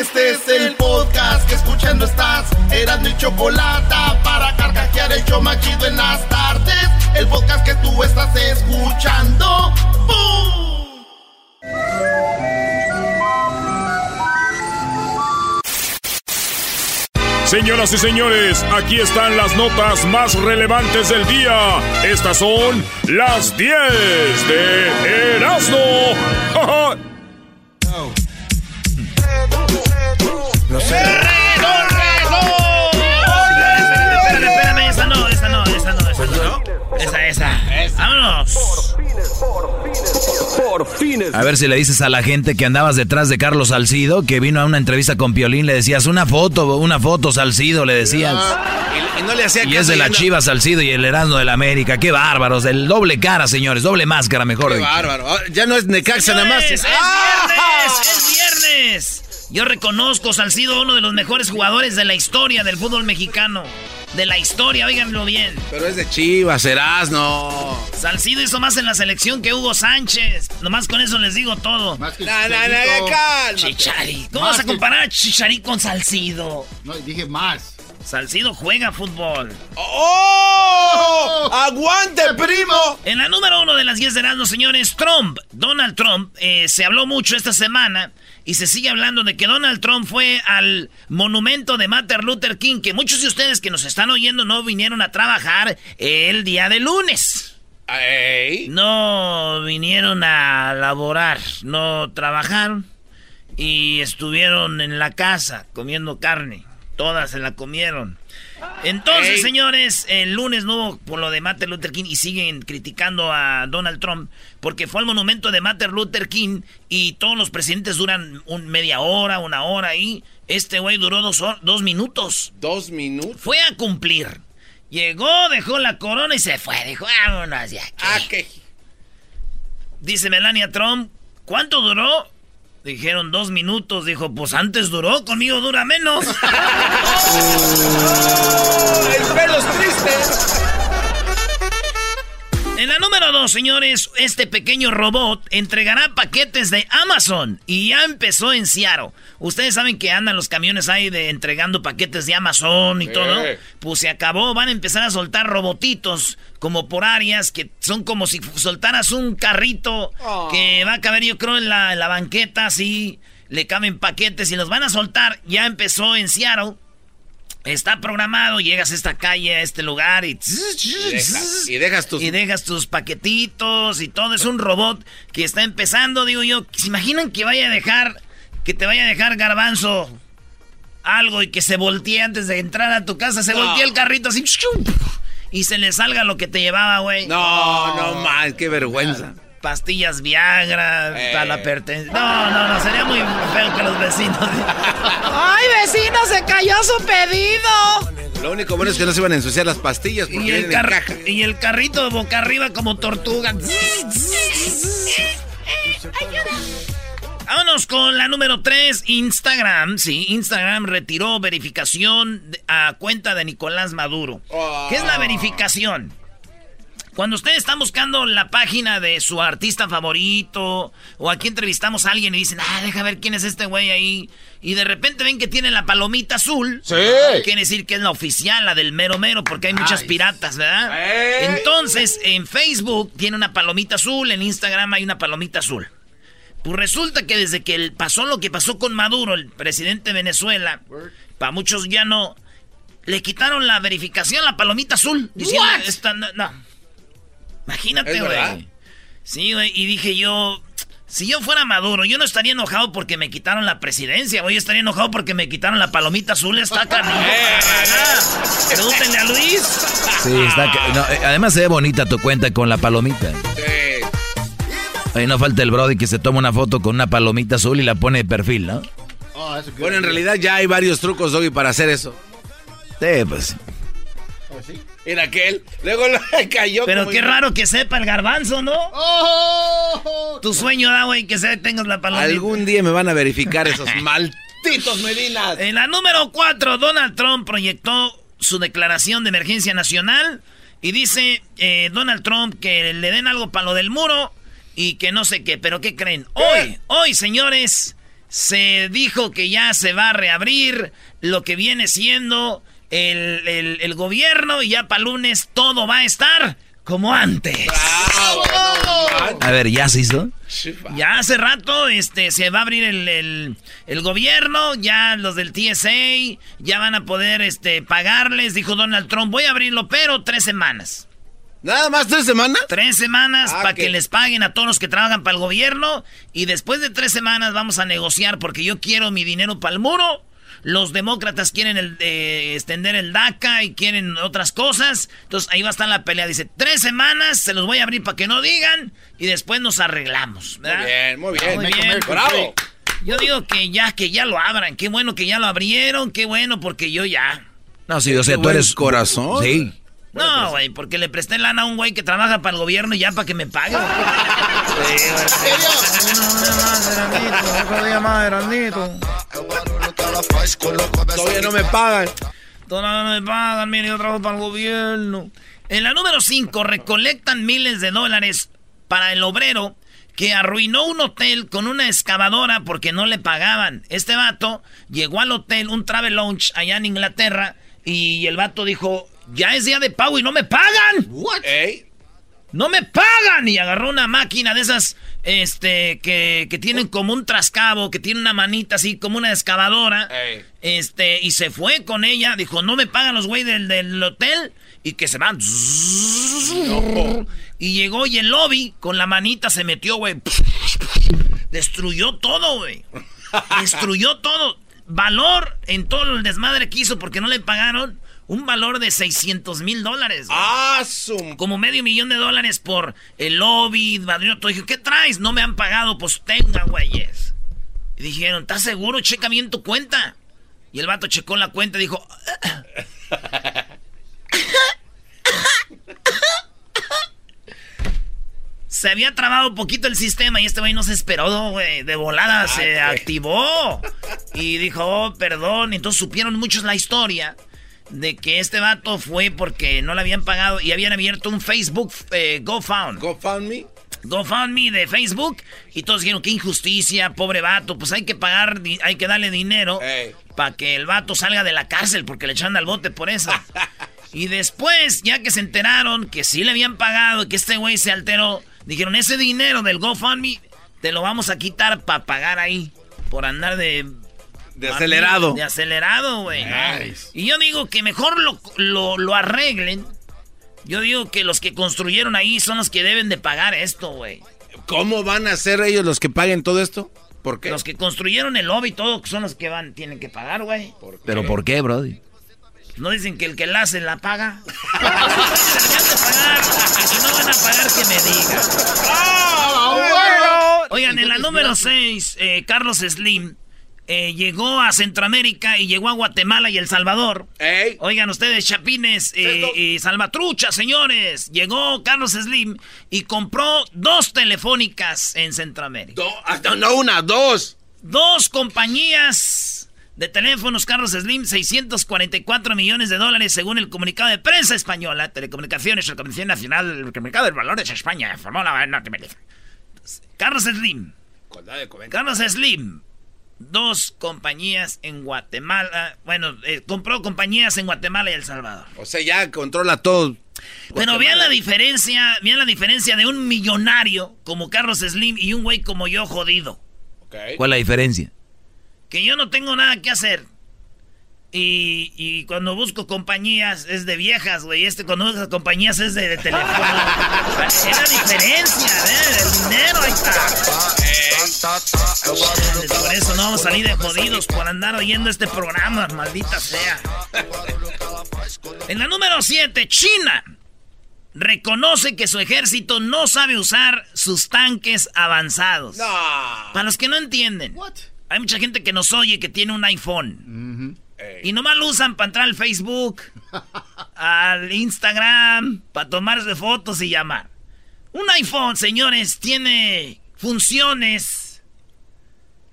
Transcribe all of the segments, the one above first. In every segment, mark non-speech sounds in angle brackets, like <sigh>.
Este es el podcast que escuchando estás. Eran mi chocolate para carcajear el yo machido en las tardes. El podcast que tú estás escuchando. ¡Bum! Señoras y señores, aquí están las notas más relevantes del día. Estas son las 10 de Erasmo. No sé. Espérame, espérame, esa no, esa no, esa no, esa no. Esa, esa. Vámonos. Por fines. A ver si le dices a la gente que andabas detrás de Carlos Salcido, que vino a una entrevista con Piolín, le decías una foto, una foto Salcido, le decías. Y, y no le hacía Y es de la ando- Chiva Salcido y el Erasmo de la América. Qué bárbaros, el doble cara, señores, doble máscara, mejor Qué dicho. bárbaro. Ah, Ya no es Necaxa nada más. Señores, es ¡Ah! viernes, es viernes. Yo reconozco Salcido uno de los mejores jugadores de la historia del fútbol mexicano. De la historia, óiganlo bien. Pero es de Chivas, serás, no. Salcido hizo más en la selección que Hugo Sánchez. Nomás con eso les digo todo. Más que na, Chicharito. calma. Chichari. ¿Cómo Más vas a que- comparar a Chichari con Salcido? No, dije más. Salcido juega fútbol. ¡Oh! ¡Aguante, primo! En la número uno de las 10 de Erasmo, señores, Trump, Donald Trump, eh, se habló mucho esta semana y se sigue hablando de que Donald Trump fue al monumento de Martin Luther King, que muchos de ustedes que nos están oyendo no vinieron a trabajar el día de lunes. No vinieron a laborar, no trabajaron y estuvieron en la casa comiendo carne. Todas se la comieron. Entonces, Ey. señores, el lunes no hubo por lo de Martin Luther King y siguen criticando a Donald Trump porque fue al monumento de Martin Luther King y todos los presidentes duran un media hora, una hora y este güey duró dos, dos minutos. Dos minutos. Fue a cumplir. Llegó, dejó la corona y se fue. Dijo, vámonos de aquí. Ah. Dice Melania Trump, ¿cuánto duró? Dijeron dos minutos. Dijo, pues antes duró, conmigo dura menos. <laughs> <laughs> El. En la número dos, señores, este pequeño robot entregará paquetes de Amazon y ya empezó en Seattle. Ustedes saben que andan los camiones ahí de entregando paquetes de Amazon y todo. Pues se acabó, van a empezar a soltar robotitos como por áreas que son como si soltaras un carrito que va a caber yo creo en la, en la banqueta así. Le caben paquetes y los van a soltar. Ya empezó en Seattle. Está programado, llegas a esta calle, a este lugar y... Y dejas, y dejas tus. Y dejas tus paquetitos y todo. Es un robot que está empezando, digo yo. ¿Se imaginan que vaya a dejar, que te vaya a dejar garbanzo algo y que se voltee antes de entrar a tu casa? Se No. voltea el carrito así y se le salga lo que te llevaba, güey. No, no más, qué vergüenza. Pastillas Viagra, Eh. para la pertenencia. No, no, no, sería muy feo que los vecinos. <laughs> ¡Ay, vecino, se cayó su pedido! Lo único bueno es que no se iban a ensuciar las pastillas porque y, el en caja. y el carrito boca arriba como tortuga. <laughs> Vámonos con la número 3, Instagram. Sí, Instagram retiró verificación de- a cuenta de Nicolás Maduro. ¿Qué es la verificación? Cuando ustedes están buscando la página de su artista favorito, o aquí entrevistamos a alguien y dicen, ah, deja ver quién es este güey ahí, y de repente ven que tiene la palomita azul, Sí. quiere decir que es la oficial, la del mero mero, porque hay muchas piratas, ¿verdad? Entonces, en Facebook tiene una palomita azul, en Instagram hay una palomita azul. Pues resulta que desde que pasó lo que pasó con Maduro, el presidente de Venezuela, para muchos ya no, le quitaron la verificación, la palomita azul. Diciendo, esta no, no. Imagínate, güey. Sí, güey, y dije yo, si yo fuera Maduro, yo no estaría enojado porque me quitaron la presidencia, güey, yo estaría enojado porque me quitaron la palomita azul, está <laughs> canijo. Pregúntenle a Luis. Sí, está. no, eh, además se ve bonita tu cuenta con la palomita. Sí. Ahí no falta el Brody que se toma una foto con una palomita azul y la pone de perfil, ¿no? Oh, eso que- Bueno, en realidad ya hay varios trucos, Doggy, para hacer eso. Sí, pues. Oh, sí. Era aquel. Luego lo <laughs> cayó. Pero como- qué raro que sepa el garbanzo, ¿no? Oh, Tu sueño da, güey, que se tengas la palomita. Algún día me van a verificar esos <laughs> malditos Medinas. En la número 4, Donald Trump proyectó su declaración de emergencia nacional y dice eh, Donald Trump que le den algo para lo del muro y que no sé qué. Pero ¿qué creen? Hoy, hoy, señores, se dijo que ya se va a reabrir lo que viene siendo el, el gobierno y ya para lunes todo va a estar como antes. A ver, ¿ya se hizo? Ya hace rato este, se va a abrir el, gobierno, ya los del TSA ya van a poder este, pagarles, dijo Donald Trump, voy a abrirlo, pero tres semanas. ¿Nada más tres semanas? Tres semanas ah, para que les paguen a todos los que trabajan para el gobierno y después de tres semanas vamos a negociar porque yo quiero mi dinero para el muro los demócratas quieren el, eh, extender el DACA y quieren otras cosas. Entonces ahí va a estar la pelea. Dice, tres semanas, se los voy a abrir para que no digan y después nos arreglamos. Muy bien, muy bien. Muy bien Bravo. Yo digo que ya, que ya lo abran. Qué bueno que ya lo abrieron, qué bueno porque yo ya. No, sí, o sea, tú eres corazón. Sí. No, güey, porque le presté lana a un güey que trabaja para el gobierno y ya para que me pague. Todavía no me pagan. Todavía no me pagan, mire, yo trabajo para el gobierno. En la número 5, recolectan miles de dólares para el obrero que arruinó un hotel con una excavadora porque no le pagaban. Este vato llegó al hotel, un travel lounge allá en Inglaterra, y el vato dijo, ya es día de pago y no me pagan. What? No me pagan. Y agarró una máquina de esas, este, que, que tienen como un trascabo, que tiene una manita así como una excavadora. Este, y se fue con ella. Dijo, no me pagan los güey del, del hotel. Y que se van. Y llegó y el lobby con la manita se metió, güey. Destruyó todo, güey. Destruyó todo. Valor en todo el desmadre que hizo porque no le pagaron un valor de 600 mil dólares. ¡Ah, Como medio millón de dólares por el lobby, todo. Dije, ¿qué traes? No me han pagado, pues tenga, güeyes. Y dijeron, ¿estás seguro? Checa bien tu cuenta. Y el vato checó la cuenta y dijo... <laughs> se había trabado un poquito el sistema y este güey no se esperó, güey. De volada ah, se activó. Y dijo, oh, perdón. Entonces supieron muchos la historia de que este vato fue porque no le habían pagado y habían abierto un Facebook eh, GoFound. ¿GoFundMe? GoFundMe de Facebook y todos dijeron qué injusticia, pobre vato, pues hay que pagar, hay que darle dinero para que el vato salga de la cárcel porque le echan al bote por eso. <laughs> y después, ya que se enteraron que sí le habían pagado y que este güey se alteró, dijeron ese dinero del GoFundMe te lo vamos a quitar para pagar ahí por andar de de acelerado. De acelerado, güey. Y yo digo que mejor lo, lo, arreglen. Yo digo que los que construyeron ahí son los que deben de pagar esto, güey. ¿Cómo van a ser ellos los que paguen todo esto? ¿Por qué? Los que construyeron el lobby y todo son los que van, tienen que pagar, güey. ¿Pero por qué, brody? ¿No dicen que el que la hace la paga? <laughs> pagar, si no van a pagar que me digan. Ah, Oigan, en la número 6, eh, Carlos Slim eh, llegó a Centroamérica y llegó a Guatemala y El Salvador. Oigan ustedes, chapines eh, y salvatruchas, señores. Llegó Carlos Slim y compró dos telefónicas en Centroamérica. no, una, dos. Dos compañías de teléfonos Carlos Slim, 644 millones de dólares según el comunicado de prensa española, Telecomunicaciones, la Comisión Nacional del Mercado de Valores España, Carlos Slim. Carlos Slim dos compañías en Guatemala. Bueno, eh, compró compañías en Guatemala y El Salvador. O sea, ya controla todo. Pero vean la diferencia, vean la diferencia de un millonario como Carlos Slim y un güey como yo jodido. ¿Cuál es la diferencia? Que yo no tengo nada que hacer. Y, y, cuando busco compañías es de viejas, güey. Este cuando busco compañías es de, teléfono. es la diferencia, ¿eh? El dinero, ahí está. Por eso no vamos a salir de jodidos por andar oyendo este programa, maldita sea. En la número 7, China reconoce que su ejército no sabe usar sus tanques avanzados. Para los que no entienden, hay mucha gente que nos oye que tiene un iPhone. Y nomás lo usan para entrar al Facebook, al Instagram, para tomarse fotos y llamar. Un iPhone, señores, tiene funciones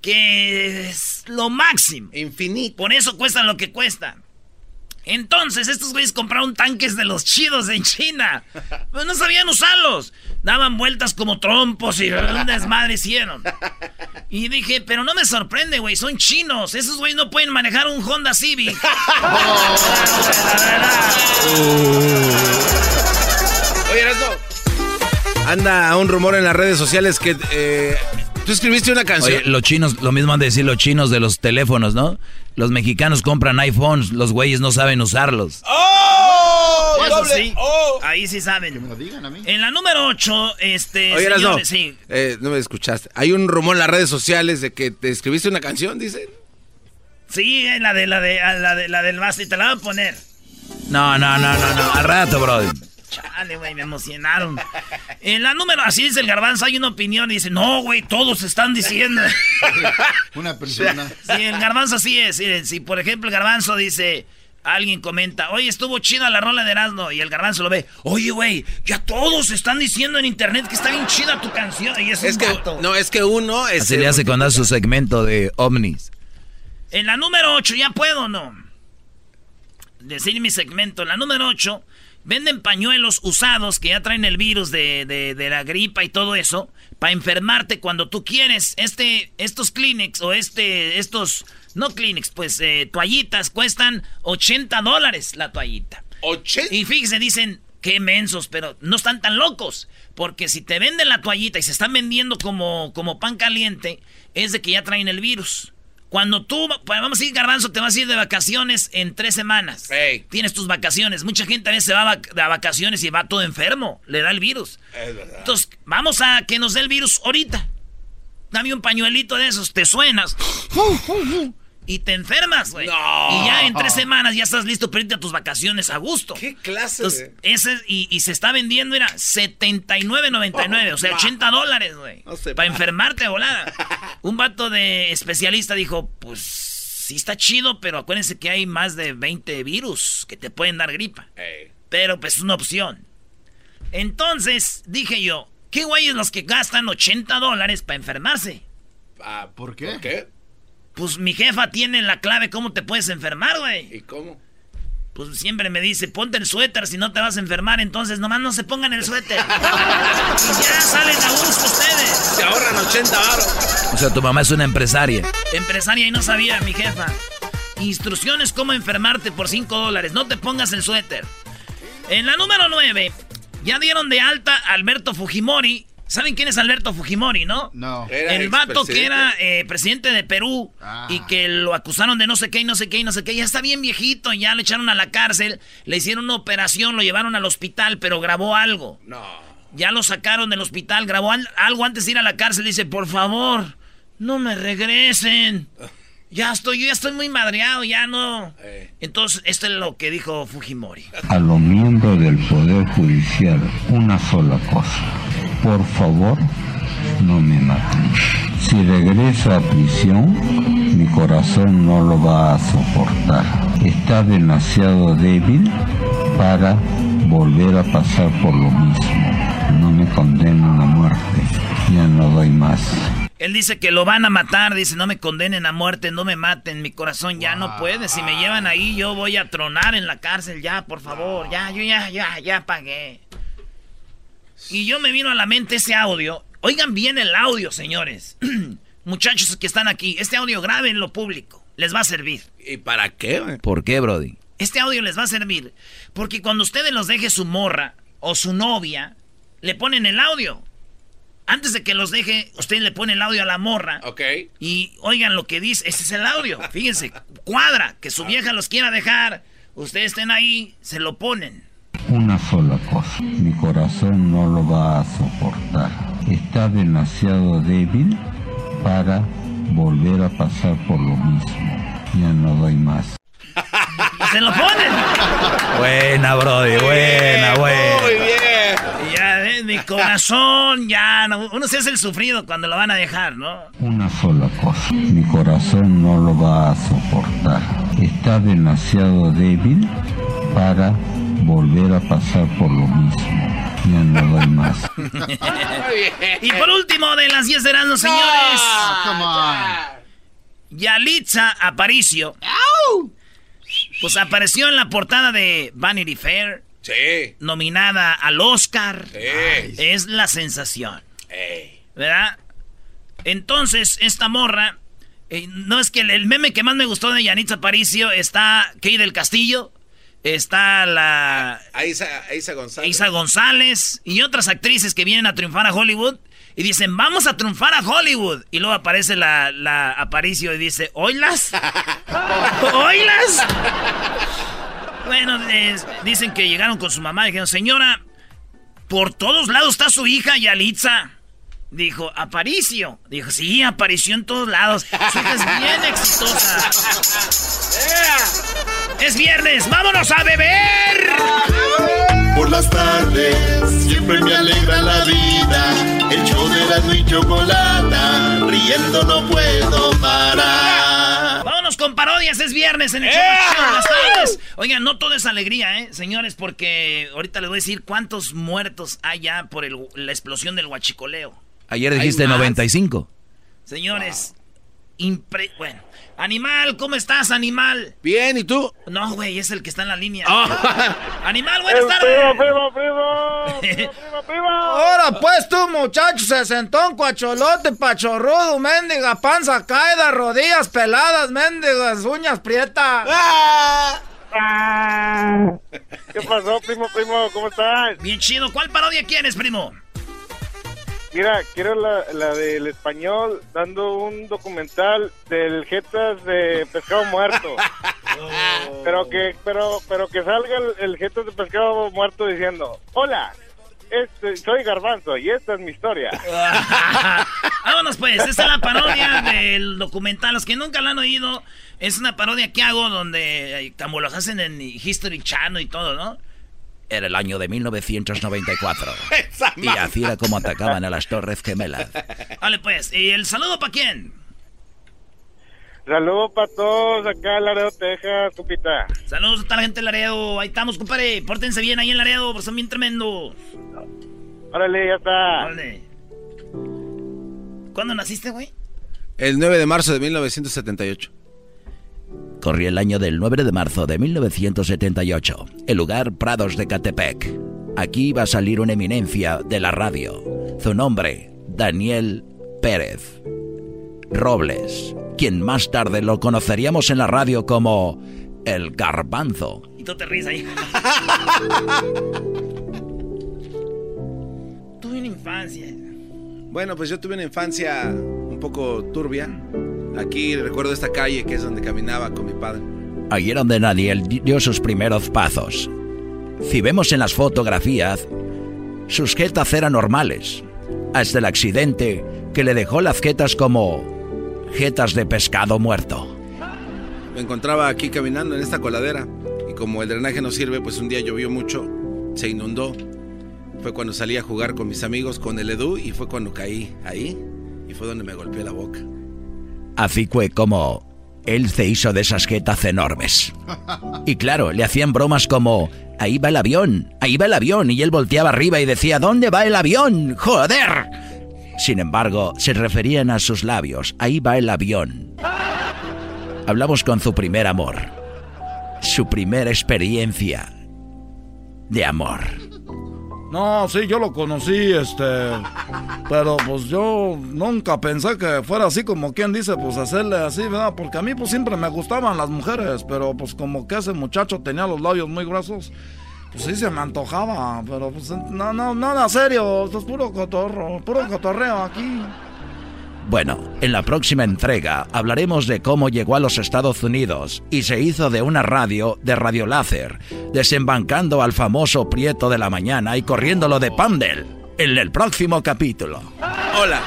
que es lo máximo. Infinito. Por eso cuesta lo que cuesta. Entonces, estos güeyes compraron tanques de los chidos en China. Pues no sabían usarlos. Daban vueltas como trompos y un desmadre hicieron. Y dije, pero no me sorprende, güey, son chinos. Esos güeyes no pueden manejar un Honda Civic. Oye, Erasmo. Anda un rumor en las redes sociales que eh, tú escribiste una canción. Oye, los chinos, lo mismo han de decir los chinos de los teléfonos, ¿no? Los mexicanos compran iPhones, los güeyes no saben usarlos. ¡Oh! Eso Doble. sí, ¡Oh! ahí sí saben. Que me lo digan a mí. En la número 8, este, Oye, señores, sí. eh, no me escuchaste. Hay un rumor en las redes sociales de que te escribiste una canción, dicen. Sí, la de la de la de la del vaso y te la voy a poner. No, no, no, no, no. Al rato, brody. Chale, güey, me emocionaron. En la número, así dice el garbanzo, hay una opinión y dice, no, güey, todos están diciendo. <laughs> Una persona. Sí, el garbanzo sí es. miren, si por ejemplo el garbanzo dice, alguien comenta, oye, estuvo chida la rola de Erasmo, y el garbanzo lo ve, oye, güey, ya todos están diciendo en internet que está bien chida tu canción, y es, Es un que, no, es que uno es. Así le hace cuando hace su segmento de ovnis. En la número 8, ¿ya puedo o no? Decir mi segmento. En la número 8, venden pañuelos usados que ya traen el virus de, de- de la gripa y todo eso, para enfermarte cuando tú quieres. Este, estos Kleenex o este, estos, no Kleenex, pues eh, toallitas cuestan 80 dólares la toallita. 80. Y fíjense, dicen, qué mensos, pero no están tan locos. Porque si te venden la toallita y se están vendiendo como, como pan caliente, es de que ya traen el virus. Cuando tú, pues, vamos a ir, Garbanzo, te vas a ir de vacaciones en tres semanas. Ey. Tienes tus vacaciones. Mucha gente a veces se va a vacaciones y va todo enfermo. Le da el virus. Es verdad. Entonces, vamos a que nos dé el virus ahorita. Dame un pañuelito de esos, te suenas. <laughs> Y te enfermas, güey. No. Y ya en tres semanas ya estás listo para irte a tus vacaciones a gusto. ¿Qué clase Entonces, de.? ese, y, y se está vendiendo, era 79.99, o sea, 80 dólares, güey. No para va. enfermarte volada. <laughs> Un vato de especialista dijo, pues sí está chido, pero acuérdense que hay más de 20 virus que te pueden dar gripa. Ey. Pero pues es una opción. Entonces, dije yo, ¿qué güeyes los que gastan 80 dólares para enfermarse? Ah, ¿Por qué? ¿Por qué? Pues mi jefa tiene la clave cómo te puedes enfermar, güey. ¿Y cómo? Pues siempre me dice, ponte el suéter si no te vas a enfermar, entonces nomás no se pongan el suéter. <laughs> y ya salen a gusto ustedes. Se ahorran 80 baros. O sea, tu mamá es una empresaria. Empresaria y no sabía, mi jefa. Instrucciones cómo enfermarte por 5 dólares. No te pongas el suéter. En la número 9, ya dieron de alta a Alberto Fujimori. ¿Saben quién es Alberto Fujimori, no? No. Era el vato que era eh, presidente de Perú Ah. y que lo acusaron de no sé qué y no sé qué y no sé qué. Ya está bien viejito, ya le echaron a la cárcel, le hicieron una operación, lo llevaron al hospital, pero grabó algo. No. Ya lo sacaron del hospital, grabó al- algo antes de ir a la cárcel. Dice, por favor, no me regresen. Ya estoy, yo ya estoy muy madreado, ya no. Eh. Entonces, esto es lo que dijo Fujimori. a los miembros del Poder Judicial una sola cosa. Por favor, no me maten. Si regreso a prisión, mi corazón no lo va a soportar. Está demasiado débil para volver a pasar por lo mismo. No me condenen a muerte. Ya no doy más. Él dice que lo van a matar, dice, no me condenen a muerte, no me maten, mi corazón ya no puede. Si me llevan ahí, yo voy a tronar en la cárcel, ya, por favor, ya, yo ya, ya, ya pagué. Y yo me vino a la mente ese audio. Oigan bien el audio, señores. <clears throat> Muchachos que están aquí, este audio lo público, les va a servir. ¿Y para qué? ¿Por qué, Brody? Este audio les va a servir porque cuando ustedes los deje su morra o su novia, le ponen el audio. Antes de que los deje, usted le pone el audio a la morra. Ok. Y oigan lo que dice, ese es el audio. Fíjense, cuadra, que su vieja los quiera dejar, ustedes estén ahí, se lo ponen. Una sola cosa. Mi corazón no lo va a soportar. Está demasiado débil para volver a pasar por lo mismo. Ya no doy más. <laughs> Se lo ponen. Buena, Brody, buena, Muy buena. bien. Y ya ves, mi corazón, ya, no, uno se hace el sufrido cuando lo van a dejar, ¿no? Una sola cosa. Mi corazón no lo va a soportar. Está demasiado débil para volver a pasar por lo mismo. Ya no doy más. <laughs> Y por último, de las 10 de Erasmo, señores. Come on. Yalitza Aparicio. Pues apareció en la portada de Vanity Fair. Sí. Nominada al Oscar. Sí. Es la sensación. ¿Verdad? Entonces, esta morra. eh, no es que el, el meme que más me gustó de Yanitza Aparicio está Key del Castillo. Está la. Aisa, Aisa González. Isa González y otras actrices que vienen a triunfar a Hollywood y dicen, vamos a triunfar a Hollywood. Y luego aparece la, la Aparicio y dice, ¿oilas? <laughs> ¿Oilas? bueno, es- dicen que llegaron con su mamá y dijeron, señora, por todos lados está su hija Yalitza. Dijo, Aparicio. Dijo, sí, apareció en todos lados. Su hija es bien <laughs> exitosa. Es viernes, vámonos a beber. Por las tardes siempre me alegra la vida. El show de la y chocolata, riendo no puedo parar. Vámonos con parodias, es viernes en el show de las tardes. Oigan, no todo es alegría, ¿eh? Señores, porque ahorita les voy a decir cuántos muertos hay ya por el- la explosión del huachicoleo. Ayer dijiste más? 95. Señores, impre... Bueno, animal, ¿cómo estás, animal? Bien, ¿y tú? No, güey, es el que está en la línea. Ah. <laughs> Animal, buenas tardes. primo, primo, primo, primo. <laughs> Ahora pues tú, muchacho, sesentón, cuacholote, pachorrudo, mendiga, panza caída, rodillas peladas, mendigas, uñas prietas. Ah. ¿Qué pasó, primo, primo? ¿Cómo estás? Bien chido, ¿cuál parodia quieres, primo? Mira, quiero la, la del español dando un documental del jetas de pescado muerto. <laughs> Pero que pero pero que salga el, el jetas de pescado muerto diciendo, hola, este, soy Garbanzo y esta es mi historia. <laughs> Vámonos pues, esta es la parodia del documental. Los que nunca la han oído, es una parodia que hago donde, eh, como los hacen en History Channel y todo, ¿no? Era el año de 1994. y así <laughs> era como atacaban a las Torres Gemelas. <laughs> Vale pues, ¿y el saludo para quién? Saludos para todos acá en Laredo, Texas, cupita. Saludos a toda la gente de Laredo. Ahí estamos, compadre. Pórtense bien ahí en Laredo, porque son bien tremendos. Órale, ya está. Órale. ¿Cuándo naciste, güey? El 9 de marzo de 1978. Corría el año del 9 de marzo de 1978. El lugar Prados de Catepec. Aquí iba a salir una eminencia de la radio. Su nombre, Daniel Pérez Robles, quien más tarde lo conoceríamos en la radio como El Garbanzo. Y tú te ríes ahí. <laughs> Tuve una infancia. Bueno, pues yo tuve una infancia un poco turbia. Aquí recuerdo esta calle que es donde caminaba con mi padre. Era donde Daniel di- dio sus primeros pasos. Si vemos en las fotografías, sus jetas eran normales, hasta el accidente que le dejó las jetas como jetas de pescado muerto. Me encontraba aquí caminando en esta coladera y como el drenaje no sirve, pues un día llovió mucho, se inundó. Fue cuando salí a jugar con mis amigos con el Edu y fue cuando caí ahí y fue donde me golpeé la boca. Así fue como él se hizo de esas jetas enormes. Y claro, le hacían bromas como, ahí va el avión, ahí va el avión, y él volteaba arriba y decía, ¿dónde va el avión? ¡Joder! Sin embargo, se referían a sus labios, ahí va el avión. Hablamos con su primer amor, su primera experiencia de amor. No, sí, yo lo conocí, este. Pero pues yo nunca pensé que fuera así como quien dice, pues hacerle así, ¿verdad? Porque a mí pues siempre me gustaban las mujeres, pero pues como que ese muchacho tenía los labios muy gruesos, pues sí se me antojaba, pero pues no, no, nada serio, esto es puro cotorro, puro cotorreo aquí. Bueno, en la próxima entrega hablaremos de cómo llegó a los Estados Unidos y se hizo de una radio de radio láser, desembancando al famoso Prieto de la Mañana y corriéndolo de Pandel en el próximo capítulo. Hola.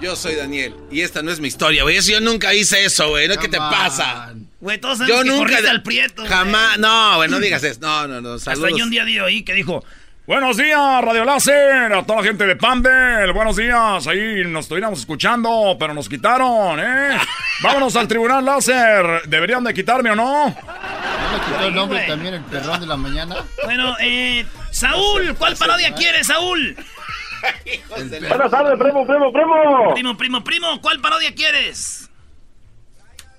Yo soy Daniel y esta no es mi historia, güey. Yo nunca hice eso, güey. ¿No? ¿Qué te pasa? Güey, todos sabemos Yo que nunca. corriste al prieto. Jamás. No, güey, no digas eso. No, no, no. Hasta Saludos. yo un día dio ahí que dijo, Buenos días, Radio Láser, a toda la gente de Pandel. Buenos días, ahí nos estuviéramos escuchando, pero nos quitaron, ¿eh? <laughs> Vámonos al Tribunal Láser. ¿Deberían de quitarme o no? ¿No le quitó el nombre también el perrón de la mañana? bueno, eh, Saúl, ¿cuál parodia quieres, Saúl? Buenas tardes, primo, primo, primo. Primo, primo, primo, ¿cuál parodia quieres?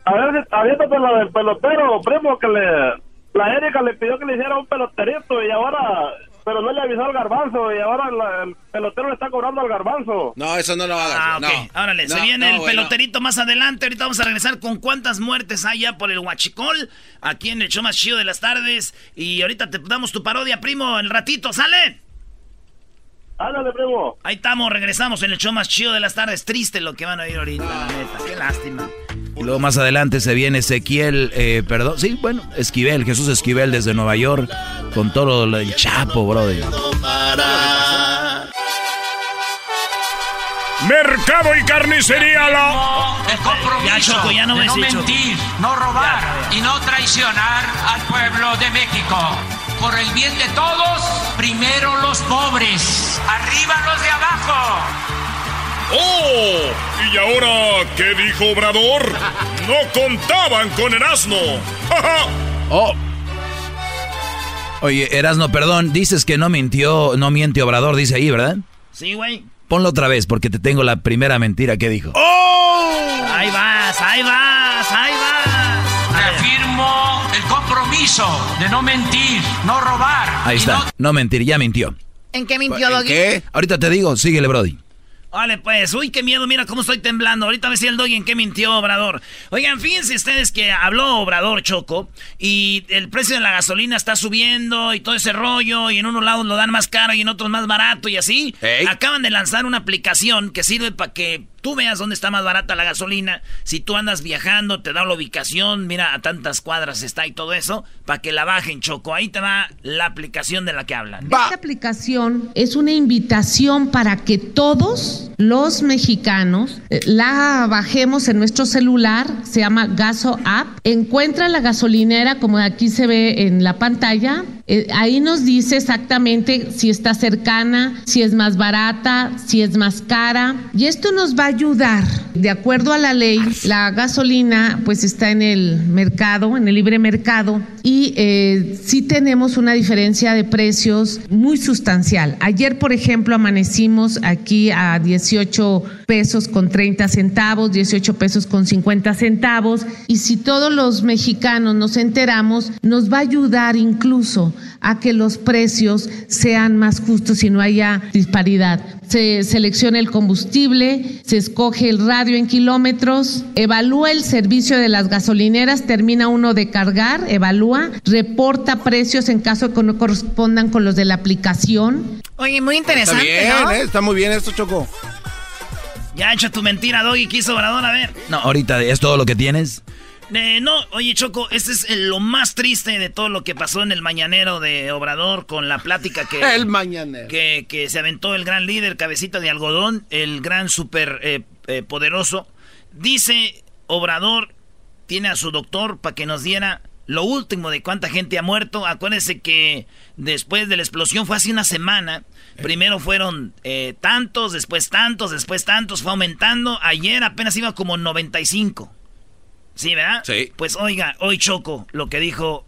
A ver, aviéntate la del pelotero, primo, que le... La Erika le pidió que le hiciera un peloterito y ahora... Pero no le avisó al garbanzo y ahora el pelotero le está cobrando al garbanzo. No, eso no lo hagas. Ah, ok. no. Órale, se viene no, el peloterito más adelante. Ahorita vamos a regresar con cuántas muertes hay ya por el huachicol. Aquí en el show más chido de las tardes. Y ahorita te damos tu parodia, primo, el ratito. ¿Sale? Ándale, primo. Ahí estamos, regresamos en el show más chido de las tardes. Triste lo que van a oír ahorita, la neta. Qué lástima. Y luego más adelante se viene Ezequiel, eh, perdón, sí, bueno, Esquivel, Jesús Esquivel desde Nueva York, con todo lo del Chapo, brother. Mercado y carnicería la... El compromiso Ya, Choco, ya no de no mentir, no robar Ya, ya. y no traicionar al pueblo de México. Por el bien de todos, primero los pobres, arriba los de abajo. ¡Oh! ¿Y ahora qué dijo Obrador? No contaban con el asno. Oh. Oye, Erasno, perdón, dices que no mintió, no miente Obrador, dice ahí, ¿verdad? Sí, güey. Ponlo otra vez porque te tengo la primera mentira que dijo. Ahí vas, ahí vas, ahí vas. Reafirmo el compromiso de no mentir, no robar. Ahí y está, no no mentir, ya mintió. ¿En qué mintió, Doggy? ¿Qué? Ahorita te digo, síguele, Brody. Vale, pues, uy, qué miedo, mira cómo estoy temblando. Ahorita me decía el doggy en qué mintió Obrador. Oigan, fíjense ustedes que habló Obrador Choco y el precio de la gasolina está subiendo y todo ese rollo y en unos lados lo dan más caro y en otros más barato y así. Acaban de lanzar una aplicación que sirve para que tú veas dónde está más barata la gasolina. Si tú andas viajando, te da la ubicación, mira a tantas cuadras está y todo eso, para que la bajen, Choco. Ahí te va la aplicación de la que hablan. Esta aplicación es una invitación para que todos los mexicanos eh, la bajemos en nuestro celular, se llama Gaso App. Encuentra la gasolinera como aquí se ve en la pantalla. Eh, ahí nos dice exactamente si está cercana, si es más barata, si es más cara. Y esto nos va a ayudar. De acuerdo a la ley, la gasolina pues está en el mercado, en el libre mercado. Y eh, sí tenemos una diferencia de precios muy sustancial. Ayer, por ejemplo, amanecimos aquí a 18 pesos con 30 centavos, 18 pesos con 50 centavos. Y si todos los mexicanos nos enteramos, nos va a ayudar incluso a que los precios sean más justos y no haya disparidad. Se selecciona el combustible, se escoge el radio en kilómetros, evalúa el servicio de las gasolineras, termina uno de cargar, evalúa, reporta precios en caso de que no correspondan con los de la aplicación. Oye, muy Está interesante, bien, ¿no? ¿eh? Está muy bien esto, Choco. Ya hecho tu mentira, Doggy, que hizo Obrador, a ver. No, ahorita es todo lo que tienes. Eh, no, oye Choco, este es el- lo más triste de todo lo que pasó en el mañanero de Obrador con la plática que, <laughs> El mañanero. que, que se aventó el gran líder, cabecita de algodón, el gran super eh, eh, poderoso. Dice Obrador, tiene a su doctor para que nos diera lo último de cuánta gente ha muerto. Acuérdense que después de la explosión fue hace una semana. Primero fueron tantos, después tantos, después tantos, fue aumentando. Ayer apenas iba como 95. ¿Sí, verdad? Sí. Pues oiga, hoy choco lo que dijo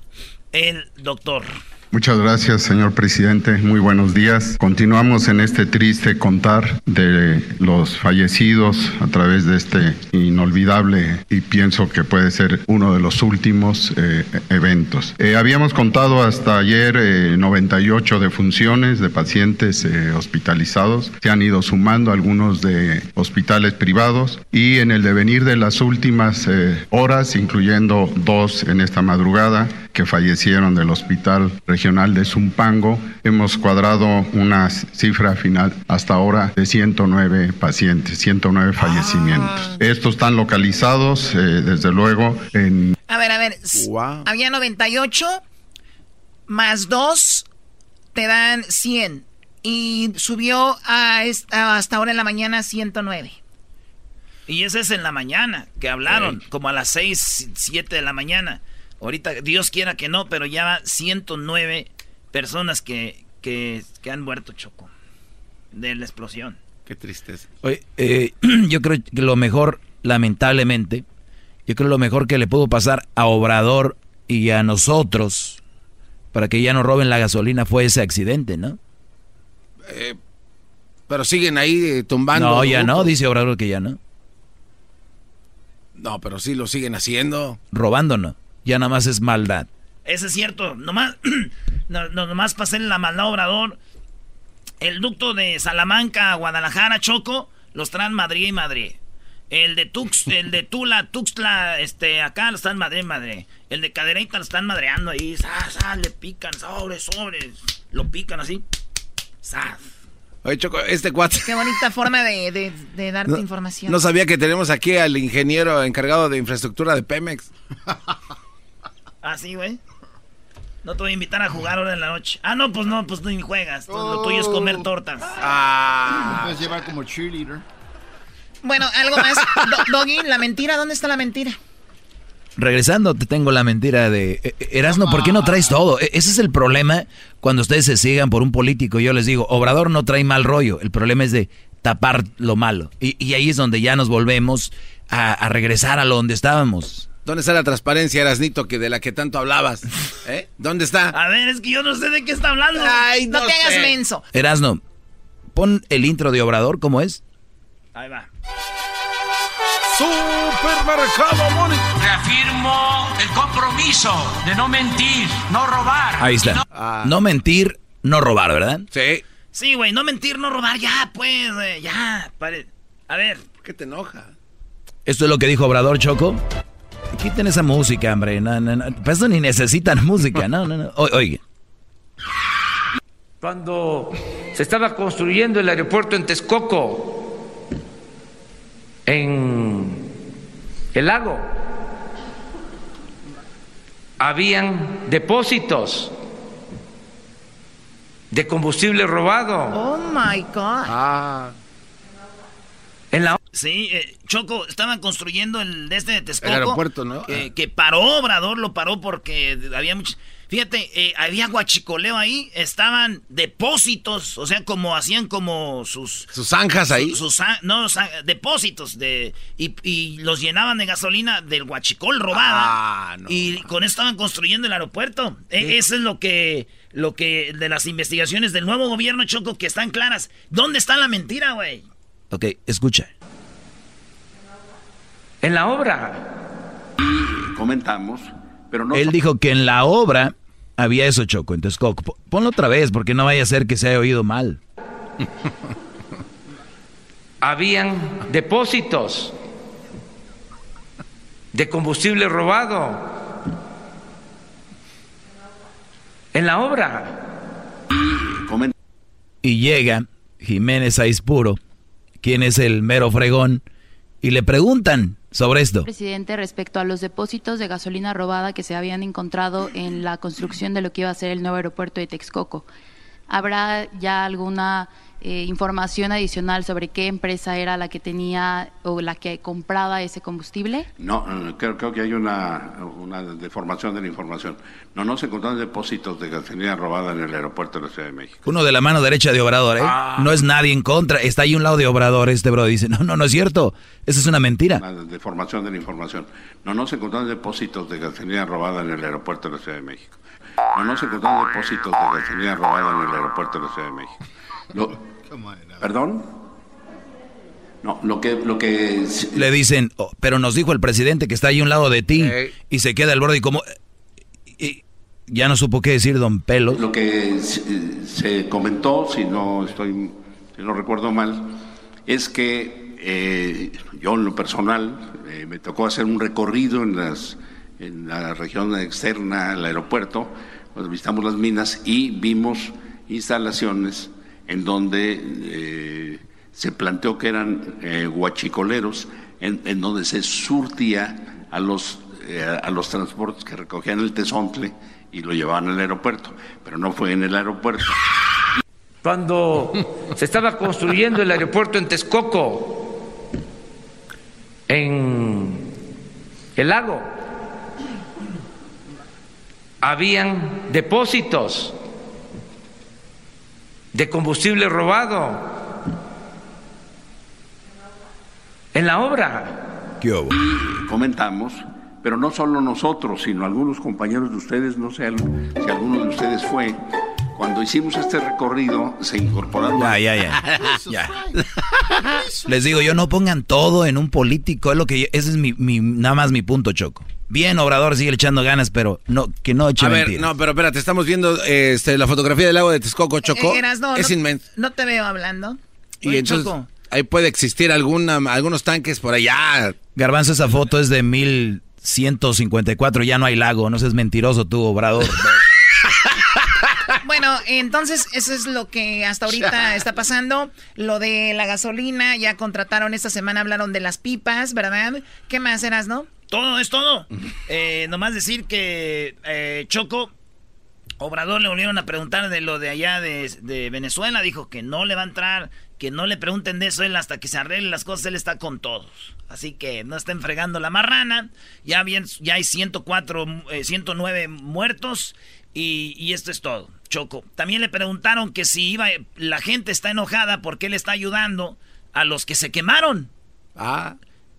el doctor. Muchas gracias, señor presidente. Muy buenos días. Continuamos en este triste contar de los fallecidos a través de este inolvidable y pienso que puede ser uno de los últimos eh, eventos. Eh, habíamos contado hasta ayer eh, 98 defunciones de pacientes eh, hospitalizados. Se han ido sumando algunos de hospitales privados y en el devenir de las últimas horas, incluyendo dos en esta madrugada, que fallecieron del Hospital Regional de Zumpango. Hemos cuadrado una cifra final hasta ahora de 109 pacientes, 109 fallecimientos. Estos están localizados, eh, desde luego, en... A ver, a ver. s- Había 98 más 2 te dan 100. Y subió a est- a hasta ahora en la mañana 109. Y ese es en la mañana, que hablaron, como a las 6, 7 de la mañana. Ahorita, Dios quiera que no, pero ya va 109 personas que, que, que han muerto, Choco, de la explosión. Qué tristeza. Oye, eh, <clears throat> yo creo que lo mejor, lamentablemente, yo creo lo mejor que le pudo pasar a Obrador y a nosotros para que ya no roben la gasolina fue ese accidente, ¿no? Eh, pero siguen ahí eh, tumbando. No, ya no, dice Obrador que ya no. No, pero sí lo siguen haciendo. Robando no, ya nada más es maldad. Eso es cierto, nomás, <clears throat> no, nomás pasé la maldad Obrador. El ducto de Salamanca a Guadalajara, Choco, los traen Madrid y Madrid. El de Tux, <laughs> el de Tula, Tuxtla, este, acá lo están madre, madre. El de Cadereyta lo están madreando ahí. le pican, sobre, sobre. Lo pican así. Oye, Choco, este cuate. Qué bonita forma de, darte información. No sabía que tenemos aquí al ingeniero encargado de infraestructura de Pemex. <laughs> ah, sí, güey. No te voy a invitar a jugar ahora en la noche. Ah, no, pues no, pues ni juegas. Lo tuyo es comer tortas. Ah. puedes llevar como cheerleader. Bueno, algo más. <laughs> Doggy, la mentira, ¿dónde está la mentira? Regresando, te tengo la mentira de eh, eh, Erasno, ¿por qué no traes todo? E, ese es el problema cuando ustedes se sigan por un político. Yo les digo, Obrador no trae mal rollo. El problema es de tapar lo malo. Y, ahí es donde ya nos volvemos a, regresar a lo donde estábamos. ¿Dónde está la transparencia, Erasnito, que de la que tanto hablabas? <laughs> ¿Eh? ¿Dónde está? A ver, es que yo no sé de qué está hablando. no, te hagas menso. Erasno, pon el intro de Obrador, ¿cómo es? Ahí va. Supermercado Mónica. Reafirmo el compromiso de no mentir, no robar. Ahí está. No... mentir, no robar, ¿verdad? Sí. Sí, güey, no mentir, no robar. Ya, pues, ya. A ver. ¿Por qué te enoja? Esto es lo que dijo Obrador Choco. Quiten esa música, hombre. No, no, no. Pues eso ni necesitan <laughs> música. No, no, no. oiga. Cuando se estaba construyendo el aeropuerto en Texcoco, en el lago. Habían depósitos de combustible robado. Oh my God. Ah. En la... Sí, eh, Choco, estaban construyendo el de este de Texcoco. El aeropuerto, ¿no? que paró, Obrador lo paró porque había muchos Fíjate, eh, había guachicoleo ahí, estaban depósitos, o sea, como hacían como sus... Sus zanjas ahí. Sus, no, depósitos de... Y, los llenaban de gasolina del guachicol robada. Ah, y con eso estaban construyendo el aeropuerto. E, eso es lo que... Lo que... De las investigaciones del nuevo gobierno, Choco, que están claras. ¿Dónde está la mentira, güey? Ok, escucha. En la obra. Comentamos él dijo que en la obra había eso, Choco. Entonces, ponlo otra vez, porque no vaya a ser que se haya oído mal. <laughs> Habían depósitos de combustible robado en la obra. Y llega Jiménez Aispuro, quien es el mero fregón, y le preguntan, sobre esto. Presidente, respecto a los depósitos de gasolina robada que se habían encontrado en la construcción de lo que iba a ser el nuevo aeropuerto de Texcoco, ¿habrá ya alguna eh, información adicional sobre qué empresa era la que tenía o la que compraba ese combustible? No, creo, creo que hay una, una, deformación de la información. No, no se encontraron depósitos de gasolina robada en el aeropuerto de la Ciudad de México. Uno de la mano derecha de Obrador, ¿eh? Ah. No es nadie en contra. Está ahí un lado de Obrador, este bro dice, no, no, no es cierto. Esa es una mentira. Una deformación de la información. No, no se encontraron depósitos de gasolina robada en el aeropuerto de la Ciudad de México. No, no se encontraron depósitos de gasolina robada en el aeropuerto de la Ciudad de México. Lo, ¿Perdón? No, lo que, lo que... Le dicen, oh, pero nos dijo el presidente que está ahí a un lado de ti y se queda al borde y como... Y ya no supo qué decir don Pelo. Lo que se, comentó, si no estoy, si no recuerdo mal, es que eh, yo en lo personal eh, me tocó hacer un recorrido en, las, en la región externa al aeropuerto, cuando visitamos las minas y vimos instalaciones en donde eh, se planteó que eran eh, guachicoleros, en, donde se surtía a los, eh, a los transportes que recogían el tesontle y lo llevaban al aeropuerto, pero no fue en el aeropuerto. Cuando se estaba construyendo el aeropuerto en Texcoco, en el lago, habían depósitos de combustible robado en la obra. ¿Qué Comentamos, pero no solo nosotros, sino algunos compañeros de ustedes, no sé si alguno de ustedes fue, Cuando hicimos este recorrido, se incorporaron. Ya, ya, ya. <laughs> ya. Les digo, yo no pongan todo en un político. Es lo que ese es mi, nada más mi punto, Choco. Bien, Obrador sigue echando ganas, pero no, que no eche A ver, no, pero espérate, estamos viendo este, la fotografía del lago de Texcoco, Choco. Eh, es inmenso. No te veo hablando. Y entonces, ahí puede existir alguna, algunos tanques por allá. Garbanzo, esa foto es de 1154, ya no hay lago, no seas mentiroso tú, Obrador. <laughs> Bueno, entonces eso es lo que hasta ahorita está pasando. Lo de la gasolina, ya contrataron esta semana, hablaron de las pipas, ¿verdad? ¿Qué más eras, no? Todo, es todo. Eh, nomás decir que eh, Choco, Obrador le volvieron a preguntar de lo de allá de, Venezuela. Dijo que no le va a entrar, que no le pregunten de eso. Él hasta que se arreglen las cosas, él está con todos. Así que no estén fregando la marrana. Ya, bien, ya hay 104, 109 eh, muertos y, esto es todo. Choco. También le preguntaron que si iba, la gente está enojada porque él está ayudando a los que se quemaron. Ah.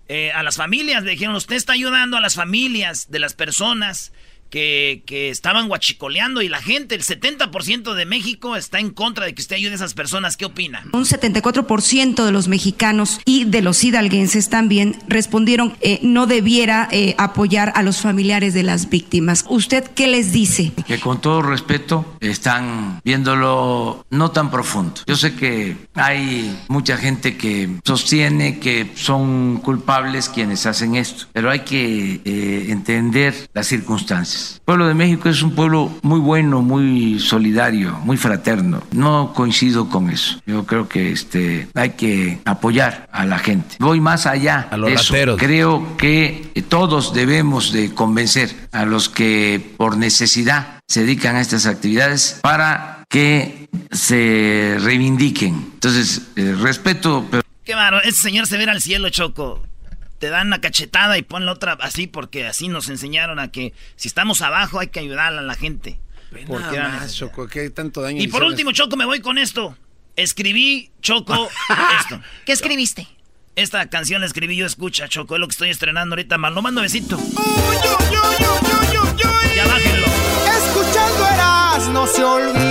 Eh, a las familias, le dijeron, usted está ayudando a las familias de las personas que, que, estaban guachicoleando y la gente, el 70% de México está en contra de que usted ayude a esas personas. ¿Qué opina? Un 74% de los mexicanos y de los hidalguenses también respondieron eh, no debiera eh, apoyar a los familiares de las víctimas. ¿Usted qué les dice? Que con todo respeto están viéndolo no tan profundo. Yo sé que hay mucha gente que sostiene que son culpables quienes hacen esto, pero hay que eh, entender las circunstancias. El pueblo de México es un pueblo muy bueno, muy solidario, muy fraterno. No coincido con eso. Yo creo que este, hay que apoyar a la gente. Voy más allá. A los Creo que todos debemos de convencer a los que por necesidad se dedican a estas actividades para que se reivindiquen. Entonces, eh, respeto. Pero... Qué malo, ese señor se ve al cielo, Choco te dan una cachetada y ponle otra así porque así nos enseñaron a que si estamos abajo hay que ayudar a la gente. Porque más, Choco, ¿qué tanto daño Y por último, Choco, me voy con esto. Escribí, Choco, <laughs> esto. ¿Qué escribiste? Esta canción la escribí yo, escucha, Choco, es lo que estoy estrenando ahorita. Mal, mando besito. ya bájenlo. Escuchando eras, no se olvida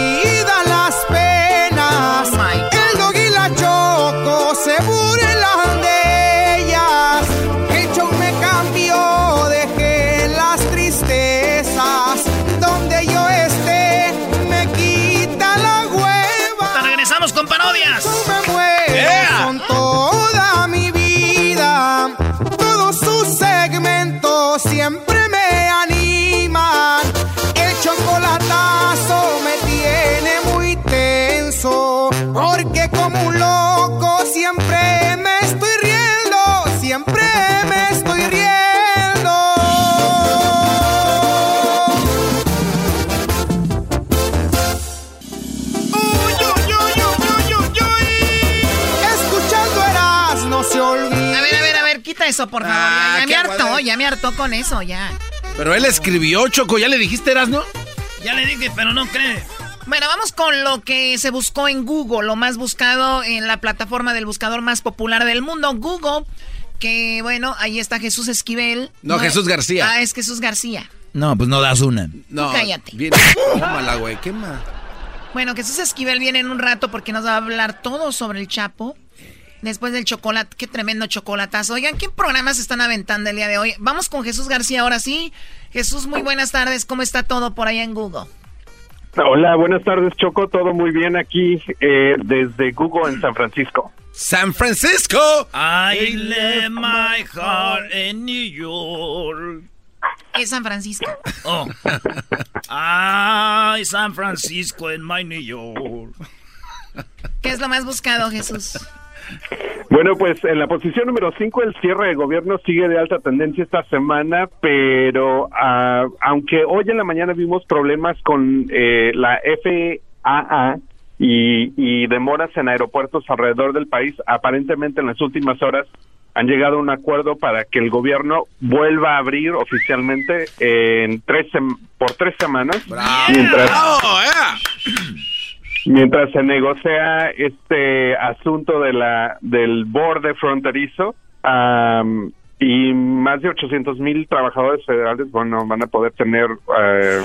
eso, por favor. ya, ah, me hartó, ya me hartó con eso, ya. Pero él escribió, Choco, ¿ya le dijiste, eras, no? Ya le dije, pero no cree. Bueno, vamos con lo que se buscó en Google, lo más buscado en la plataforma del buscador más popular del mundo, Google. Que bueno, ahí está Jesús Esquivel. No, Jesús García. Ah, es Jesús García. No, pues no das una. No, cállate. Viene, quémala, güey, quema. Bueno, Jesús Esquivel viene en un rato porque nos va a hablar todo sobre el Chapo. Después del chocolate, qué tremendo chocolatazo. Oigan, ¿qué programas están aventando el día de hoy? Vamos con Jesús García ahora sí. Jesús, muy buenas tardes. ¿Cómo está todo por allá en Google? Hola, buenas tardes, Choco. Todo muy bien aquí eh, desde Google en San Francisco. ¡San Francisco! I left my heart in New York. Es San Francisco. <laughs> Oh. Ay, San Francisco en my New York. ¿Qué es lo más buscado, Jesús? Bueno, pues en la posición número 5 el cierre de gobierno sigue de alta tendencia esta semana, pero ah, aunque hoy en la mañana vimos problemas con eh, la FAA y, y demoras en aeropuertos alrededor del país, aparentemente en las últimas horas han llegado a un acuerdo para que el gobierno vuelva a abrir oficialmente en tres por tres semanas. Mientras, mientras se negocia este asunto de la del borde fronterizo y más de 800 mil trabajadores federales bueno van a poder tener eh,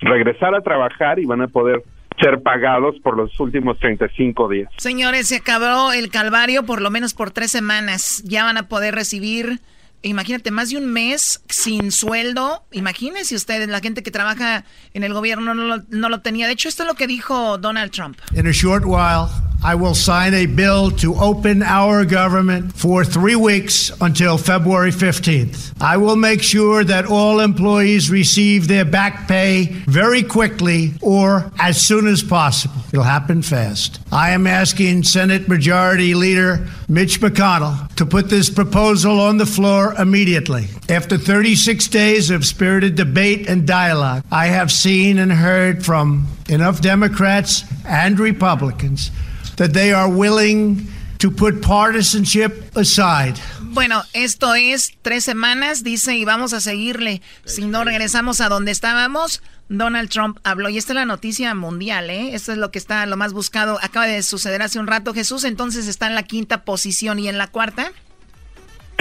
regresar a trabajar y van a poder ser pagados por los últimos 35 días. Señores, se acabó el calvario por lo menos por tres semanas. Ya van a poder recibir Imagínate, más de un mes sin sueldo. Imagínense ustedes, la gente que trabaja en el gobierno no lo, tenía. De hecho, esto es lo que dijo Donald Trump. In a short while, I will sign a bill to open our government for three weeks until February 15th. I will make sure that all employees receive their back pay very quickly or as soon as possible. It'll happen fast. I am asking Senate Majority Leader Mitch McConnell to put this proposal on the floor immediately. After 36 days of spirited debate and dialogue, I have seen and heard from enough Democrats and Republicans that they are willing to put partisanship aside. Bueno, esto es tres semanas, dice, y vamos a seguirle. Si no regresamos a donde estábamos, Donald Trump habló. Y esta es la noticia mundial, ¿eh? Esto es lo que está lo más buscado. Acaba de suceder hace un rato. Jesús entonces está en la quinta posición y en la cuarta.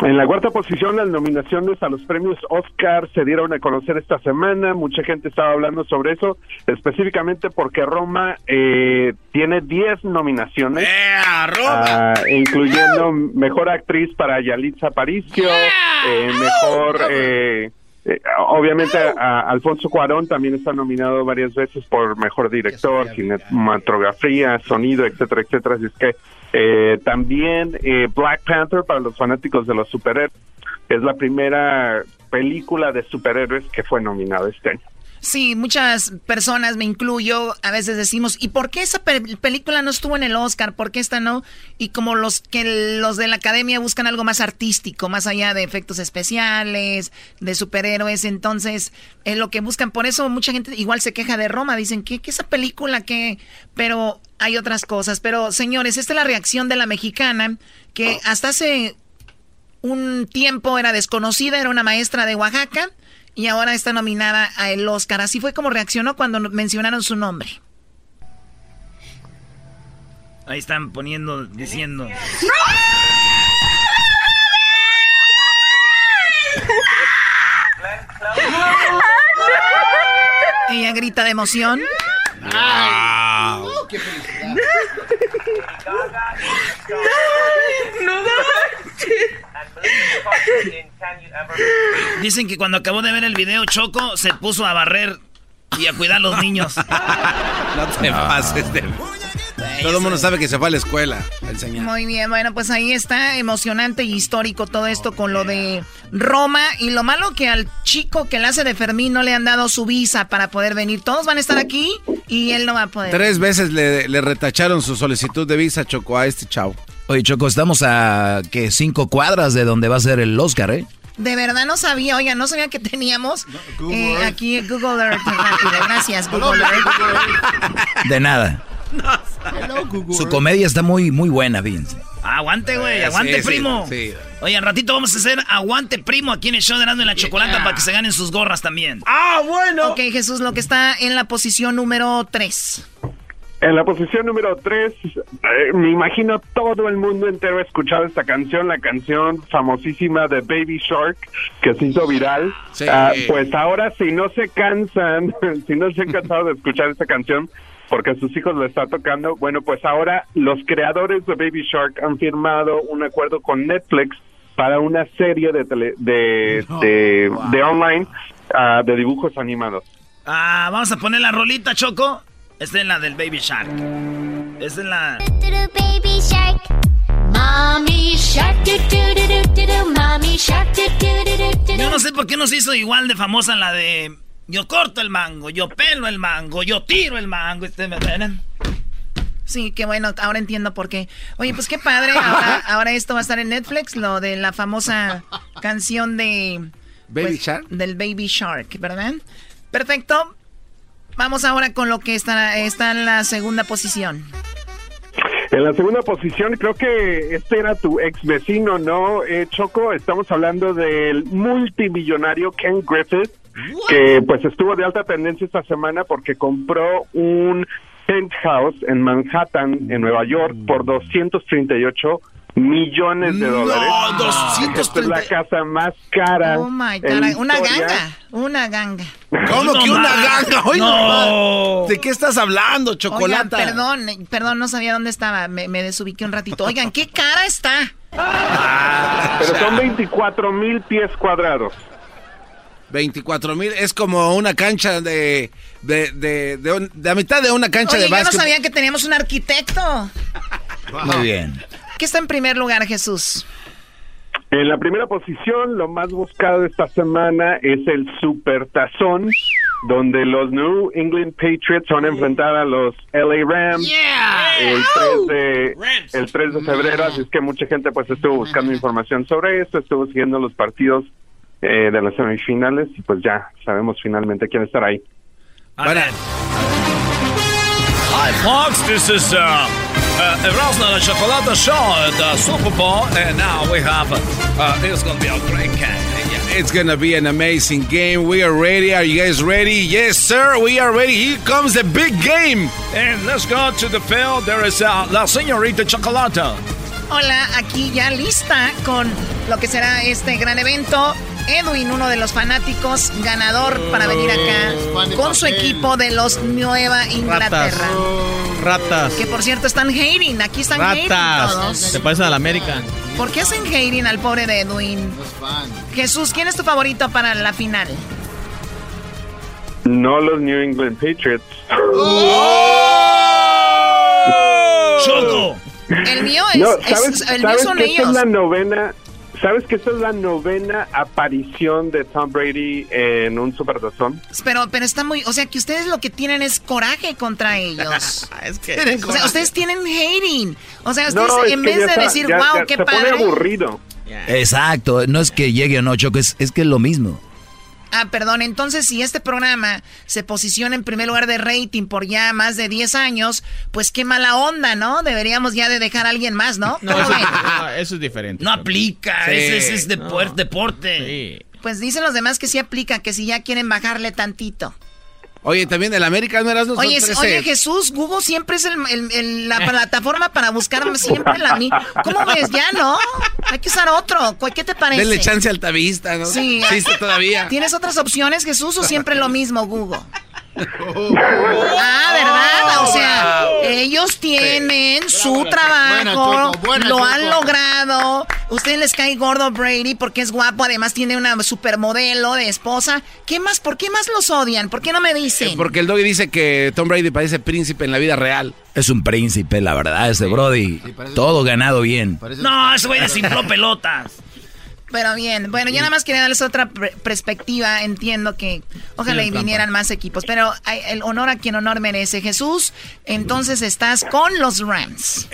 En la cuarta posición, las nominaciones a los premios Oscar se dieron a conocer esta semana. Mucha gente estaba hablando sobre eso, específicamente porque Roma eh, tiene 10 nominaciones, ah, incluyendo mejor actriz para Yalitza Aparicio, eh, mejor. Eh, eh, obviamente a, Alfonso Cuarón también está nominado varias veces por mejor director, cinematografía, sonido, etcétera, etcétera. Así es que eh, también eh, Black Panther para los fanáticos de los superhéroes es la primera película de superhéroes que fue nominada este año. Sí, muchas personas, me incluyo, a veces decimos, ¿y por qué esa película no estuvo en el Oscar? ¿Por qué esta no? Y como los que los de la academia buscan algo más artístico, más allá de efectos especiales, de superhéroes, entonces es lo que buscan. Por eso mucha gente igual se queja de Roma, dicen, ¿qué, qué esa película que...? Pero hay otras cosas. Pero señores, esta es la reacción de la mexicana, que hasta hace un tiempo era desconocida, era una maestra de Oaxaca y ahora está nominada a el Oscar. Así fue como reaccionó cuando mencionaron su nombre. Ahí están poniendo, diciendo. <laughs> Ella grita de emoción. ¡Qué felicidad! <laughs> ¡No Dicen que cuando acabó de ver el video, Choco se puso a barrer y a cuidar a los niños. <laughs> no te pases de... Todo el mundo sabe que se fue a la escuela Muy bien, bueno, pues ahí está emocionante y histórico todo esto con lo de Roma. Y lo malo que al chico que le hace de Fermín no le han dado su visa para poder venir. Todos van a estar aquí y él no va a poder. Tres veces le, le retacharon su solicitud de visa, Choco, a este chavo. Oye, Choco, estamos a que cinco cuadras de donde va a ser el Oscar, ¿eh? De verdad no sabía, oiga, no sabía que teníamos eh, aquí Google Earth. Gracias, Google Earth. De nada. Su comedia está muy, muy buena, Vince. Aguante, güey, aguante, primo. Oye, al ratito vamos a hacer aguante, primo, aquí en el show de Nando en la Chocolata para que se ganen sus gorras también. Ah, bueno. Ok, Jesús, lo que está en la posición número 3. En la posición número 3, eh, me imagino todo el mundo entero ha escuchado esta canción, la canción famosísima de Baby Shark, que se hizo viral. Ah, pues ahora, si no se cansan, <laughs> si no se han cansado de escuchar esta canción, porque a sus hijos lo está tocando, bueno, pues ahora los creadores de Baby Shark han firmado un acuerdo con Netflix para una serie de, de, de, online ah, de dibujos animados. Ah, vamos a poner la rolita, Choco. Esta es la del Baby Shark. Esta es la. Baby Shark. Mommy Shark. Mommy Shark. Yo no sé por qué nos hizo igual de famosa la de. Yo corto el mango, yo pelo el mango, yo tiro el mango. ¿Este me ven? Sí, qué bueno, ahora entiendo por qué. Oye, pues qué padre, <laughs> ahora, esto va a estar en Netflix, lo de la famosa canción de... Baby pues, Shark. Del Baby Shark, ¿verdad? Perfecto, Vamos ahora con lo que está, está en la segunda posición. En la segunda posición, creo que este era tu ex vecino, ¿no, eh, Choco? Estamos hablando del multimillonario Ken Griffith, que pues estuvo de alta tendencia esta semana porque compró un penthouse en Manhattan, en Nueva York, por 238 millones de dólares. No, 230. Esta es la casa más cara. Oh my God. Una historia. ganga. Una ganga. ¿Cómo No que una más. ganga? Hoy No. ¿De qué estás hablando, chocolate? perdón, perdón, no sabía dónde estaba. Me, me desubiqué un ratito. Oigan, qué cara está. Pero son 24 mil pies cuadrados. 24 mil es como una cancha de de, de, de, un- de la mitad de una cancha Oye, de yo no básquet. sabía que teníamos un arquitecto. Muy bien. ¿Qué está en primer lugar, Jesús? En la primera posición, lo más buscado esta semana es el Supertazón, donde los New England Patriots van a enfrentar a los LA Rams el, 3 de, el 3 de febrero, así es que mucha gente pues estuvo buscando información sobre esto, estuvo siguiendo los partidos eh, de las semifinales y pues ya sabemos finalmente quién estará ahí. Hi, folks. This is uh, uh, Erasmo and Chocolate Show at the Super Bowl, and now we have. Uh, is gonna be a great game. Yeah. It's gonna be an amazing game. We are ready. Are you guys ready? Yes, sir. We are ready. Here comes the big game. And let's go to the field. There is uh, La Señorita Chocolata. Hola, aquí ya lista con lo que será este gran evento. Edwin, uno de los fanáticos, ganador para venir acá con su equipo de los Nueva Inglaterra. Ratas. Que por cierto están hating, aquí están hating Ratas. todos. Se parecen al American. ¿Por qué hacen hating al pobre de Edwin? Jesús, ¿quién es tu favorito para la final? No los New England Patriots. ¡Choco! El mío es, No, es- ¿sabes, el mío sabes son que esta ellos. es la novena? ¿Sabes que esta es la novena aparición de Tom Brady en un Supertazón? Pero, pero está muy, o sea que ustedes lo que tienen es coraje contra ellos. <laughs> es que O sea, ustedes tienen hating. O sea, ustedes No, es en vez de está- decir, ya- wow, ya qué se padre. pone aburrido. Exacto, no es que llegue o no, Choco, es, es que es lo mismo. Ah, perdón, entonces si este programa se posiciona en primer lugar de rating por ya más de 10 años, pues qué mala onda, ¿no? Deberíamos ya de dejar a alguien más, ¿no? <laughs> No, ¿Cómo eso, <laughs> no, eso es diferente. No aplica, Sí. ese, ese es de No. puer- deporte. Sí. Pues dicen los demás que sí aplica, que si ya quieren bajarle tantito. Oye, también el American no eras Oye, 13. oye Jesús, Google siempre es el- el- el- la plataforma para buscar siempre la misma. ¿Cómo ves? Ya, ¿no? Hay que usar otro. ¿Cu- ¿Qué te parece? Denle chance al Altavista, ¿no? Sí. Existe todavía. ¿Tienes otras opciones, Jesús, o siempre lo mismo, Google? Ah, ¿verdad? O sea, ellos tienen su trabajo, Buena, Choco, buena, lo han logrado. Ustedes les cae gordo Brady porque es guapo, además tiene una supermodelo de esposa. ¿Qué más? ¿Por qué más los odian? ¿Por qué no me dicen? Porque el doggy dice que Tom Brady parece príncipe en la vida real. Es un príncipe, la verdad, ese Brody. Todo ganado bien. No, ese güey desinfló pelotas. Pero bien, bueno, yo nada más quería darles otra pre- perspectiva. Entiendo que ojalá Sí, y trampa. vinieran más equipos, pero hay- el honor a quien honor merece. Jesús, entonces estás con los Rams.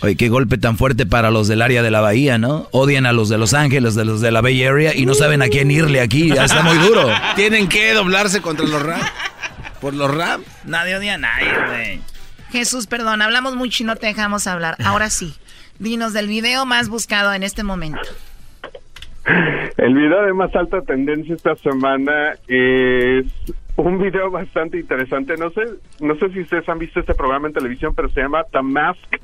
Oye, qué golpe tan fuerte para los del área de la bahía, ¿no? Odian a los de Los Ángeles, de los de la Bay Area y no saben a quién irle aquí. Ya está muy duro. <laughs> Tienen que doblarse contra los Rams. Por los Rams. Nadie odia a nadie, güey. Jesús, perdón, hablamos mucho y no te dejamos hablar. Ahora sí, dinos del video más buscado en este momento. El video de más alta tendencia esta semana es un video bastante interesante. No sé, no sé si ustedes han visto este programa en televisión, pero se llama The Mask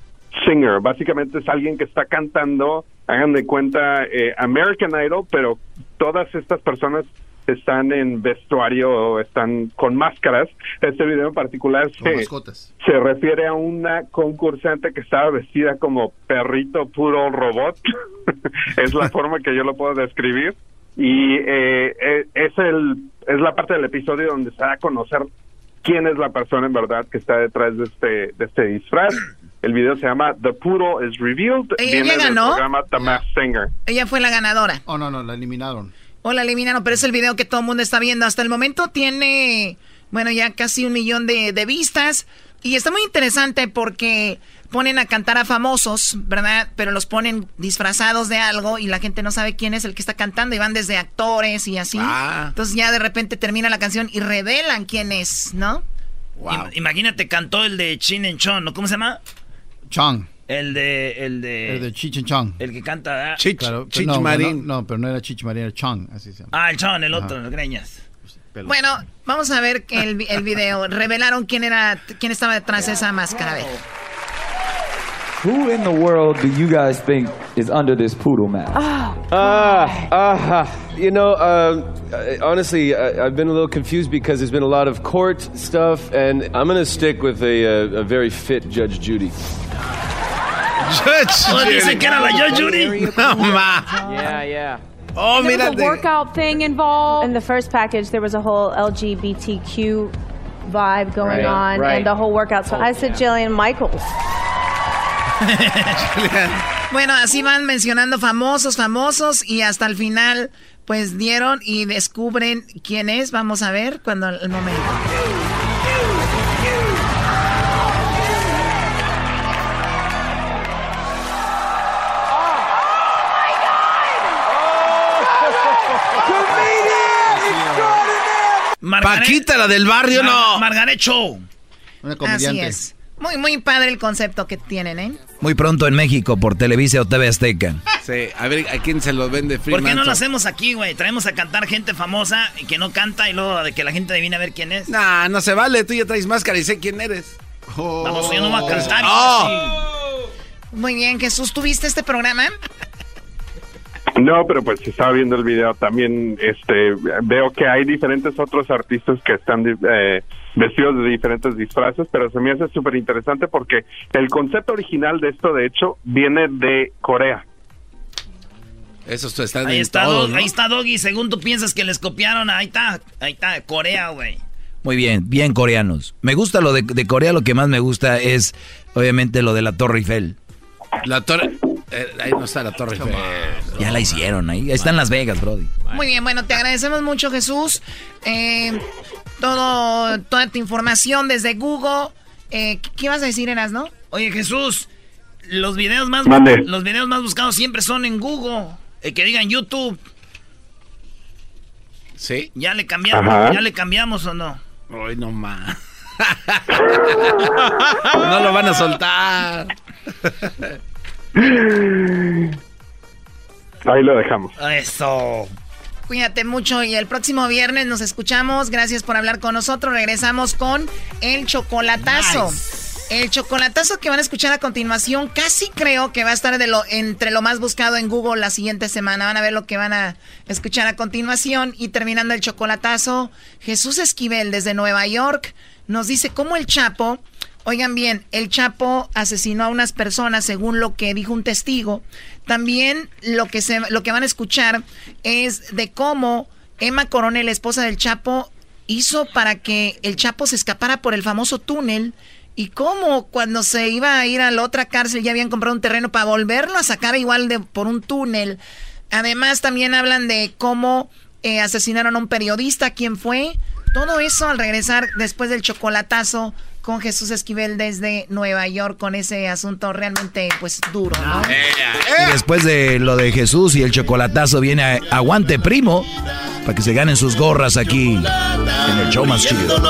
Singer. Básicamente es alguien que está cantando, hagan de cuenta, eh, American Idol, pero todas estas personas están en vestuario o están con máscaras. Este video en particular se, se refiere a una concursante que estaba vestida como perrito puro robot. <laughs> es la <laughs> forma que yo lo puedo describir. Y eh, eh, es, el, es la parte del episodio donde se da a conocer quién es la persona en verdad que está detrás de este, de este disfraz. El video se llama The Poodle is Revealed. ¿Ella Viene del ganó? programa The Masked Singer. Ella fue la ganadora. Oh, no, no, la eliminaron. O la eliminaron, pero es el video que todo el mundo está viendo. Hasta el momento tiene, bueno, ya casi un millón de, de vistas. Y está muy interesante porque ponen a cantar a famosos, ¿verdad? Pero los ponen disfrazados de algo y la gente no sabe quién es el que está cantando y van desde actores y así. Ah. Entonces ya de repente termina la canción y revelan quién es, ¿no? Im- Imagínate, cantó el de Chin en Chon, ¿no? ¿Cómo se llama? Chang. El de. El de. El de Chich and Chang. El que canta. ah. Claro, pero no, No, no, pero no era Chich Marín, era Chang, así se llama. Ah, el Chon, el Ajá. otro, el Greñas. Bueno, vamos a ver que el, el video. <laughs> Revelaron quién era, quién estaba detrás de esa máscara. A ver. Who in the world do you guys think is under this poodle mask? Ah, uh, you know, uh, honestly, I, have been a little confused because there's been a lot of court stuff, and I'm going to stick with a, a, a, very fit Judge Judy. Oh, dice que era la Judge Judy. No, ma. Yeah, yeah. Oh, there was a workout thing involved. In the first package, there was a whole LGBTQ vibe going right, on right. and the whole workout. So oh, I said yeah. Jillian Michaels. <laughs> bueno, así van mencionando famosos, famosos y hasta el final pues dieron y descubren quién es. Vamos a ver cuando el momento. Paquita, la del barrio, no. Margaret Show. Una comediante. Así es. Muy, muy padre el concepto que tienen, ¿eh? Muy pronto en México por Televisa o TV Azteca. Sí, a ver a quién se lo vende ¿Por qué no lo hacemos aquí, güey? Traemos a cantar gente famosa y que no canta y luego de que la gente adivina a ver quién es. Nah, no se vale, tú ya traes máscara y sé quién eres. Vamos, yo no voy a cantar. Oh. Muy bien, Jesús, ¿tuviste este programa? No, pero pues estaba viendo el video también, este, veo que hay diferentes otros artistas que están eh, vestidos de diferentes disfraces, pero se me hace súper interesante porque el concepto original de esto, de hecho, viene de Corea. Eso está ahí está, ahí está Doggy, según tú piensas que les copiaron, ahí está, ahí está, Corea, güey. Muy bien, bien coreanos. Me gusta lo de, de Corea, lo que más me gusta es obviamente lo de la Torre Eiffel. La Torre... Eh, ahí no está la Torre Eiffel. Ya la hicieron, ahí está en Las Vegas, Brody. Muy bien, bueno, te agradecemos mucho, Jesús. Eh, todo, toda tu información desde Google. Eh, ¿Qué vas a decir, Eras, no? Oye, Jesús, los videos más los videos más buscados siempre son en Google. que digan YouTube. ¿Sí? ¿Ya le cambiamos, ¿ya le cambiamos o no? Ay, no más. <laughs> no lo van a soltar. <laughs> Ahí lo dejamos. Eso. Cuídate mucho y el próximo viernes nos escuchamos. Gracias por hablar con nosotros. Regresamos con el chocolatazo. El chocolatazo que van a escuchar a continuación casi creo que va a estar de lo, entre lo más buscado en Google la siguiente semana. Van a ver lo que van a escuchar a continuación. Y terminando el chocolatazo, Jesús Esquivel desde Nueva York nos dice cómo el Chapo Oigan bien, el Chapo asesinó a unas personas según lo que dijo un testigo. También lo que, se, lo que van a escuchar es de cómo Emma Coronel, esposa del Chapo, hizo para que el Chapo se escapara por el famoso túnel y cómo cuando se iba a ir a la otra cárcel ya habían comprado un terreno para volverlo a sacar igual de por un túnel. Además también hablan de cómo eh, asesinaron a un periodista, quién fue. Todo eso al regresar después del chocolatazo con Jesús Esquivel desde Nueva York con ese asunto realmente pues duro, ¿no? Y después de lo de Jesús y el chocolatazo viene Aguante Primo para que se ganen sus gorras aquí en el show más chido.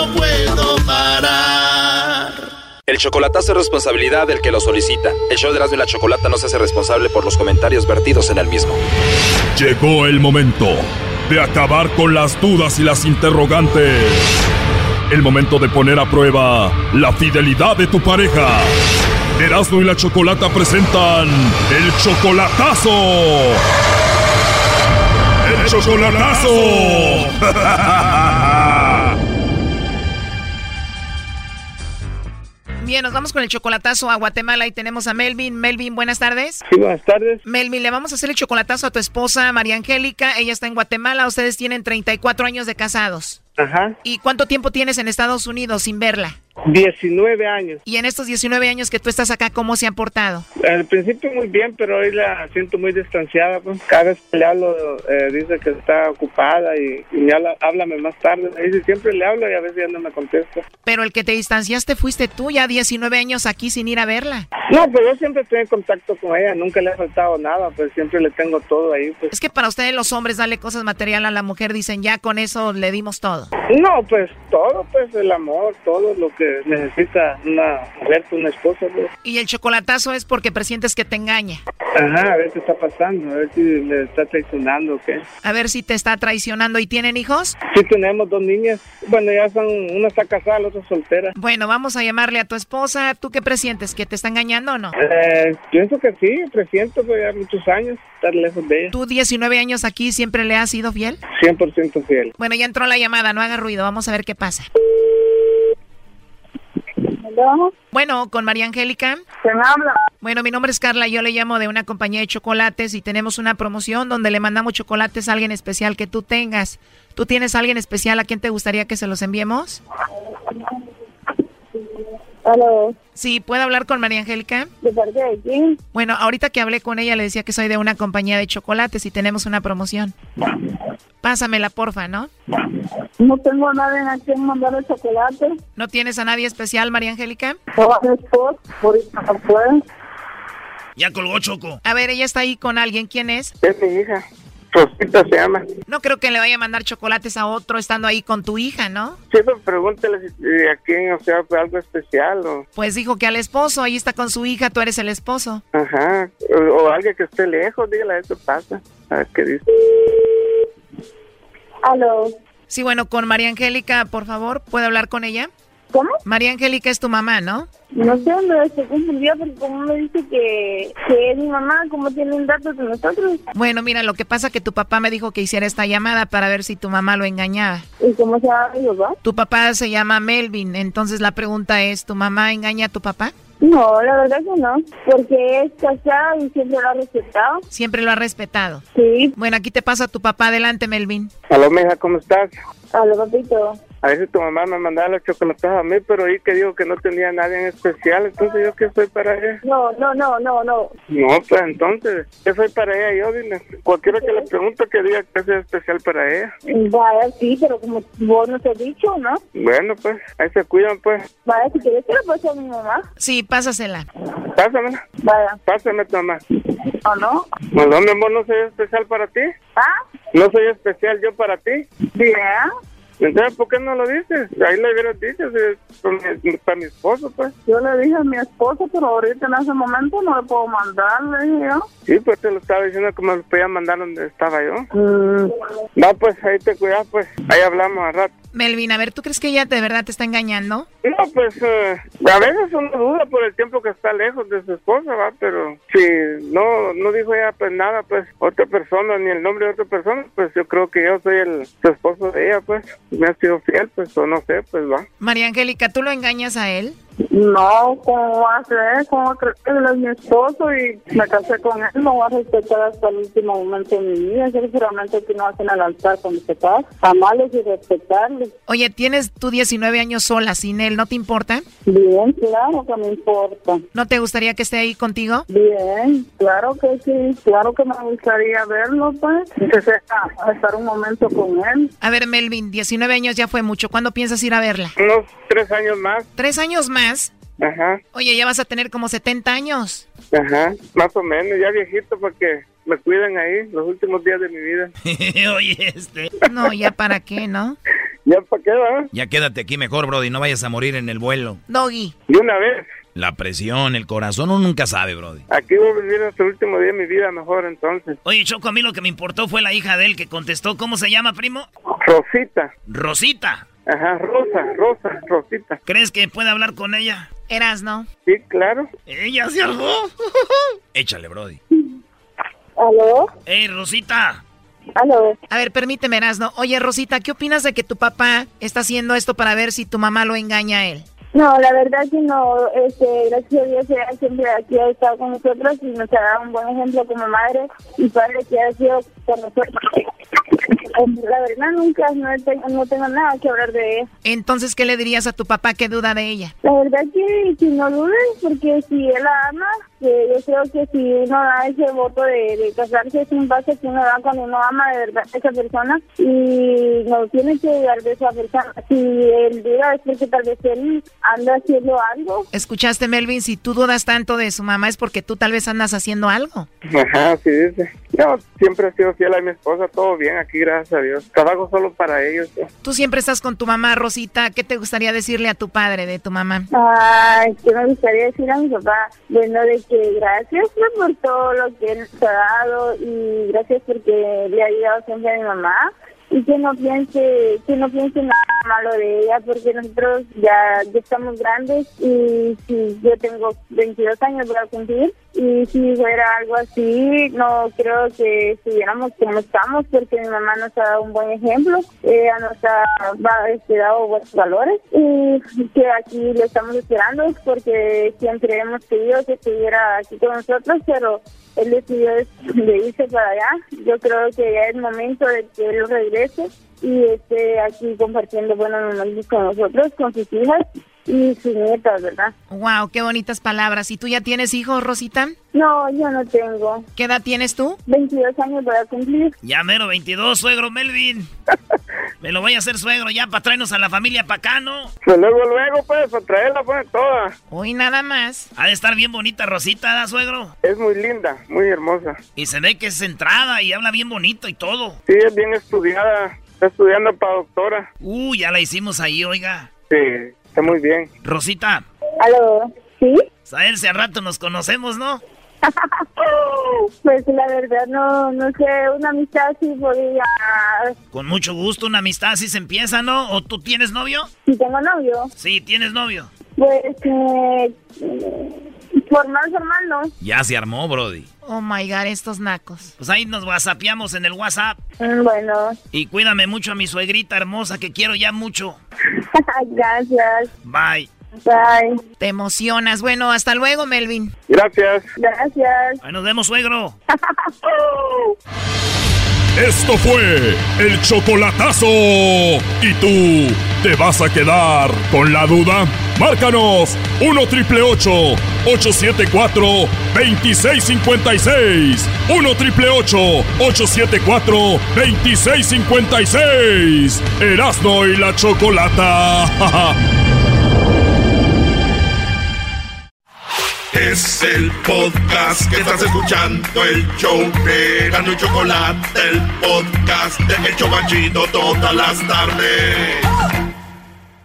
El chocolatazo es responsabilidad del que lo solicita. El show de Erasmo y la Chocolata no se hace responsable por los comentarios vertidos en el mismo. Llegó el momento de acabar con las dudas y las interrogantes el momento de poner a prueba la fidelidad de tu pareja. Erasmo y la Chocolata presentan el chocolatazo. ¡El chocolatazo! <laughs> Bien, nos vamos con el chocolatazo a Guatemala y tenemos a Melvin. Melvin, buenas tardes. Sí, buenas tardes. Melvin, le vamos a hacer el chocolatazo a tu esposa María Angélica. Ella está en Guatemala. Ustedes tienen 34 años de casados. Ajá. ¿Y cuánto tiempo tienes en Estados Unidos sin verla? 19 años. ¿Y en estos 19 años que tú estás acá, cómo se han portado? Al principio muy bien, pero hoy la siento muy distanciada. Pues. Cada vez que le hablo, eh, dice que está ocupada y, me habla, háblame más tarde. Dice, siempre le hablo y a veces ya no me contesta. Pero el que te distanciaste fuiste tú, ya 19 años aquí sin ir a verla. No, pero yo siempre estoy en contacto con ella, nunca le ha faltado nada, pues siempre le tengo todo ahí. Pues. Es que para ustedes los hombres darle cosas materiales a la mujer, dicen, ya con eso le dimos todo. Todo? No, pues todo, pues el amor, todo lo que necesita una mujer, una esposa. Pues. Y el chocolatazo es porque presientes que te engaña. Ajá, a ver qué está pasando, a ver si le está traicionando o qué. A ver si te está traicionando. ¿Y tienen hijos? Sí, tenemos dos niñas. Bueno, ya son, una está casada, la otra soltera. Bueno, vamos a llamarle a tu esposa. ¿Tú qué presientes? ¿Que te está engañando o no? Eh, pienso que sí, presiento, pues ya muchos años estar lejos de ella. ¿Tú 19 años aquí siempre le has sido fiel? 100% fiel. Bueno, ya entró la llamada, no haga ruido, vamos a ver qué pasa. Bueno, con María Angélica. ¿Quién habla? Bueno, mi nombre es Carla, yo le llamo de una compañía de chocolates y tenemos una promoción donde le mandamos chocolates a alguien especial que tú tengas. ¿Tú tienes a alguien especial a quien te gustaría que se los enviemos? ¿Aló? Sí, ¿puedo hablar con María Angélica? ¿De parte de quién? Bueno, ahorita que hablé con ella le decía que soy de una compañía de chocolates y tenemos una promoción. Pásamela, porfa, ¿no? No tengo a nadie a quien mandar el chocolate. ¿No tienes a nadie especial, María Angélica? Ya colgó Choco. A ver, ella está ahí con alguien. ¿Quién es? Es mi hija. Rosita se llama. No creo que le vaya a mandar chocolates a otro estando ahí con tu hija, ¿no? Sí, pero pregúntale a quién, o sea, fue algo especial o... Pues dijo que al esposo, ahí está con su hija, tú eres el esposo. Ajá, o, o alguien que esté lejos, dígale, eso pasa. A ver qué dice. ¿Aló? Sí, bueno, con María Angélica, por favor, ¿puedo hablar con ella? ¿Cómo? María Angélica es tu mamá, ¿no? No sé dónde se confundió, porque como me dice que, que es mi mamá, ¿cómo tienen datos de nosotros? Bueno, mira, lo que pasa que tu papá me dijo que hiciera esta llamada para ver si tu mamá lo engañaba. ¿Y cómo se llama mi papá? Tu papá se llama Melvin, entonces la pregunta es, ¿tu mamá engaña a tu papá? No, la verdad que no, porque es casada y siempre lo ha respetado. Siempre lo ha respetado. Sí. Bueno, aquí te pasa tu papá, adelante, Melvin. Aló, mija, ¿cómo estás? Aló, papito. A veces tu mamá me mandaba los chocolates a mí, pero ahí que digo que no tenía nadie en especial, entonces yo qué soy para ella. No, no, no, no, no. No, pues entonces, ¿qué soy para ella? Yo dile, cualquiera que le pregunte que diga que sea especial para ella. Vaya, sí, pero como vos no te has dicho, ¿no? Bueno, pues, ahí se cuidan, pues. Vaya, si quieres, te lo paso a mi mamá. Sí, pásasela. Pásamela. Vaya. Pásame tu mamá. ¿O no? No, no, mi amor, no soy especial para ti. ¿Ah? No soy especial yo para ti. Bien. Entonces, ¿por qué no lo dices? Ahí le hubieras dicho, si, para, mi, esposo, pues. Yo le dije a mi esposo, pero ahorita en ese momento no le puedo mandar, le dije yo. Sí, pues te lo estaba diciendo que me lo podía mandar donde estaba yo. Mm. No, pues ahí te cuidas, pues. Ahí hablamos a rato. Melvin, a ver, ¿tú crees que ella de verdad te está engañando? No, pues eh, a veces uno duda por el tiempo que está lejos de su esposa, va, pero si no no dijo ella pues nada, pues otra persona ni el nombre de otra persona, pues yo creo que yo soy el su esposo de ella, pues me ha sido fiel, pues o no sé, pues va. María Angélica, ¿tú lo engañas a él? No, ¿cómo va a ser? ¿Cómo crees que él es mi esposo y me casé con él? No voy a respetar hasta el último momento de mi vida. Seguramente que no hacen al altar cuando se casa. Amarles y respetarles. Oye, tienes tú 19 años sola sin él, ¿no te importa? Bien, claro que me importa. ¿No te gustaría que esté ahí contigo? Bien, claro que sí. Claro que me gustaría verlo, pues. Que sea, estar un momento con él. A ver, Melvin, 19 años ya fue mucho. ¿Cuándo piensas ir a verla? Unos tres años más. ¿Tres años más? Ajá. Oye, ya vas a tener como 70 años. Ajá, más o menos, ya viejito porque me cuidan ahí los últimos días de mi vida. <laughs> Oye, este. No, ya para qué, ¿no? <laughs> ¿Ya para qué, va? Ya quédate aquí mejor, Brody, no vayas a morir en el vuelo. Doggy. De una vez. La presión, el corazón, uno nunca sabe, Brody. Aquí voy a vivir hasta el último día de mi vida mejor entonces. Oye, Choco, a mí lo que me importó fue la hija de él que contestó. ¿Cómo se llama, primo? Rosita. Rosita. Ajá, Rosa, Rosa, Rosita. ¿Crees que puede hablar con ella? Eras, ¿no? Sí, claro. Ella se armó. <laughs> Échale, Brody. ¿Aló? ¡Ey, Rosita! ¿Aló? A ver, permíteme, Erasno. Oye, Rosita, ¿qué opinas de que tu papá está haciendo esto para ver si tu mamá lo engaña a él? No, la verdad que no, este, gracias a Dios ella siempre aquí ha estado con nosotros y nos ha dado un buen ejemplo como madre y padre que ha sido con nosotros. La verdad nunca, no, tengo, no tengo nada que hablar de ella. Entonces, ¿qué le dirías a tu papá que duda de ella? La verdad que, que no dudes, porque si él la ama, porque yo creo que si uno da ese voto de, de casarse es un paso que uno da cuando uno ama de verdad a esa persona y no tiene que dudar de esa persona. Si él duda es porque tal vez él anda haciendo algo. ¿Escuchaste, Melvin? Si tú dudas tanto de su mamá es porque tú tal vez andas haciendo algo. Ajá, sí dice. Yo siempre he sido fiel a mi esposa, todo bien aquí, gracias a Dios. Trabajo solo para ellos. Tú siempre estás con tu mamá, Rosita. ¿Qué te gustaría decirle a tu padre de tu mamá? Ay, ¿qué me gustaría decir a mi papá? Bueno, de que gracias pues, por todo lo que él ha dado y gracias porque le ha ayudado siempre a mi mamá y que no piense que no piense nada malo de ella porque nosotros ya, ya estamos grandes y si yo tengo 22 años voy a cumplir. Y si fuera algo así no creo que estuviéramos como estamos porque mi mamá nos ha dado un buen ejemplo ella nos ha este, dado buenos valores y que aquí lo estamos esperando porque siempre hemos querido que estuviera aquí con nosotros pero él decidió de irse para allá yo creo que ya es momento de que él regrese y esté aquí compartiendo buenos momentos con nosotros, con sus hijas y sus nietas, ¿verdad? Wow, qué bonitas palabras. ¿Y tú ya tienes hijos, Rosita? No, yo no tengo. ¿Qué edad tienes tú? 22 años voy a cumplir. Ya mero 22, suegro Melvin. <laughs> Me lo voy a hacer suegro ya para traernos a la familia para acá, ¿no? Pues luego, luego, pues, para traerla, pues, toda. Hoy nada más. Ha de estar bien bonita Rosita, ¿da, suegro? Es muy linda, muy hermosa. Y se ve que es centrada y habla bien bonito y todo. Sí, es bien estudiada. Está estudiando para doctora. Uh, ya la hicimos ahí, oiga. Sí, está muy bien. Rosita. ¿Aló? ¿Sí? Saberse al rato nos conocemos, ¿no? <laughs> pues la verdad no, no sé, una amistad sí podría... Con mucho gusto, una amistad así se empieza, ¿no? ¿O tú tienes novio? Sí, tengo novio. Sí, tienes novio. Pues, eh, formal, formal, ¿no? Ya se armó, Brody. Oh my god, estos nacos. Pues ahí nos whatsappeamos en el WhatsApp. Mm, Bueno, Y cuídame mucho a mi suegrita hermosa que quiero ya mucho. <laughs> gracias. Bye. Bye. Te emocionas. Bueno, hasta luego, Melvin. Gracias. Gracias. Ahí nos vemos, suegro. <laughs> Esto fue el chocolatazo. ¿Y tú te vas a quedar con la duda? Márcanos 1 triple 874 2656. 1 triple 874 2656. Erasno y la chocolata. <laughs> Es el podcast que estás escuchando, el show de Gano y Chocolate, el podcast de El Chobachito todas las tardes.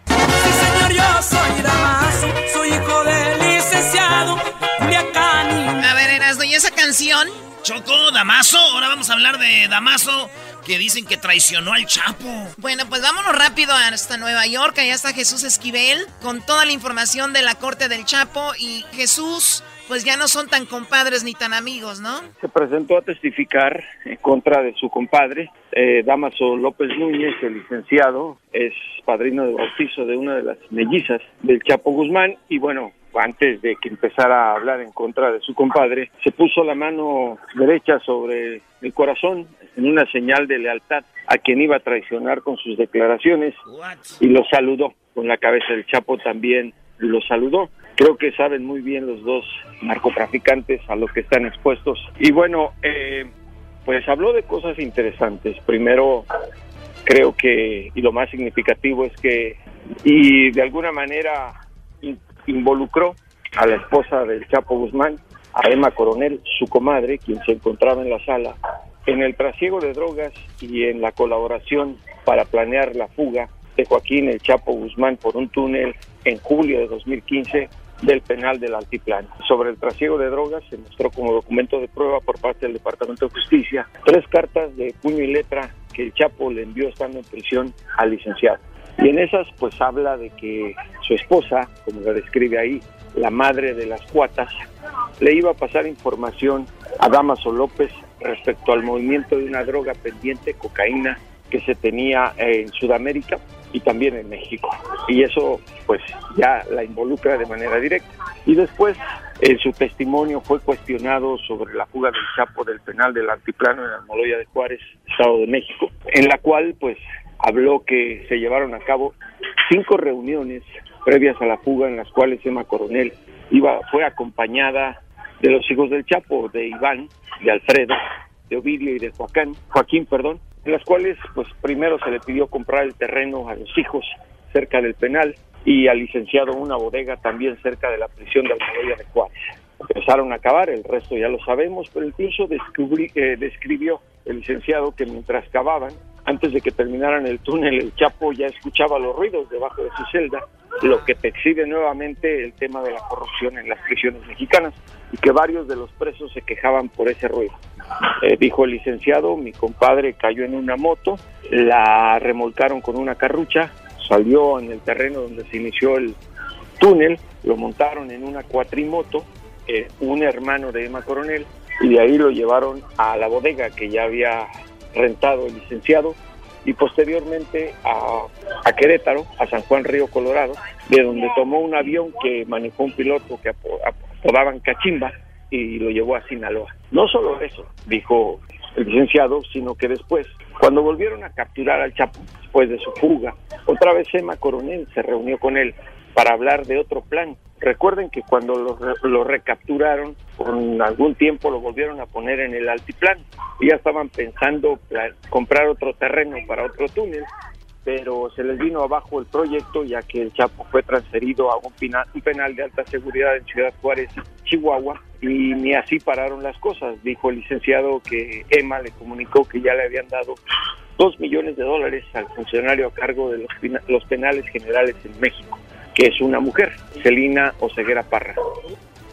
Sí, señor, yo soy Damaso, soy hijo del licenciado Culiacán. A ver, Erasno, ¿y esa canción? Choco, Damaso. Ahora vamos a hablar de Damaso, que dicen que traicionó al Chapo. Bueno, pues vámonos rápido hasta Nueva York. Allá está Jesús Esquivel con toda la información de la corte del Chapo. Y Jesús, pues ya no son tan compadres ni tan amigos, ¿no? se presentó a testificar en contra de su compadre, eh, Damaso López Núñez, el licenciado, es padrino de bautizo de una de las mellizas del Chapo Guzmán y bueno, antes de que empezara a hablar en contra de su compadre, se puso la mano derecha sobre el corazón en una señal de lealtad a quien iba a traicionar con sus declaraciones y lo saludó con la cabeza del Chapo también lo saludó. Creo que saben muy bien los dos narcotraficantes a lo que están expuestos. Y bueno, eh, pues habló de cosas interesantes. Primero, creo que, y lo más significativo es que, y de alguna manera involucró a la esposa del Chapo Guzmán, a Emma Coronel, su comadre, quien se encontraba en la sala, en el trasiego de drogas y en la colaboración para planear la fuga de Joaquín el Chapo Guzmán por un túnel en julio de 2015 del penal del Altiplano. Sobre el trasiego de drogas se mostró como documento de prueba por parte del Departamento de Justicia tres cartas de puño y letra que el Chapo le envió estando en prisión al licenciado. Y en esas pues habla de que su esposa, como la describe ahí, la madre de las cuatas, le iba a pasar información a Damaso López respecto al movimiento de una droga pendiente, cocaína, que se tenía en Sudamérica y también en México. Y eso pues ya la involucra de manera directa. Y después en su testimonio fue cuestionado sobre la fuga del Chapo del penal del Altiplano en Almoloya de Juárez, Estado de México, en la cual pues habló que se llevaron a cabo cinco reuniones previas a la fuga en las cuales Emma Coronel iba fue acompañada de los hijos del Chapo, de Iván, de Alfredo, de Ovidio y de Joaquín, Joaquín, perdón, en las cuales pues primero se le pidió comprar el terreno a los hijos cerca del penal y al licenciado una bodega también cerca de la prisión de Almoloya de Juárez. Empezaron a acabar, el resto ya lo sabemos, pero incluso descubrí- eh, describió el licenciado que mientras cavaban, antes de que terminaran el túnel, el Chapo ya escuchaba los ruidos debajo de su celda, lo que te exhibe nuevamente el tema de la corrupción en las prisiones mexicanas y que varios de los presos se quejaban por ese ruido. Eh, dijo el licenciado, mi compadre cayó en una moto, la remolcaron con una carrucha, salió en el terreno donde se inició el túnel, lo montaron en una cuatrimoto, eh, un hermano de Emma Coronel, y de ahí lo llevaron a la bodega que ya había rentado el licenciado y posteriormente a, Querétaro, a San Juan Río Colorado, de donde tomó un avión que manejó un piloto que apo- apodaban Cachimba y lo llevó a Sinaloa. No solo eso, dijo el licenciado, sino que después, cuando volvieron a capturar al Chapo, después de su fuga, otra vez Emma Coronel se reunió con él para hablar de otro plan. Recuerden que cuando lo, lo recapturaron, con algún tiempo lo volvieron a poner en el altiplán y ya estaban pensando comprar otro terreno para otro túnel, pero se les vino abajo el proyecto ya que el Chapo fue transferido a un, pina- un penal de alta seguridad en Ciudad Juárez, Chihuahua, y ni así pararon las cosas. Dijo el licenciado que Emma le comunicó que ya le habían dado dos millones de dólares al funcionario a cargo de los, los penales generales en México, que es una mujer, Celina Oseguera Parra.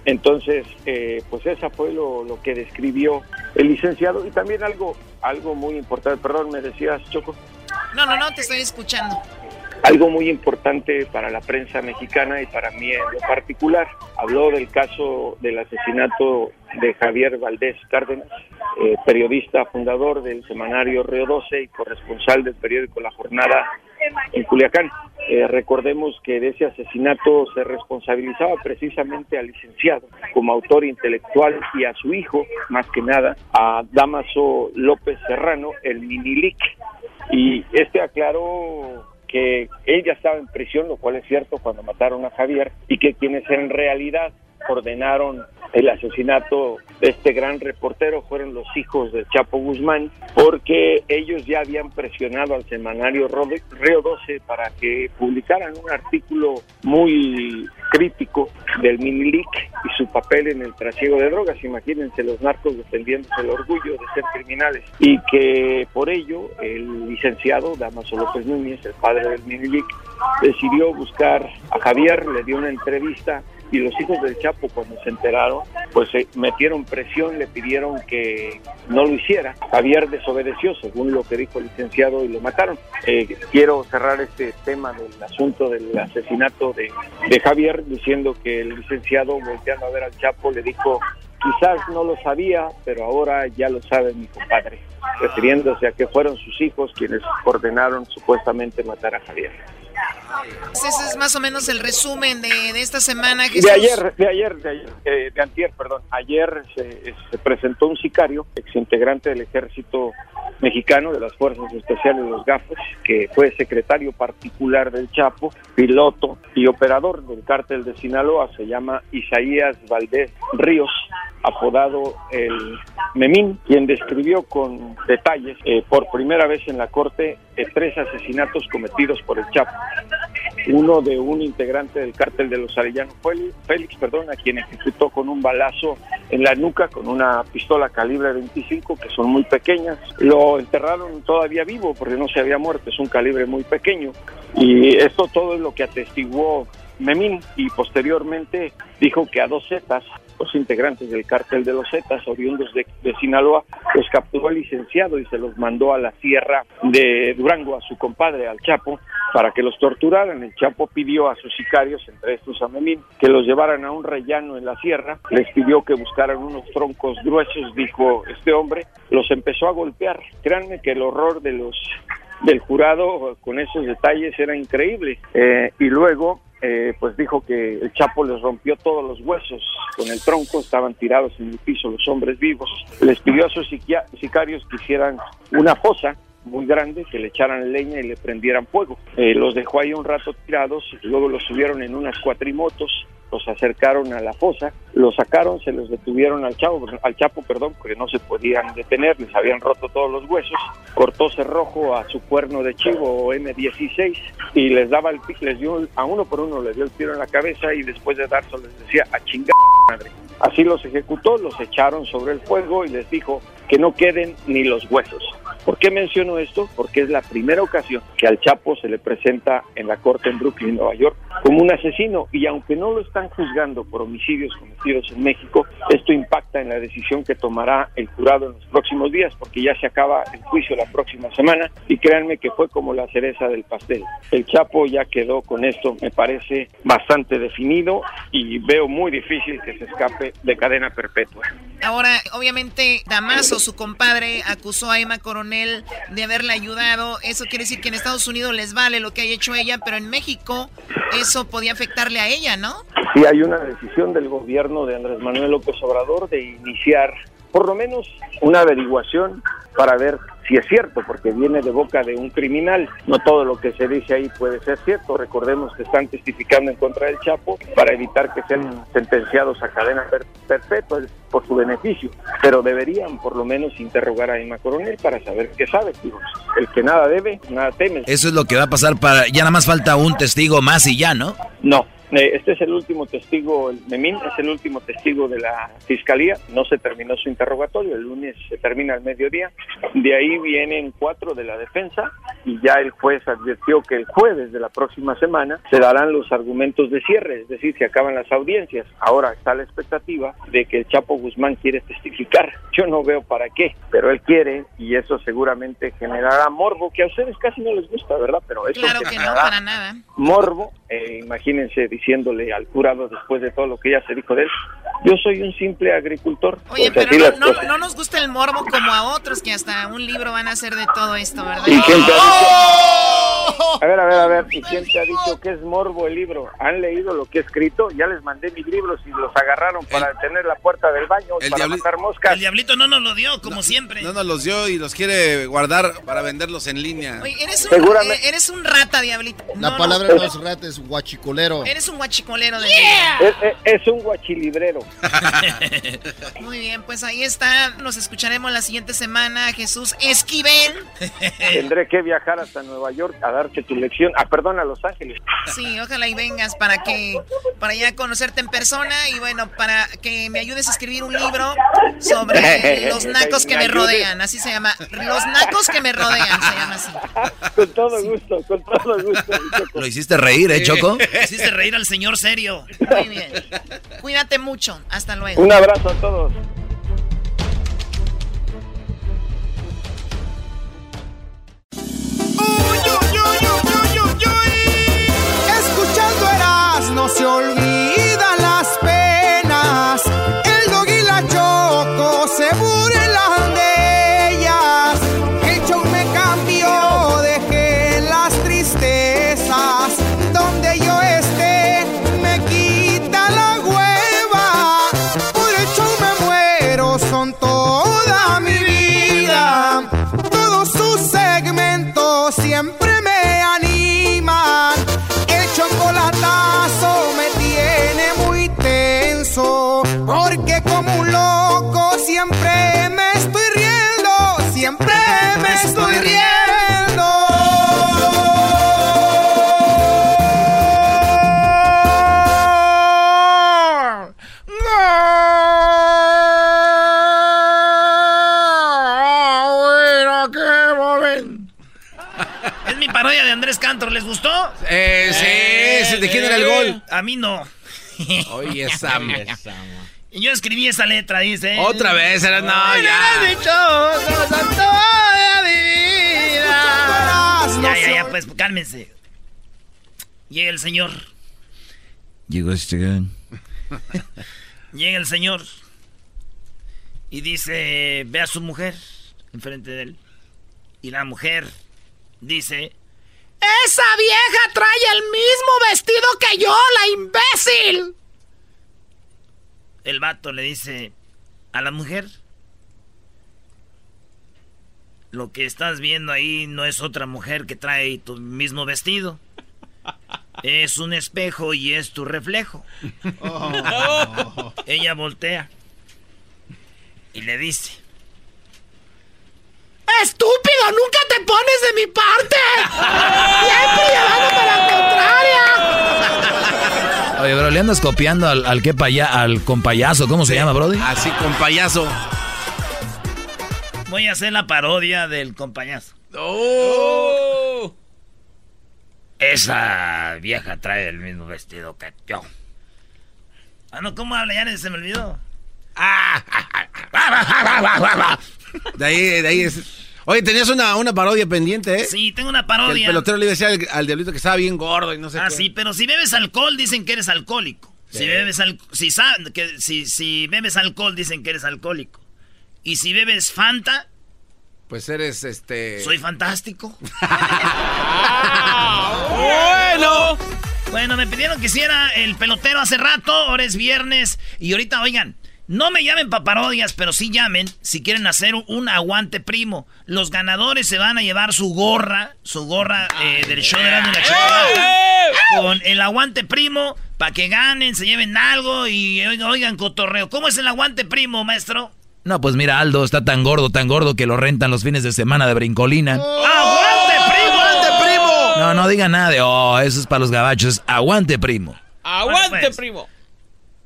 Entonces, eh, pues esa fue lo, lo que describió el licenciado y también algo, algo muy importante, perdón, me decías, Choco. No, no, no, te estoy escuchando. Algo muy importante para la prensa mexicana y para mí en lo particular. Habló del caso del asesinato de Javier Valdés Cárdenas, eh, periodista fundador del semanario Río 12 y corresponsal del periódico La Jornada en Culiacán. Eh, recordemos que de ese asesinato se responsabilizaba precisamente al licenciado como autor intelectual y a su hijo, más que nada, a Damaso López Serrano, el Minilic. Y este aclaró que él ya estaba en prisión, lo cual es cierto cuando mataron a Javier, y que quienes en realidad ordenaron el asesinato de este gran reportero fueron los hijos de Chapo Guzmán, porque ellos ya habían presionado al semanario Río 12 para que publicaran un artículo muy crítico del Minilic y su papel en el trasiego de drogas. Imagínense los narcos defendiéndose el orgullo de ser criminales y que por ello el licenciado Damaso López Núñez, el padre del Minilic, decidió buscar a Javier, le dio una entrevista y los hijos del Chapo cuando se enteraron pues se metieron presión, le pidieron que no lo hiciera. Javier desobedeció según lo que dijo el licenciado y lo mataron. Eh, quiero cerrar este tema del asunto del asesinato de, de Javier diciendo que el licenciado volteando a ver al Chapo le dijo quizás no lo sabía, pero ahora ya lo sabe mi compadre, refiriéndose a que fueron sus hijos quienes ordenaron supuestamente matar a Javier. Ese es más o menos el resumen de, de esta semana. Jesús. De ayer, de ayer, de ayer, eh, de antier, perdón. Ayer se, se presentó un sicario, exintegrante del ejército mexicano, de las Fuerzas Especiales de los Gafos, que fue secretario particular del Chapo, piloto y operador del cártel de Sinaloa, se llama Isaías Valdés Ríos, apodado el Memín, quien describió con detalles eh, por primera vez en la corte eh, tres asesinatos cometidos por el Chapo uno de un integrante del cártel de los Arellano Félix, Félix, perdón, a quien ejecutó con un balazo en la nuca con una pistola calibre 25 que son muy pequeñas. Lo enterraron todavía vivo porque no se había muerto, es un calibre muy pequeño. Y esto todo es lo que atestiguó Memín y posteriormente dijo que a dos Zetas, los integrantes del cártel de los Zetas, oriundos de, de Sinaloa, los capturó el licenciado y se los mandó a la sierra de Durango a su compadre, al Chapo, para que los torturaran. El Chapo pidió a sus sicarios, entre estos a Memín, que los llevaran a un rellano en la sierra, les pidió que buscaran unos troncos gruesos, dijo este hombre, los empezó a golpear. Créanme que el horror de los del jurado con esos detalles era increíble. Eh, y luego eh, pues dijo que el Chapo les rompió todos los huesos con el tronco, estaban tirados en el piso los hombres vivos. Les pidió a sus sicarios que hicieran una fosa muy grande, que le echaran leña y le prendieran fuego. Eh, los dejó ahí un rato tirados, luego los subieron en unas cuatrimotos los acercaron a la fosa, los sacaron, se los detuvieron al Chapo, al Chapo, perdón, porque no se podían detener, les habían roto todos los huesos, cortó cerrojo a su cuerno de chivo M16 y les daba el les dio a uno por uno le dio el tiro en la cabeza y después de dárselo les decía a chingar madre. Así los ejecutó, los echaron sobre el fuego y les dijo que no queden ni los huesos. ¿Por qué menciono esto? Porque es la primera ocasión que al Chapo se le presenta en la corte en Brooklyn, Nueva York, como un asesino y aunque no lo están juzgando por homicidios cometidos en México, esto impacta en la decisión que tomará el jurado en los próximos días porque ya se acaba el juicio la próxima semana y créanme que fue como la cereza del pastel. El Chapo ya quedó con esto, me parece bastante definido y veo muy difícil que se escape de cadena perpetua. Ahora, obviamente, Damaso, su compadre, acusó a Emma Coronel de haberle ayudado. Eso quiere decir que en Estados Unidos les vale lo que haya hecho ella, pero en México eso podía afectarle a ella, ¿no? Sí hay una decisión del gobierno de Andrés Manuel López Obrador de iniciar por lo menos una averiguación para ver si es cierto, porque viene de boca de un criminal. No todo lo que se dice ahí puede ser cierto. Recordemos que están testificando en contra del Chapo para evitar que sean sentenciados a cadena per- perpetua por su beneficio. Pero deberían por lo menos interrogar a Emma Coronel para saber qué sabe. Digo, el que nada debe, nada teme. Eso es lo que va a pasar para... Ya nada más falta un testigo más y ya, ¿no? No, este es el último testigo, el Memín es el último testigo de la fiscalía. No se terminó su interrogatorio, el lunes se termina al mediodía. De ahí vienen cuatro de la defensa y ya el juez advirtió que el jueves de la próxima semana se darán los argumentos de cierre, es decir, se acaban las audiencias. Ahora está la expectativa de que el Chapo Guzmán quiere testificar. Yo no veo para qué, pero él quiere y eso seguramente generará morbo, que a ustedes casi no les gusta, ¿verdad? Pero eso Claro que no, para nada. morbo, eh, imagínense diciéndole al jurado después de todo lo que ya se dijo de él, yo soy un simple agricultor. Oye, Pues pero no, no, no nos gusta el morbo como a otros que hasta un libro van a hacer de todo esto, ¿verdad? ¿Y quién te ha dicho? A ver, a ver, a ver, ¿y quién te ha dicho que es morbo el libro? ¿Han leído lo que he escrito? Ya les mandé mis libros y los agarraron para tener la puerta del baño, el para diabli- matar moscas. El diablito no nos lo dio, como siempre. No nos los dio y los quiere guardar para venderlos en línea. Oye, eres un, Seguramente- eh, eres un rata, diablito. La No, palabra no. no es rat, es guachicolero. Eres un guachicolero de Es, es- es un guachilibrero. <laughs> Muy bien, pues ahí está. Nos escucharemos la siguiente semana. Jesús Esquivel. Tendré que viajar hasta Nueva York a darte tu lección. Ah, perdón, a Los Ángeles. Sí, ojalá y vengas para que para ya conocerte en persona y bueno, para que me ayudes a escribir un libro sobre <laughs> los nacos que me rodean, así se llama. Los nacos que me rodean, se llama así. Con todo gusto, con todo gusto. Lo hiciste reír, ¿eh, Choco? <laughs> Hiciste reír al señor serio. Muy bien. Cuídate mucho. Hasta luego. Un abrazo a todos. Escuchando Eras no se A mí no. Oye, <laughs> Sam. Yo escribí esa letra, dice. Otra vez, era no, ya. Ya, ya, ya, pues cálmense. Llega el señor. Llegó este gan. <laughs> Llega el señor. Y dice, ve a su mujer enfrente de él. Y la mujer dice, ¡Esa vieja trae el mismo vestido que yo, la imbécil! el vato le dice a la mujer, lo que estás viendo ahí no es otra mujer que trae tu mismo vestido. Es un espejo y es tu reflejo. Ella voltea y le dice: ¡Estúpido! ¡Nunca te pones de mi parte! ¡Siempre llevándome la contraria! Oye, bro, le andas copiando al, al que paya, al compayazo, ¿cómo se llama, Brody? Así, con payaso. Voy a hacer la parodia del compañazo. ¡Oh! Esa vieja trae el mismo vestido que yo. Ah, no, ¿cómo habla? Ya se me olvidó. De ahí, de ahí es. Oye, tenías una, una parodia pendiente, ¿eh? Sí, tengo una parodia. El pelotero le iba a decir al, al diablito que estaba bien gordo y no sé Ah, qué. sí, pero si bebes alcohol dicen que eres alcohólico. Si bebes al, si, que, si, si bebes alcohol dicen que eres alcohólico. Y si bebes Fanta, Pues eres este. soy fantástico. <laughs> bueno. Bueno, me pidieron que hiciera el pelotero hace rato, ahora es viernes. Y ahorita, oigan, no me llamen para parodias, pero sí llamen si quieren hacer un, aguante primo. Los ganadores se van a llevar su gorra, su gorra eh, del show de la Chocolata, con el aguante primo, para que ganen, se lleven algo y oigan, oigan, cotorreo. ¿Cómo es el aguante primo, maestro? No, pues mira, Aldo está tan gordo, tan gordo que lo rentan los fines de semana de brincolina. ¡Aguante primo! ¡Aguante primo! No, no diga nada de, oh, eso es para los gabachos. Aguante, primo. ¡Aguante, Bueno, pues. primo!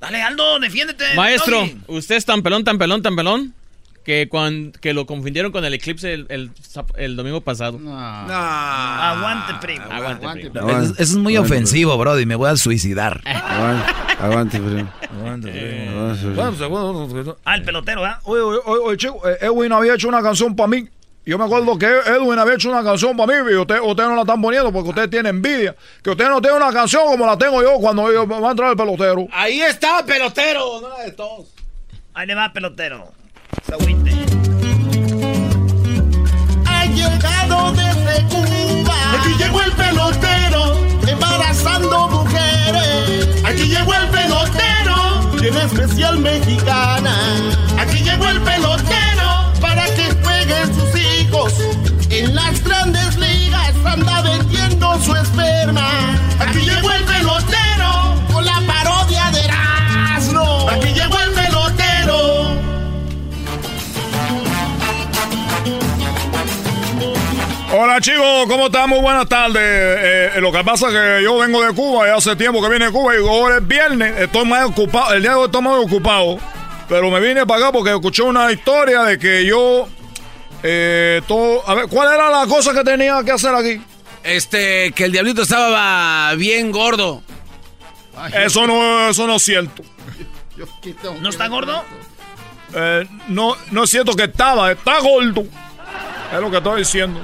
Dale, Aldo, defiéndete. Maestro, Doggy. usted es tan pelón, tan pelón, tan pelón que, cuan- que lo confundieron con el eclipse el, el, el domingo pasado. Aguante primo. Aguante, primo. Eso, eso es muy ofensivo, Brody. Me voy a suicidar. <laughs> Aguante, aguante, primo. Ah, el pelotero, ¿ah? Oye, oye, oye, oye, chico, eh, Edwin había hecho una canción para mí. Yo me acuerdo que Edwin había hecho una canción para mí y usted- ustedes no la están poniendo porque ustedes tienen envidia. Que ustedes no tienen una canción como la tengo yo cuando yo, va a entrar el pelotero. Ahí está, pelotero. No la de todos. Ahí le va, pelotero. Se agüite. Ha llegado desde Cuba. Aquí llegó el pelotero, embarazando mujeres. Aquí llegó el pelotero, bien especial mexicana. Aquí llegó el pelotero para que jueguen sus En las grandes ligas anda vendiendo su esperma. Aquí llegó el pelotero con la parodia de Erasmo. Aquí llegó el pelotero. Hola chicos, ¿cómo están? Muy buenas tardes. Eh, eh, lo que pasa es que yo vengo de Cuba y hace tiempo que vine de Cuba y ahora es viernes. Estoy más ocupado, el día de hoy estoy más ocupado. Pero me vine para acá porque escuché una historia de que yo... eh, todo, a ver, ¿cuál era la cosa que tenía que hacer aquí? Este, que el diablito estaba bien gordo. Eso no, eso no es cierto. <laughs> ¿No está gordo? Eh, no, no es cierto que estaba, está gordo. Es lo que estoy diciendo.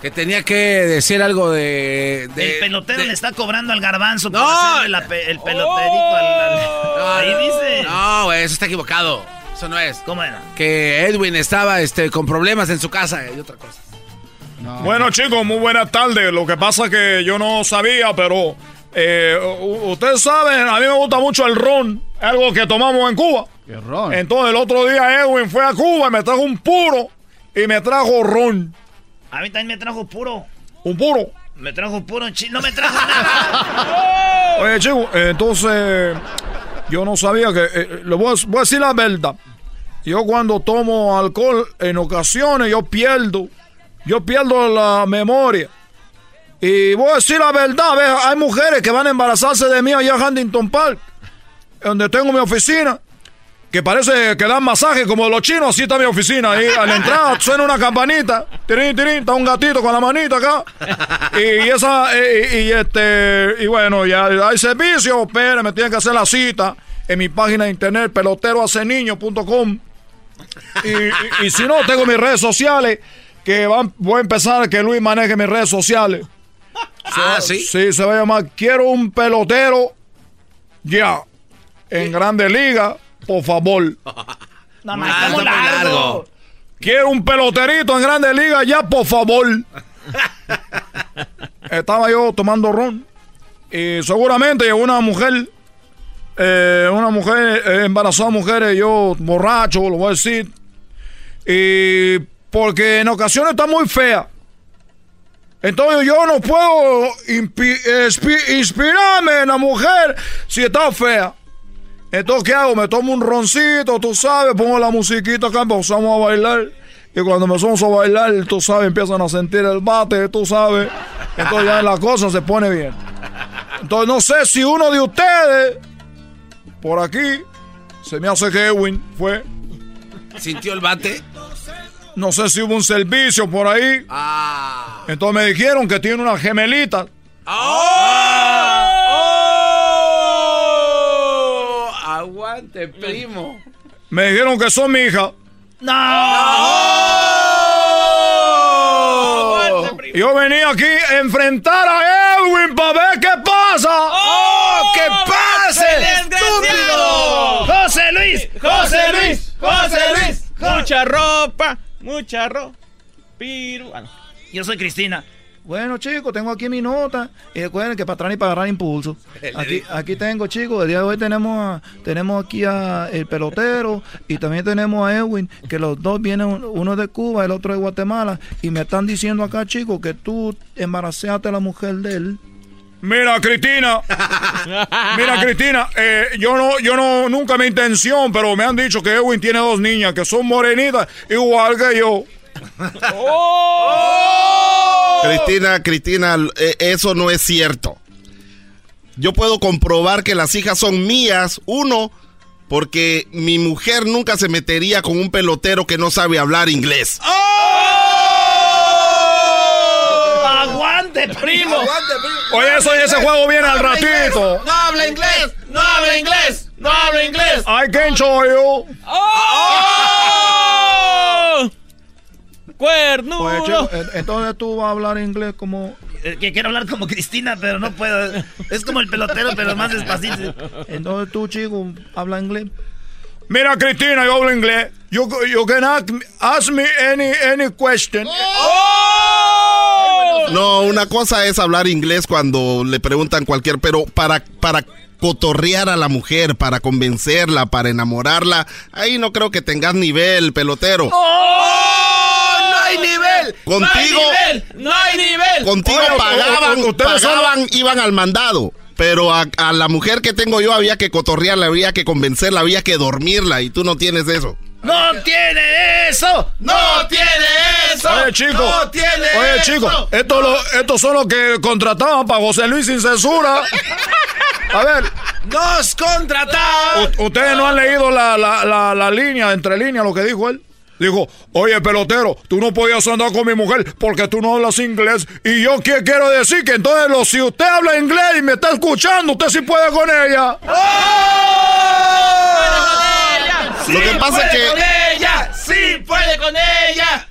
Que tenía que decir algo de. de- el pelotero de- le está cobrando al garbanzo por No. la pe- el peloterito al, al- Ahí dice. No, eso está equivocado. Eso no es. ¿Cómo era? Que Edwin estaba este, con problemas en su casa y otra cosa. Bueno chicos, muy buenas tardes. Lo que pasa es que yo no sabía, pero eh, ustedes saben, a mí me gusta mucho el ron, algo que tomamos en Cuba. ¿Qué ron? Entonces el otro día Edwin fue a Cuba y me trajo un puro y me trajo ron. A mí también me trajo puro. Un puro. Me trajo puro No me trajo nada. <laughs> Oye chicos, entonces yo no sabía que... eh, le voy a, decir la verdad. Yo cuando tomo alcohol, en ocasiones yo pierdo. Yo pierdo la memoria. Y voy a decir la verdad, hay mujeres que van a embarazarse de mí allá en Huntington Park, donde tengo mi oficina, que parece que dan masaje como los chinos, así está mi oficina. Ahí a la entrada <laughs> suena una campanita, tirín, tirín, está un gatito con la manita acá. Y, esa, y, y este, y bueno, ya hay servicio, pero me tienen que hacer la cita en mi página de internet, peloterohaceniño.com. Y, y- y si no, tengo mis redes sociales, que van, voy a empezar a que Luis maneje mis redes sociales. Ah, sí. Sí, se va a llamar Quiero un pelotero ya. En Grande Liga, por favor. <laughs> No, más, está muy largo. Quiero un peloterito en Grande Liga ya, por favor. <laughs> Estaba yo tomando ron. Y seguramente llegó una mujer, eh, una mujer eh, embarazada, mujeres, yo borracho, lo voy a decir. Y porque en ocasiones está muy fea. Entonces yo no puedo inspirarme en la mujer si está fea. Entonces, ¿qué hago? Me tomo un roncito, tú sabes, pongo la musiquita acá, empezamos a bailar. Y cuando empezamos a bailar, tú sabes, empiezan a sentir el bate, tú sabes. Entonces ya la cosa se pone bien. Entonces no sé si uno de ustedes, por aquí, se me hace que Edwin fue. ¿Sintió el bate? No sé si hubo un servicio por ahí. Ah. Entonces me dijeron que tiene una gemelita. ¡Oh! Aguante, primo. Me dijeron que son mi hija. Yo venía aquí a enfrentar a Edwin para ver qué pasa. ¡Oh! ¡Que pase! ¡Estúpido! ¡José Luis! ¡José Luis! ¡José Luis! Mucha ropa, mucha ropa. Piru. No. Yo soy Cristina. Bueno, chicos, tengo aquí mi nota. Y recuerden que para atrás y para agarrar impulso. <laughs> Aquí, aquí tengo, chicos. El día de hoy tenemos, a- tenemos aquí a el pelotero y también tenemos a Edwin, que los dos vienen, uno de Cuba, el otro de Guatemala. Y me están diciendo acá, chicos, que tú embarazaste a la mujer de él. Mira, Cristina. <laughs> Mira, Cristina, eh, yo no, yo no, nunca mi intención, pero me han dicho que Edwin tiene dos niñas que son morenitas, igual que yo. Cristina, Cristina, eh, eso no es cierto. Yo puedo comprobar que las hijas son mías, uno, porque mi mujer nunca se metería con un pelotero que no sabe hablar inglés. ¡Aguante, primo! Oye, eso, ese juego viene al ratito. ¡No habla inglés! ¡No habla inglés! ¡No habla inglés! I can show you. ¡Oh! ¡Cuernudo! Chico, eh, entonces tú vas a hablar inglés como... Eh, Que quiero hablar como Cristina, pero no puedo. Es como el pelotero, pero más despacito. Entonces tú, chico, habla inglés. Mira, Cristina, yo hablo inglés. You, you can ask me, ask me any, any question. No, una cosa es hablar inglés cuando le preguntan cualquier, pero para, para cotorrear a la mujer, para convencerla, para enamorarla, ahí no creo que tengas nivel, pelotero. ¡Oh! ¡No hay nivel! Contigo- ¡No hay nivel! ¡No hay nivel! Contigo Oye, pagaban, o- o- ustedes iban al mandado. Pero a, a la mujer que tengo yo había que cotorrearla, había que convencerla, había que dormirla y tú no tienes eso. ¡No tiene eso! ¡No tiene eso! Oye, chico. ¡No tiene Oye, eso! chico. Estos lo- estos son los que contrataban para José Luis sin censura. A ver. ¡Nos contrataron! U- Ustedes no han leído la, la, la, la línea, entre líneas, lo que dijo él. Dijo, oye, pelotero, tú no podías andar con mi mujer porque tú no hablas inglés. Y yo ¿qué quiero decir que entonces lo- si usted habla inglés y me está escuchando, usted sí puede con ella. Lo que pasa es que- ¡Con ella! ¡Sí puede con ella!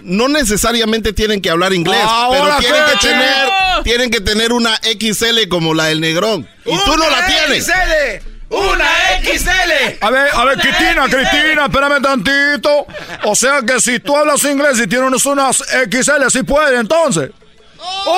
No necesariamente tienen que hablar inglés, Ahora pero tienen que tener, tienen que tener una XL como la del Negrón. Y tú no la tienes. XL! ¡Una XL! A ver, a ver, Cristina, XL. Cristina, espérame tantito. O sea que si tú hablas inglés y tienes unas XL, sí puede, entonces. ¡Que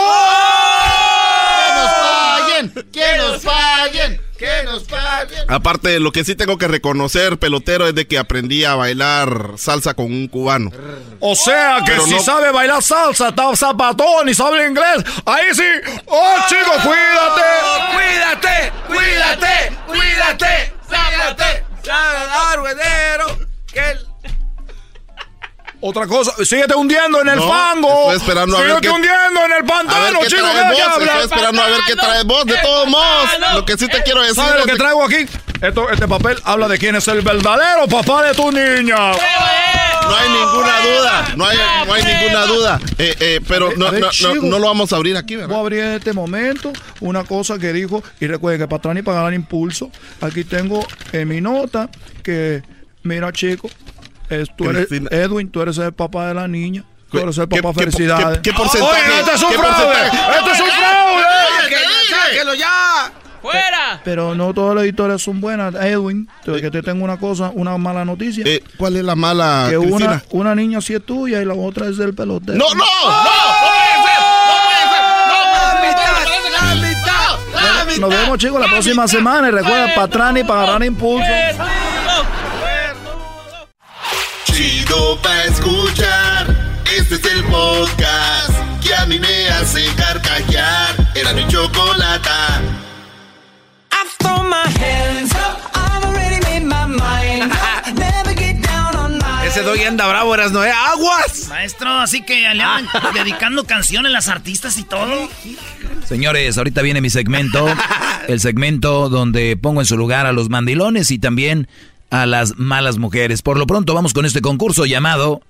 nos paguen! ¡Que nos paguen! ¡Que nos paguen! Aparte, lo que sí tengo que reconocer, pelotero, es de que aprendí a bailar salsa con un cubano. O sea que Pero si no- sabe bailar salsa, está zapatón y sabe inglés, ahí sí. ¡Oh, chico, cuídate! ¡Cuídate! ¡Cuídate! ¡Cuídate! ¡Cuídate! ¡Arguedero! Que el- Otra cosa, síguete hundiendo en el No, fango. estoy esperando a ver síguete qué- hundiendo en el A ver pantano, qué chico, traes ¿qué vos, que hablas? estoy esperando a ver qué traes vos. De todos modos, lo que sí te quiero decir ¿Sabes lo es que traigo aquí? Esto, este papel habla de quién es el verdadero papá de tu niña. No hay ninguna duda, no hay, no hay ninguna duda. Eh, eh, pero no, A ver, no, no, chico. no lo vamos a abrir aquí, ¿verdad? Voy a abrir en este momento una cosa que dijo, y recuerden que para atrás ni para ganar impulso, aquí tengo en mi nota que, mira chico, es- tú eres. Edwin, tú eres el papá de la niña, tú eres el ¿Qué- papá, qué- felicidades. qué- qué porcentaje? Oye, este es un ¿Qué fraude, este es un fraude. ¡Sáquelo ya! ¡Fuera! Pero no todas las historias son buenas, Edwin, te- que te tengo una cosa, una mala noticia. Eh, ¿Cuál es la mala, que una, una niña sí es tuya y la otra es del pelotero. ¡No, no! ¡No! ¡La mitad! ¡La mitad! Nos vemos chicos la próxima semana y recuerda para atrás ni para ganar impulso. Chido pa' escuchar. Este es el podcast que a mí me hace carcajear. Era mi chocolata. I throw my hands up, I've already made my mind up. <laughs> Never get down on my Ese doggy anda bravo, eras Noé. ¡Aguas! Maestro, así que le andan <laughs> dedicando canciones las artistas y todo. Señores, ahorita viene mi segmento, <laughs> el segmento donde pongo en su lugar a los mandilones y también a las malas mujeres. Por lo pronto vamos con este concurso llamado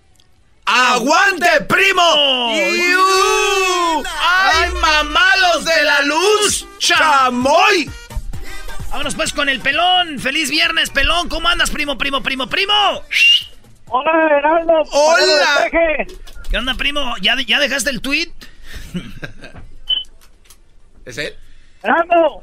¡Aguante, primo! ¡Iu! ¡Ay, mamalos de la luz! ¡Chamoy! Vámonos pues con el pelón. Feliz viernes, pelón. ¿Cómo andas, primo, primo, primo, primo? Hola, Heraldo. Hola. ¿Qué onda, primo? ¿Ya, ya dejaste el tweet? ¿Es él? Heraldo.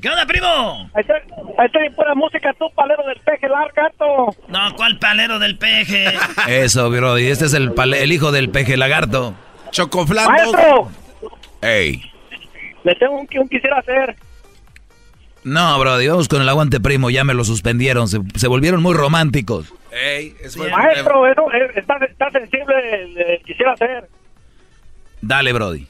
¿Qué onda, primo? Ahí está, ahí está bien pura música, tú, palero del peje, largato. No, ¿cuál palero del peje? <laughs> Eso, Brody. Este es el, pale- el hijo del peje lagarto. Chocoflando. Maestro, Ey. le tengo un, un quisiera hacer. No, Brody, vamos con el aguante primo. Ya me lo suspendieron. Se, se volvieron muy románticos. Ey, eso Maestro, eso, eh, está, está sensible, le quisiera hacer. Dale, Brody.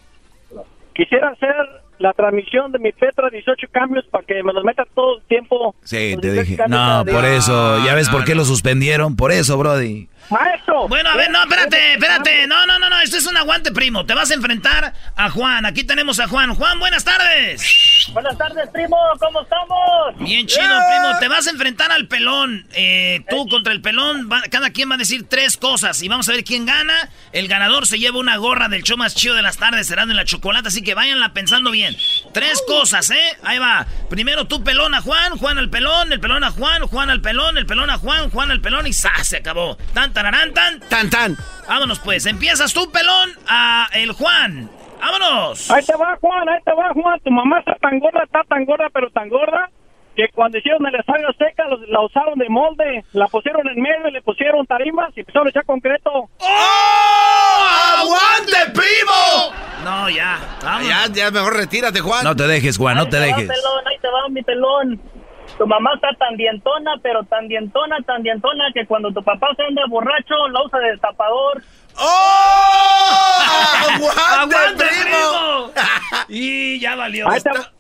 Quisiera hacer la transmisión de mi Petra 18 cambios para que me los meta todo el tiempo. Sí, Los te 18 dije. No, por eso. ¿Ya ves por qué lo suspendieron? Por eso, Brody. Maestro. Bueno, a ver, no, espérate, espérate. No, no, no, no. Esto es un aguante, primo. Te vas a enfrentar a Juan. Aquí tenemos a Juan. Juan, buenas tardes. Buenas tardes, primo. ¿Cómo estamos? Bien chido, primo. Te vas a enfrentar al pelón. Eh, tú contra el pelón. va- cada quien va a decir tres cosas. Y vamos a ver quién gana. El ganador se lleva una gorra del show más chido de las tardes. Será en la chocolate. Así que váyanla pensando bien. Tres cosas, ¿eh? Ahí va. Primero tú, pelón a Juan. Juan al pelón. El pelón a Juan. Juan al pelón. El pelón a Juan. Juan al pelón. Y ¡zas! Se acabó. Tan, tararán, tan. Tan, tan. Vámonos, pues. Empiezas tú, pelón, a el Juan. ¡Vámonos! Ahí te va, Juan, ahí te va, Juan. Tu mamá está tan gorda, está tan gorda, pero tan gorda, que cuando hicieron el estadio seca, los- la usaron de molde, la pusieron en medio, le pusieron tarimas y empezaron a echar concreto. ¡Aguante, primo! No, ya. Ya, ya, mejor retírate, Juan. No te dejes, Juan, no te Ahí te va, dejes. pelón, ahí te va, mi pelón. Tu mamá está tan dientona, pero tan dientona, tan dientona, que cuando tu papá se anda borracho, la usa de destapador. ¡Oh! <laughs> ¡Aguante, primo! <laughs> y ya valió. Ahí te, va,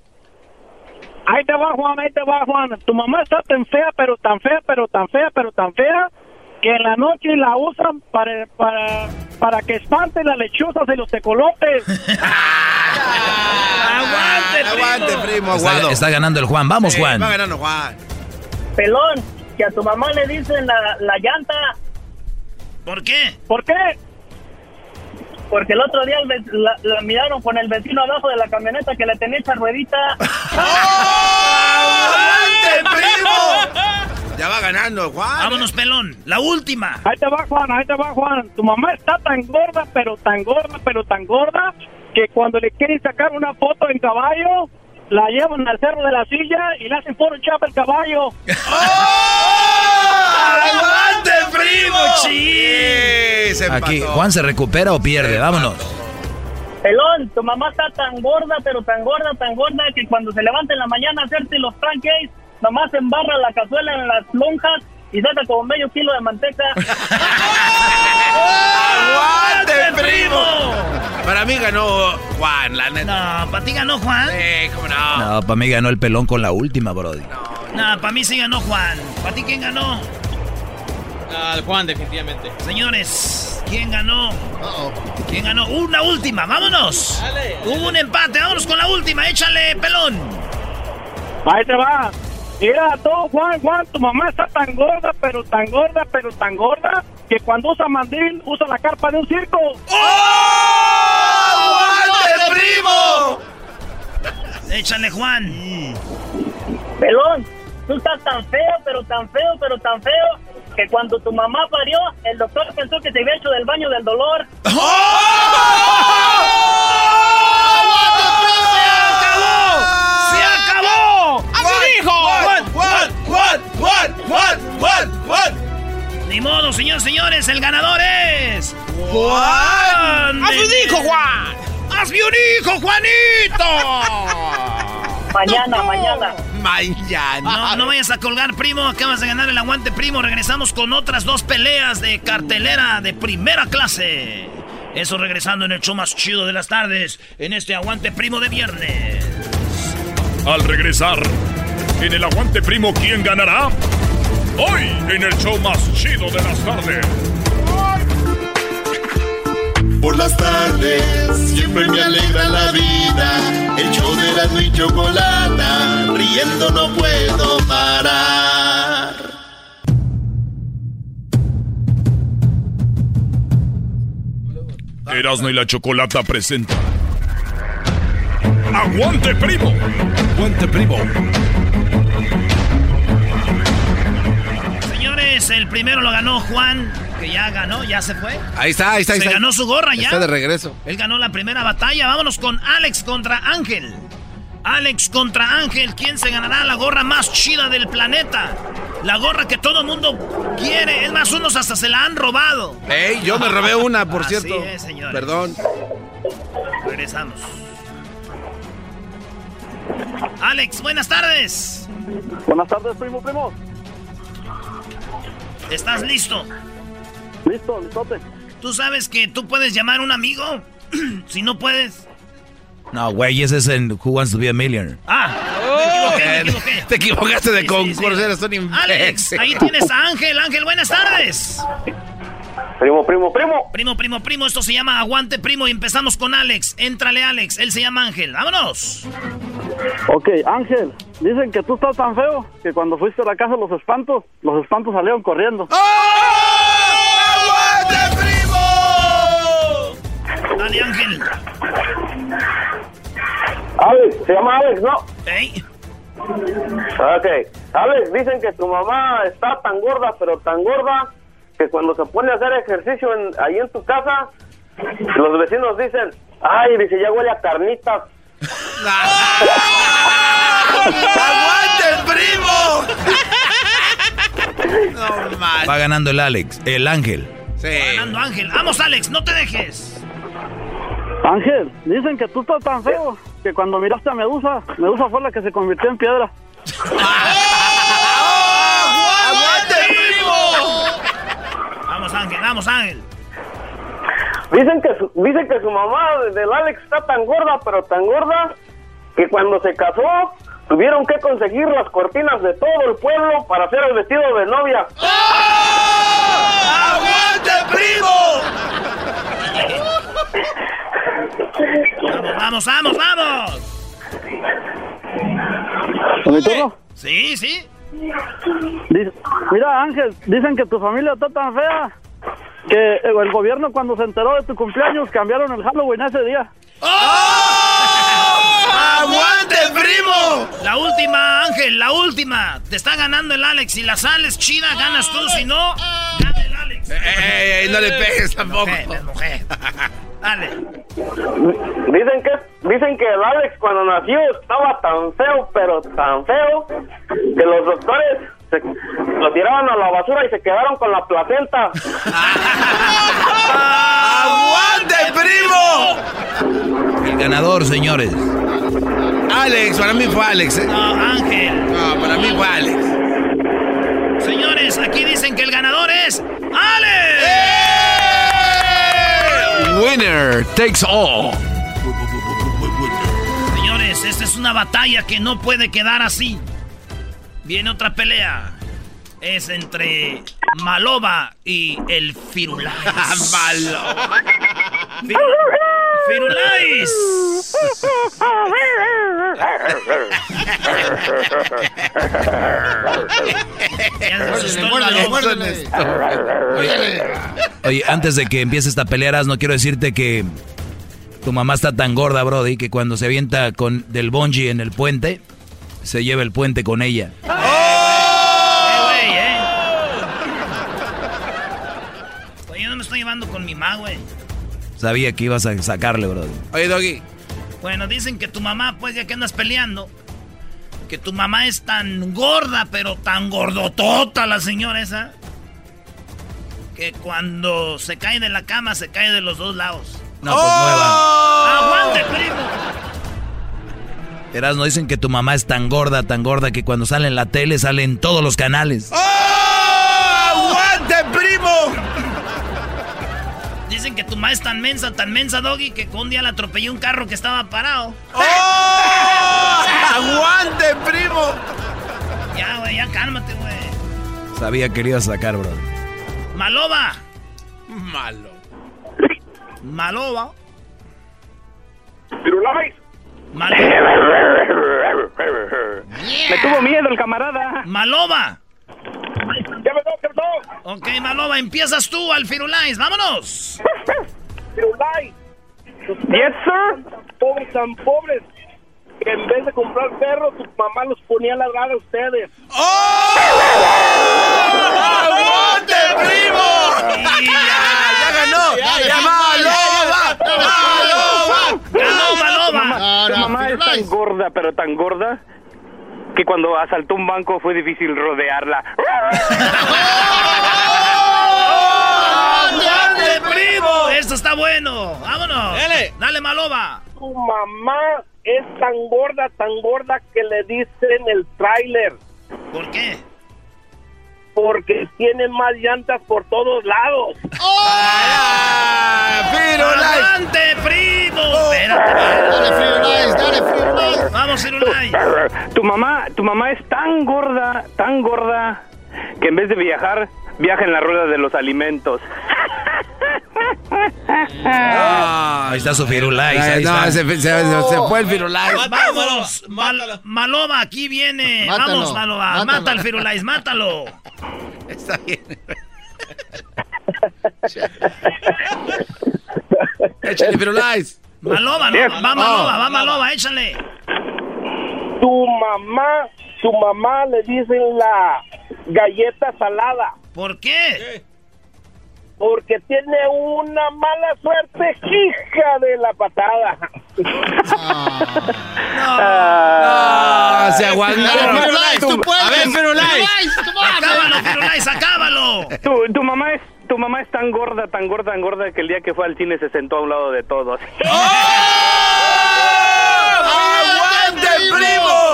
ahí te va, Juan, ahí te va, Juan. Tu mamá está tan fea, pero tan fea, pero tan fea, pero tan fea, que en la noche la usan para, para, para que espante las lechuzas y los tecolotes. <laughs> ¡Aguante, Aguante, primo, Está, aguado. está ganando el Juan. Vamos, Eh, Juan. Va ganando Juan. Pelón, que a tu mamá le dicen la, la llanta. ¿Por qué? ¿Por qué? Porque el otro día el la, la miraron con el vecino abajo de la camioneta que le tenía esa ruedita. <laughs> ¡Aguante, primo! Ya va ganando, Juan. Vámonos, pelón. La última. Ahí te va, Juan, ahí te va, Juan. Tu mamá está tan gorda, pero tan gorda, pero tan gorda, que cuando le quieren sacar una foto en caballo, la llevan al cerro de la silla y le hacen puro chapa el caballo. <laughs> ¡Aguante, primo! Sí. se Aquí. Juan se recupera o pierde. Vámonos. Pelón, tu mamá está tan gorda, pero tan gorda, tan gorda, que cuando se levanta en la mañana a hacerse los pancakes, nomás embarra la cazuela en las lonjas y saca como medio kilo de manteca. <laughs> <laughs> ganó Juan, la neta. No, para ti ganó Juan. Sí, cómo no. No, para mí ganó el pelón con la última, Brody. No, para mí sí ganó Juan. ¿Para ti quién ganó? Al Juan, definitivamente. Señores, ¿quién ganó? ¿Quién ganó? Una última, vámonos. Hubo un empate, vámonos con la última, échale, pelón. Ahí te va. Mira, todo Juan, Juan, tu mamá está tan gorda, pero tan gorda, pero tan gorda, que cuando usa mandil, usa la carpa de un circo. ¡Aguante, primo! Échale, Juan. Pelón, tú estás tan feo, pero tan feo, pero tan feo, que cuando tu mamá parió, el doctor pensó que te había hecho del baño del dolor. ¡Se acabó! ¡Así dijo! ¡Juan, Juan, Juan, Juan, Juan, Juan, Juan! Ni modo, señores, señores, el ganador es. ¡Juan! ¡Haz un hijo, Juan! ¡Hazme un hijo, Juanito! Mañana, mañana. Mañana. No, no vayas a colgar, primo. Acabas de ganar el aguante, primo. Regresamos con otras dos peleas de cartelera de primera clase. Eso regresando en el show más chido de las tardes, en este Aguante Primo de viernes. Al regresar, en el Aguante Primo, ¿quién ganará? Hoy, en el show más chido de las tardes. Por las tardes siempre me alegra la vida. El show de la y chocolata, riendo no puedo parar. Erasmo y la Chocolata presenta. ¡Aguante, primo! ¡Aguante, primo! Señores, el primero lo ganó Juan, que ya ganó, ya se fue. Ahí está, ahí está. Ahí se está. ganó su gorra ya. Está de regreso. Él ganó la primera batalla. Vámonos con Alex contra Ángel. Alex contra Ángel. ¿Quién se ganará la gorra más chida del planeta? La gorra que todo mundo quiere. Es más, unos hasta se la han robado. Ey, yo me robé una, por Así cierto. es, señores. Perdón. Regresamos. Alex, buenas tardes. Buenas tardes, primo, primo. ¿Estás listo? Listo, listote. ¿Tú sabes que tú puedes llamar a un amigo? <clears throat> si no puedes. No, güey, ese es en Who Wants to Be a Millionaire. Ah, me equivoqué, me equivoqué. Te equivocaste de Sí, sí, sí. concurso, eres un imbécil. Alex, ahí tienes a Ángel. Ángel, buenas tardes. Primo, primo, primo. Primo, primo, primo, esto se llama Aguante Primo y empezamos con Alex. Éntrale, Alex. Él se llama Ángel. ¡Vámonos! Ok, Ángel, dicen que tú estás tan feo que cuando fuiste a la casa de los espantos, los espantos salieron corriendo. ¡Aguante, primo! Dale, Ángel. Alex, se llama Alex, ¿no? ¿Ey? Ok, Alex, dicen que tu mamá está tan gorda, pero tan gorda, que cuando se pone a hacer ejercicio en- ahí en tu casa, los vecinos dicen, ay, dice, ya huele a carnitas. ¡Aguante, primo! No. Va ganando el Alex, el Ángel. Sí. Ganando Ángel. ¡Vamos, Alex! ¡No te dejes! Ángel, dicen que tú estás tan feo que cuando miraste a Medusa, Medusa fue la que se convirtió en piedra. ¡Aguante, primo! Vamos, Ángel, vamos, Ángel. Dicen que su, dicen que su mamá del Alex está tan gorda, pero tan gorda, que cuando se casó tuvieron que conseguir las cortinas de todo el pueblo para hacer el vestido de novia. ¡Aguante, primo! Vamos, vamos, vamos, vamos. ¿Mi turno? Sí, sí. Dice- mira, Ángel, dicen que tu familia está tan fea que el gobierno cuando se enteró de tu cumpleaños cambiaron el Halloween ese día. ¡Aguante, primo! La última, Ángel, la última. Te está ganando el Alex. Si la sales chida, ganas tú. Si no, gana el Alex. Ey, ey, no le pegues tampoco. Mujer. Dale. Dicen que dicen que el Alex cuando nació estaba tan feo, pero tan feo que los doctores se, lo tiraban a la basura y se quedaron con la placenta. ¡Aguante, primo! El ganador, señores. Alex, para mí fue Alex. ¿eh? No, Ángel. No, para mí fue Alex. Señores, aquí dicen que el ganador es ¡Alex! Winner takes all. Señores, esta es una batalla que no puede quedar así. Viene otra pelea. Es entre Maloba y el Firulais. <laughs> Fi- Firulais. Ya se asustó el Maloba. Oye, antes de que empiece esta pelea, no quiero decirte que tu mamá está tan gorda, Brody, que cuando se avienta con del bungee en el puente, se lleva el puente con ella. Eh, güey, eh. Oye, yo no me estoy llevando con mi mamá, güey. Sabía que ibas a sacarle, Brody. Oye, Doggy. Bueno, dicen que tu mamá, pues ya que andas peleando, que tu mamá es tan gorda, pero tan gordotota la señora esa, que cuando se cae de la cama se cae de los dos lados. No, pues nueva. ¡Aguante, primo! Verás, no dicen que tu mamá es tan gorda, tan gorda que cuando sale en la tele sale en todos los canales. ¡Aguante, primo! Dicen que tu mamá es tan mensa, tan mensa, Doggy, que con un día le atropelló un carro que estaba parado. ¡Oh! <laughs> ¡Aguante, primo! Ya, güey, ya cálmate, güey. Sabía que quería sacar, bro. Maloba. Malo. Maloba. Firulais. <laughs> Me tuvo miedo el camarada. Maloba. Ya me toca, Ok, Maloba, empiezas tú al Firulais. ¡Vámonos! Firulais. Yes, sir. Pobres tan pobres que en vez de comprar perros, su mamá los ponía a ladrar a ustedes. ¡Oh! ¡Aguante, primo! ¡Ya, ganó! ¡Ya, Maloba! ¡Maloba! ¡Ganó Maloba! Tu mamá es tan gorda, pero tan gorda, que cuando asaltó un banco fue difícil rodearla. ¡Aguante, primo! Esto está bueno. ¡Vámonos! Dale. Dale, Maloba. Tu mamá es tan gorda, tan gorda que le dicen el tráiler. ¿Por qué? Porque tiene más llantas por todos lados. ¡Adelante, primo! Espérate, Dale, Firulais, dale, Firulais. Vamos, Firulais. Tu mamá, tu mamá es tan gorda, tan gorda, que en vez de viajar, viaja en la rueda de los alimentos. Ahí está su Firulais. Ahí no, está. se, se- se- se fue el Firulais. Vámonos, Mal- Maloba, aquí viene. Mátalo, Vamos, Maloba, mátalo. mata al Firulais, mátalo. Está bien. <laughs> Échale, Firulais. Maloba, no, va Maloba, va Maloba, échale. Tu mamá, tu mamá le dicen la galleta salada. ¿Por qué? Porque tiene una mala suerte, hija de la patada. Ah, se aguantó. Dale, Firulais, tú puedes. A ver, Firulais. Acábalo, Firulais, acábalo. Tu, tu mamá es tu mamá es tan gorda, tan gorda, tan gorda que el día que fue al cine se sentó a un lado de todos. ¡Aguante, primo!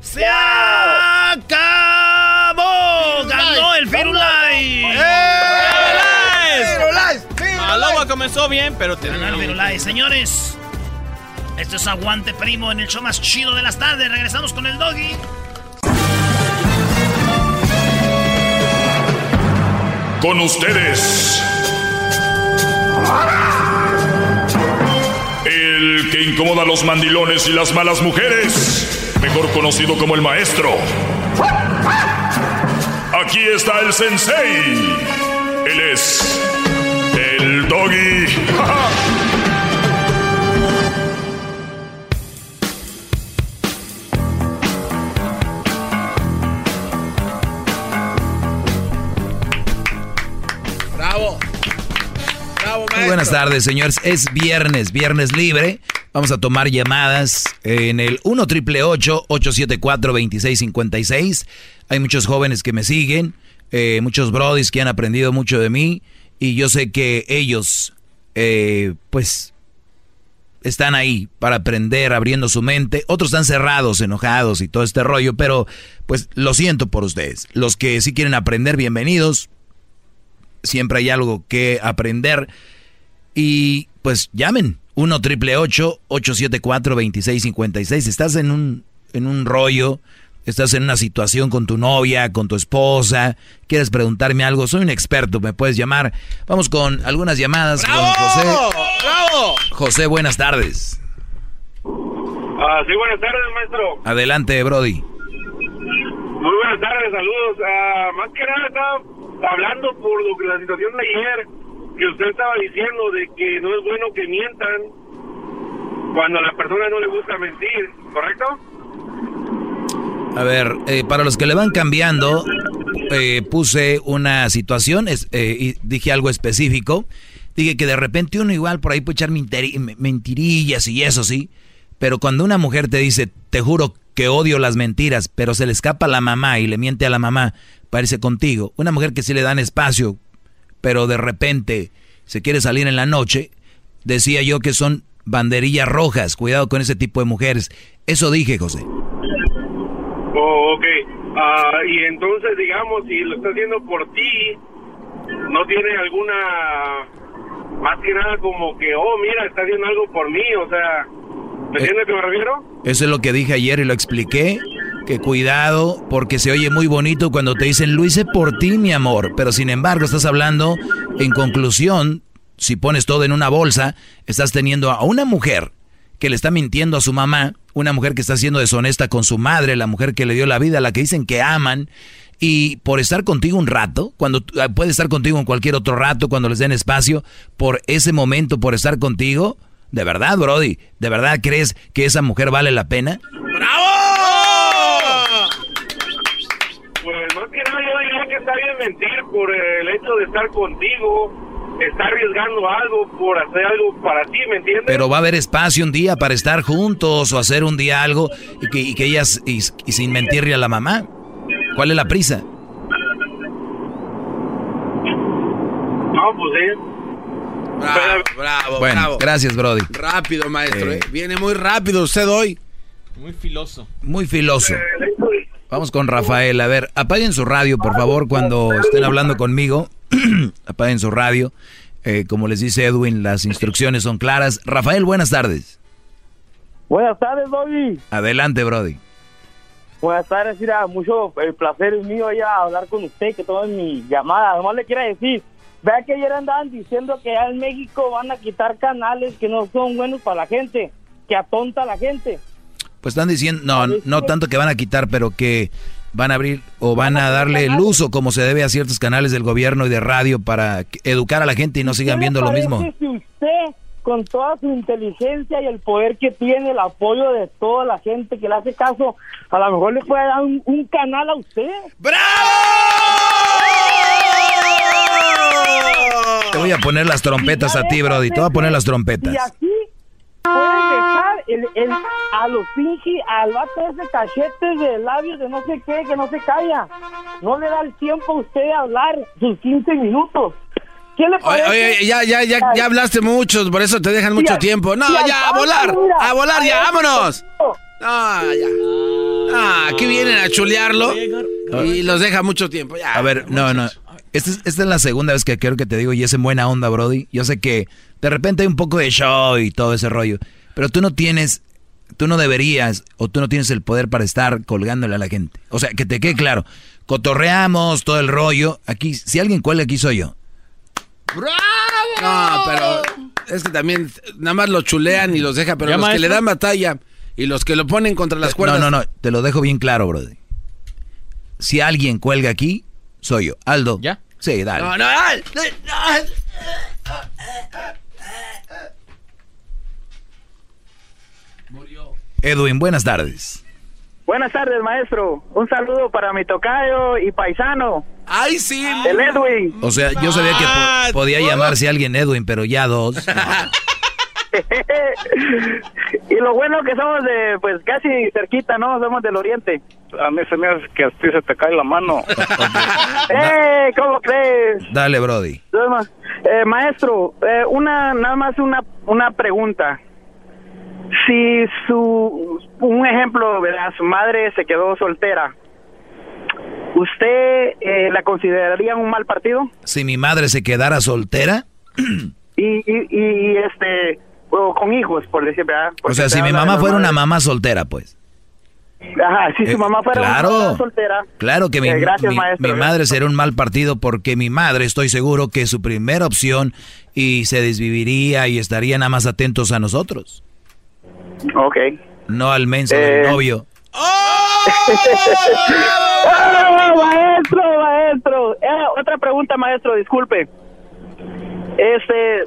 ¡Se acabó! ¡Ganó el Firulais! ¡Firulais! Maloba comenzó bien, pero te Ganó Firulais. Señores, esto es Aguante Primo en el show más chido de las tardes. Regresamos con el Doggy. Con ustedes. El que incomoda a los mandilones y las malas mujeres. Mejor conocido como el maestro. Aquí está el sensei. Él es. El doggy. Bravo. Bravo, maestro. Muy buenas tardes, señores. Es viernes, viernes libre. Vamos a tomar llamadas en el 1 triple 874 2656. Hay muchos jóvenes que me siguen, eh, muchos brodis que han aprendido mucho de mí y yo sé que ellos, eh, pues, están ahí para aprender, abriendo su mente. Otros están cerrados, enojados y todo este rollo, pero pues lo siento por ustedes. Los que sí quieren aprender, bienvenidos. Siempre hay algo que aprender. Y pues llamen. 1 triple 874 2656 Estás en un, en un rollo, estás en una situación con tu novia, con tu esposa, quieres preguntarme algo, soy un experto, me puedes llamar. Vamos con algunas llamadas con José. ¡Bravo! José, buenas tardes. Ah, sí, buenas tardes, maestro. Adelante, Brody. Muy buenas tardes, saludos. Ah, más que nada estaba hablando por lo que la situación de ayer, que usted estaba diciendo de que no es bueno que mientan cuando a la persona no le gusta mentir, ¿correcto? A ver, eh, para los que le van cambiando, eh, puse una situación es- eh, y dije algo específico. Dije que de repente uno igual por ahí puede echar mentiri- mentirillas y eso sí. Pero cuando una mujer te dice, te juro que odio las mentiras, pero se le escapa a la mamá y le miente a la mamá, parece contigo. Una mujer que sí le dan espacio, pero de repente se quiere salir en la noche, decía yo que son banderillas rojas. Cuidado con ese tipo de mujeres. Eso dije, José. Oh, ok. Ah, y entonces, digamos, si lo está haciendo por ti, no tiene alguna, más que nada como que, oh, mira, está haciendo algo por mí, o sea, ¿me entiendes a qué me refiero? Eso es lo que dije ayer y lo expliqué. Que cuidado, porque se oye muy bonito cuando te dicen, lo hice por ti, mi amor. Pero sin embargo, estás hablando, en conclusión, si pones todo en una bolsa, estás teniendo a una mujer que le está mintiendo a su mamá, una mujer que está siendo deshonesta con su madre, la mujer que le dio la vida, la que dicen que aman, y por estar contigo un rato, cuando ah, puede estar contigo en cualquier otro rato, cuando les den espacio, por ese momento, por estar contigo, de verdad, Brody, ¿de verdad crees que esa mujer vale la pena? Pues está bien mentir por el hecho de estar contigo, está arriesgando algo por hacer algo para ti, ¿me entiendes? Pero va a haber espacio un día para estar juntos o hacer un día algo y que, y que ellas, y, y sin mentirle a la mamá. ¿Cuál es la prisa? No, pues sí. Bravo, bravo, Bueno, bravo. gracias, Brody. Rápido, maestro, Eh. ¿eh? Viene muy rápido usted hoy. Muy filoso. Muy filoso. Vamos con Rafael. A ver, apaguen su radio, por favor, cuando estén hablando conmigo. <clears throat> apaguen su radio. Eh, como les dice Edwin, las instrucciones son claras. Rafael, buenas tardes. Buenas tardes, Bobby. Adelante, Brody. Buenas tardes, mira, mucho el placer es mío ya hablar con usted, que tome mi llamada. Además le quiero decir, vea que ayer andaban diciendo que allá en México van a quitar canales que no son buenos para la gente, que atonta a la gente. Pues están diciendo, no, no tanto que van a quitar, pero que van a abrir o van a darle el uso como se debe a ciertos canales del gobierno y de radio para educar a la gente y no sigan ¿Qué le viendo lo mismo. Si usted, con toda su inteligencia y el poder que tiene, el apoyo de toda la gente que le hace caso, a lo mejor le puede dar un, un canal a usted. Te voy a poner las trompetas a ti, Brody. Te voy a poner las trompetas. Y así pueden dejar el, el- a los pinches, al vato ese cachete de labios de no sé qué, que no se calla. No le da el tiempo a usted de hablar sus 15 minutos. ¿Qué le Oye, parece? oye, ya, ya, ya, ya hablaste mucho, por eso te dejan mucho al- tiempo. No, ya, a volar, mira, a volar, ya, a vámonos. No, ya. Ah, aquí vienen a chulearlo y los deja mucho tiempo. Ya. A ver, no, no. Esta es, esta es la segunda vez que creo que te digo y es en buena onda, Brody. Yo sé que de repente hay un poco de show y todo ese rollo, pero tú no tienes, tú no deberías o tú no tienes el poder para estar colgándole a la gente. O sea, que te quede claro. Cotorreamos todo el rollo. Aquí, si alguien cuelga, aquí soy yo. No, pero es que también nada más lo chulean y los deja, pero ¿Ya, los que le dan batalla y los que lo ponen contra las cuerdas. No, no, no. Te lo dejo bien claro, Brody. Si alguien cuelga aquí, soy yo. Aldo. ¿Ya? Sí, dale. No, no, ay, ay, Edwin, buenas tardes. Buenas tardes, maestro. Un saludo para mi tocayo y paisano. ¡Ay, sí! El Edwin. O sea, yo sabía que po- podía llamarse alguien Edwin, pero ya dos. <laughs> y lo bueno que somos de, pues casi cerquita, ¿no? Somos del oriente. A mí se me hace que a ti se te cae la mano. <laughs> <laughs> ¡Eh! ¿Cómo crees? Dale, Brody. Eh, maestro, eh, una, nada más una, una pregunta. Si su, un ejemplo, ¿verdad? Su madre se quedó soltera. ¿Usted eh, la consideraría un mal partido? Si mi madre se quedara soltera, <clears throat> Y, y, y este, o con hijos, por decir, ¿verdad? o sea, se si mi mamá fuera una mamá soltera, pues. Ajá, si su Eh, mamá fuera claro. una mamá soltera. Claro que mi, Eh, gracias, mi- maestro. mi madre sería un mal partido porque mi madre estoy seguro que es su primera opción y se desviviría y estaría nada más atentos a nosotros. Ok. No al menso Eh. del novio. <laughs> ¡Ah, maestro, maestro! Eh, otra pregunta, maestro, disculpe. Este,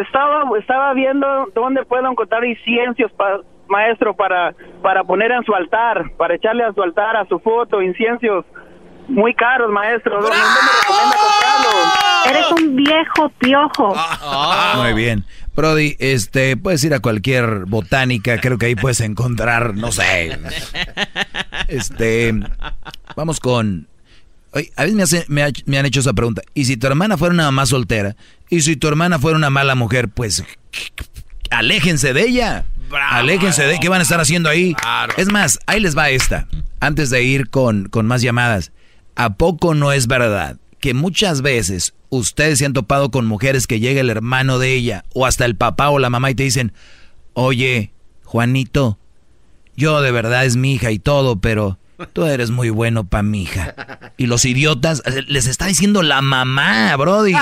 estaba, estaba viendo dónde puedo encontrar inciensos, pa- maestro, para, para poner en su altar, para echarle a su altar, a su foto, inciensos muy caros, maestro. ¿Dónde me recomienda comprarlos? Eres un viejo piojo. Muy bien. Brody, este, puedes ir a cualquier botánica, creo que ahí puedes encontrar, no sé. Este, vamos con... Oye, a veces me, hace- me, ha- me han hecho esa pregunta. ¿Y si tu hermana fuera una mamá soltera? ¿Y si tu hermana fuera una mala mujer? Pues aléjense de ella. Aléjense de qué van a estar haciendo ahí. Es más, ahí les va esta. Antes de ir con, con más llamadas. ¿A poco no es verdad que muchas veces ustedes se han topado con mujeres que llega el hermano de ella o hasta el papá o la mamá y te dicen, oye, Juanito, yo de verdad es mi hija y todo, pero tú eres muy bueno para mi hija. Y los idiotas les está diciendo la mamá, Brody.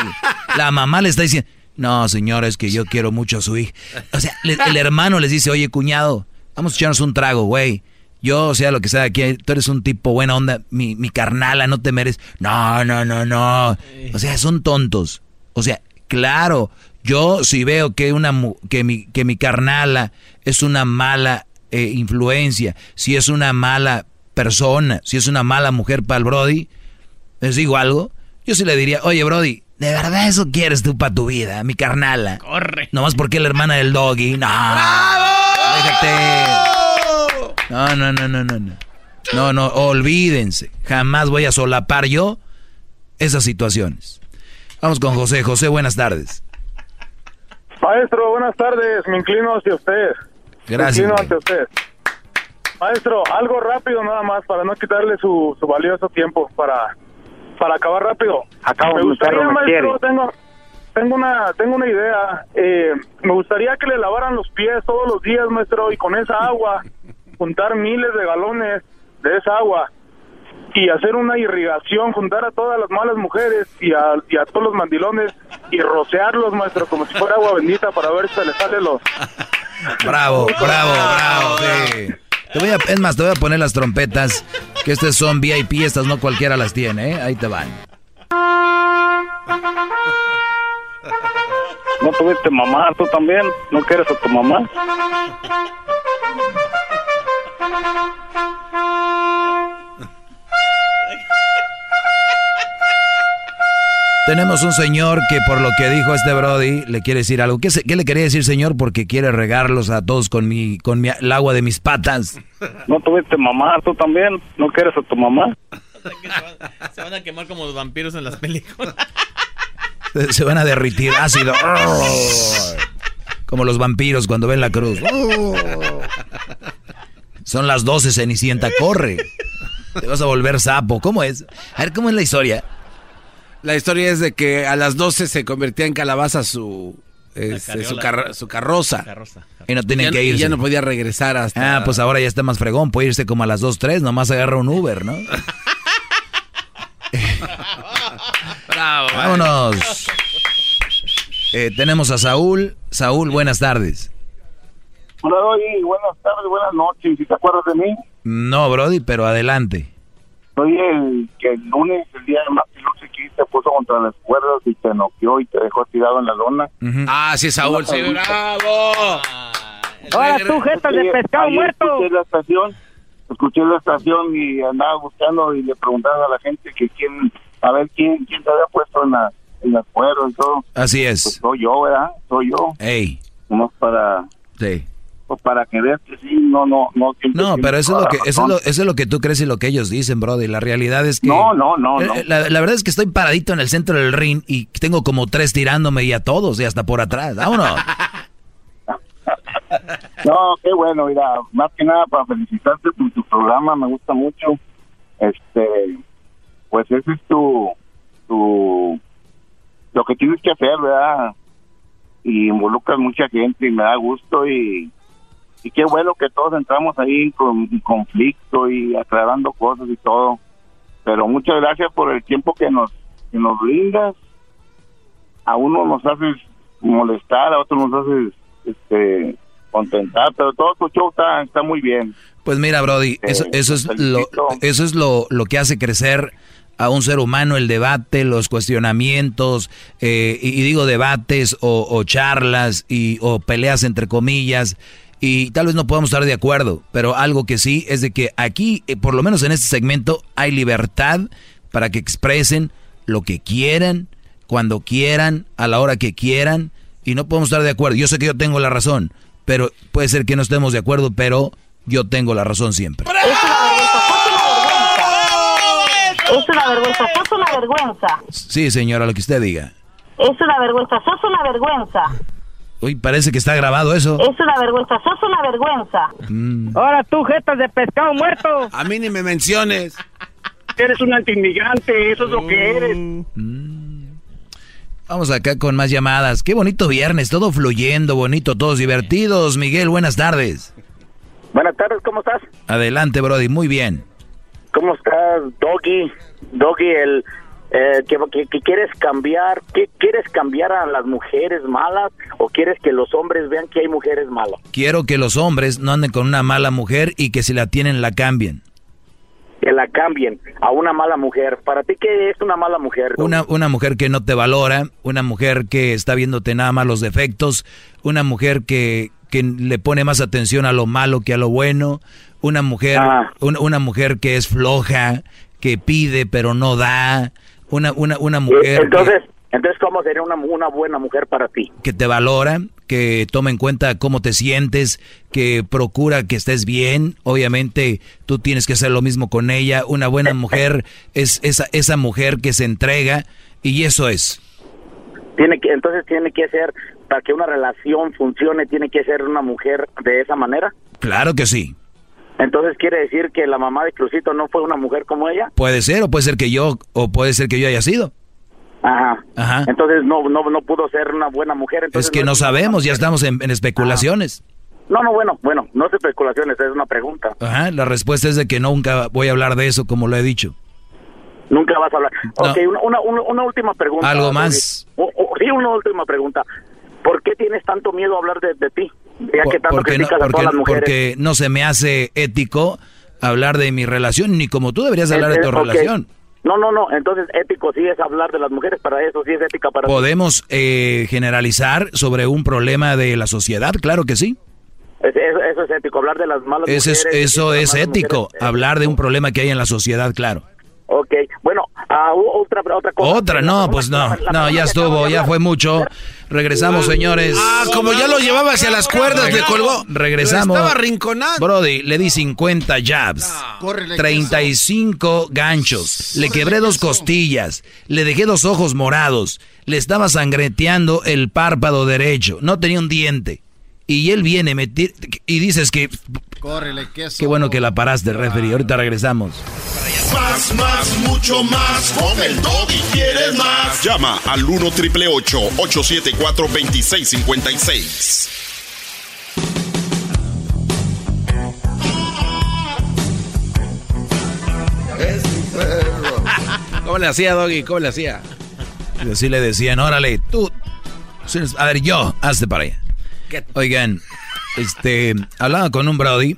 La mamá le está diciendo, no, señora, es que yo quiero mucho a su hija. O sea, el hermano les dice, oye, cuñado, vamos a echarnos un trago, güey. Yo, o sea, lo que sea, aquí, tú eres un tipo buena onda, mi, mi carnala, no te mereces. No, no, no, no. O sea, son tontos. O sea, claro, yo si veo que, una, que, mi, que mi carnala es una mala eh, influencia, si es una mala persona, si es una mala mujer para el Brody, les digo algo, yo sí le diría, oye Brody, ¿de verdad eso quieres tú para tu vida, mi carnala? Corre. Nomás porque es la hermana del doggy. No. Déjate. No, no, no, no, no, no. No, no, olvídense. Jamás voy a solapar yo esas situaciones. Vamos con José. José, buenas tardes. Maestro, buenas tardes. Me inclino hacia usted. Gracias. Me inclino ante usted. Maestro, algo rápido nada más para no quitarle su, su valioso tiempo para, para acabar rápido. Acabo me gustaría, maestro, tengo, tengo una tengo una idea. Eh, me gustaría que le lavaran los pies todos los días, maestro, y con esa agua <laughs> juntar miles de galones de esa agua y hacer una irrigación, juntar a todas las malas mujeres y a, y a todos los mandilones y rociarlos, maestro, como si fuera agua bendita para ver si se les sale los... <laughs> Bravo, bravo, bravo. sí. Te voy a, es más, te voy a poner las trompetas, que estas son VIP, estas no cualquiera las tiene, ¿eh? Ahí te van. ¿No tuviste mamá tú también? ¿No quieres a tu mamá? Tenemos un señor que por lo que dijo este Brody le quiere decir algo. ¿Qué, se- qué le quería decir señor? Porque quiere regarlos a todos con mi, con mi, el agua de mis patas. ¿No tuviste mamá tú también? ¿No quieres a tu mamá? <laughs> Se van a quemar como los vampiros en las películas. Se se van a derritir ácido. Como los vampiros cuando ven la cruz. Son las 12, Cenicienta, corre. Te vas a volver sapo. ¿Cómo es? A ver, ¿cómo es la historia? La historia es de que a las 12 se convertía en calabaza su, este, su, carro- su carroza. Y no tenían que y irse. ya no podía regresar hasta... Ah, pues ahora ya está más fregón. Puede irse como a las 2, 3. Nomás agarra un Uber, ¿no? <laughs> Bravo. Vámonos. Eh, tenemos a Saúl. Saúl, buenas tardes. Hola, oye, buenas tardes, buenas noches. ¿Sí te acuerdas de mí? No, Brody, pero adelante. Soy el que el lunes, el día de Martin Luther King, te puso contra las cuerdas y te noqueó y te dejó tirado en la lona. Ah, sí, Saúl, sí, bravo. Ahora tú, jetas de pescado muerto. Escuché la estación, escuché la estación y andaba buscando y le preguntaba a la gente que quién, a ver quién, quién te había puesto en, la, en las cuerdas y todo. Así es. Pues soy yo, ¿verdad? Soy yo. Ey. Nomás para, Sí. Pues para que veas que sí, no, no, no. No, pero eso es, lo que, eso, es lo, eso es lo que tú crees y lo que ellos dicen, Brody. La realidad es que... No, no, no, no. Eh, La, la verdad es que estoy paradito en el centro del ring y tengo como tres tirándome y a todos y hasta por atrás. Vámonos. <laughs> No, qué bueno, mira, más que nada para felicitarte por tu programa, me gusta mucho. Este, pues ese es tu, tu, lo que tienes que hacer, ¿verdad? Y involucras mucha gente y me da gusto y, y qué bueno que todos entramos ahí con- conflicto y aclarando cosas y todo. Pero muchas gracias por el tiempo que nos, que nos brindas. A uno nos haces molestar, a otro nos haces este contentar, pero todo tu show está, está muy bien. Pues mira, Brody, eso, eso es, lo, eso es lo, lo que hace crecer a un ser humano, el debate, los cuestionamientos, eh, y, y digo debates o, o charlas y, o peleas entre comillas, y tal vez no podamos estar de acuerdo, pero algo que sí es de que aquí, eh, por lo menos en este segmento, hay libertad para que expresen lo que quieran, cuando quieran, a la hora que quieran, y no podemos estar de acuerdo. Yo sé que yo tengo la razón, pero puede ser que no estemos de acuerdo, pero yo tengo la razón siempre. Es una vergüenza, sos una vergüenza. Sí, señora, lo que usted diga. Es una vergüenza, sos una vergüenza. Uy, parece que está grabado eso. Es una vergüenza, sos una vergüenza. Mm. Ahora tú, jetas de pescado muerto. A mí ni me menciones. eres un antiinmigrante, eso es lo que eres. Vamos acá con más llamadas. Qué bonito viernes, todo fluyendo, bonito, todos divertidos. Miguel, buenas tardes. Buenas tardes, ¿cómo estás? Adelante, Brody, muy bien. ¿Cómo estás, Doggy? Doggy, el eh, que, que- que quieres cambiar, ¿qué quieres cambiar a las mujeres malas o quieres que los hombres vean que hay mujeres malas? Quiero que los hombres no anden con una mala mujer y que si la tienen la cambien. Que la cambien a una mala mujer. ¿Para ti qué es una mala mujer? Una, una mujer que no te valora, una mujer que está viéndote nada más los defectos, una mujer que, que le pone más atención a lo malo que a lo bueno, una mujer, Ah. una mujer que es floja, que pide pero no da, una, una, una mujer que- Entonces, entonces ¿cómo sería una, una buena mujer para ti? que te valora, que toma en cuenta cómo te sientes, que procura que estés bien. Obviamente tú tienes que hacer lo mismo con ella. Una buena mujer es esa, esa mujer que se entrega y eso es. Tiene que, entonces tiene que ser, para que una relación funcione, tiene que ser una mujer de esa manera. Claro que sí. Entonces quiere decir que la mamá de Crucito no fue una mujer como ella. Puede ser o puede ser que yo o puede ser que yo haya sido. Ajá. Ajá. Entonces no, no, no pudo ser una buena mujer. Entonces Es que no sabemos, ya estamos en, en especulaciones. No, no, bueno, bueno, no es especulaciones, es una pregunta. Ajá, la respuesta es de que nunca voy a hablar de eso como lo he dicho. Nunca vas a hablar. No. Ok, una, una, una- una última pregunta. Algo más. O- o- sí, una última pregunta. ¿Por qué tienes tanto miedo a hablar de, de ti? Ya que tanto porque no, a porque, todas las mujeres. porque no se me hace ético hablar de mi relación, ni como tú deberías hablar de Eh, tu eh, relación. No, no, no. Entonces, ético sí es hablar de las mujeres. Para eso sí es ética para. ¿Podemos eh, generalizar sobre un problema de la sociedad? Claro que sí. Es- Eso, eso es ético, hablar de las malas Eso es, mujeres. eso es las malas ético, mujeres. hablar de un problema que hay en la sociedad, claro. Ok, bueno, ah, otra, otra cosa. Otra, no, pues no, no, ya estuvo, ya fue mucho. Regresamos, señores. Ah, como ya lo llevaba hacia las cuerdas, le colgó. Regresamos. Estaba rinconando. Brody, le di 50 jabs, Córrele, 35 ganchos, le quebré dos costillas, le dejé dos ojos morados, le estaba sangreteando el párpado derecho, no tenía un diente. Y él viene me ti- y dices que Córrele, queso. qué bueno que la paraste, referee. Ahorita regresamos. Más, más, mucho más. Con el y quieres más. Llama al 1 triple 874 2656. <laughs> ¿Cómo le hacía, Doggy? ¿Cómo le hacía? Y así le decían, órale, tú. A ver, yo, hazte para allá. Oigan, este, hablaba con un Brody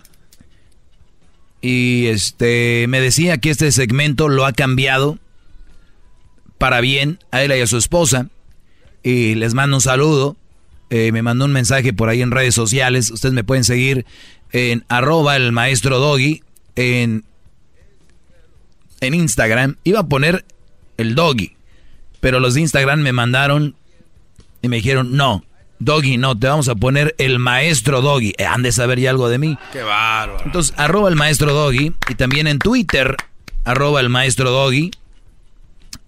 y este me decía que este segmento lo ha cambiado para bien a él y a su esposa. Y les mando un saludo. Eh, me mandó un mensaje por ahí en redes sociales. Ustedes me pueden seguir en arroba el maestro Doggy en, en Instagram. Iba a poner el Doggy. Pero los de Instagram me mandaron y me dijeron, no, Doggy, no, te vamos a poner el maestro Doggy. Eh, han de saber ya algo de mí. Qué bárbaro. Entonces, arroba el maestro Doggy y también en Twitter, arroba el maestro Doggy.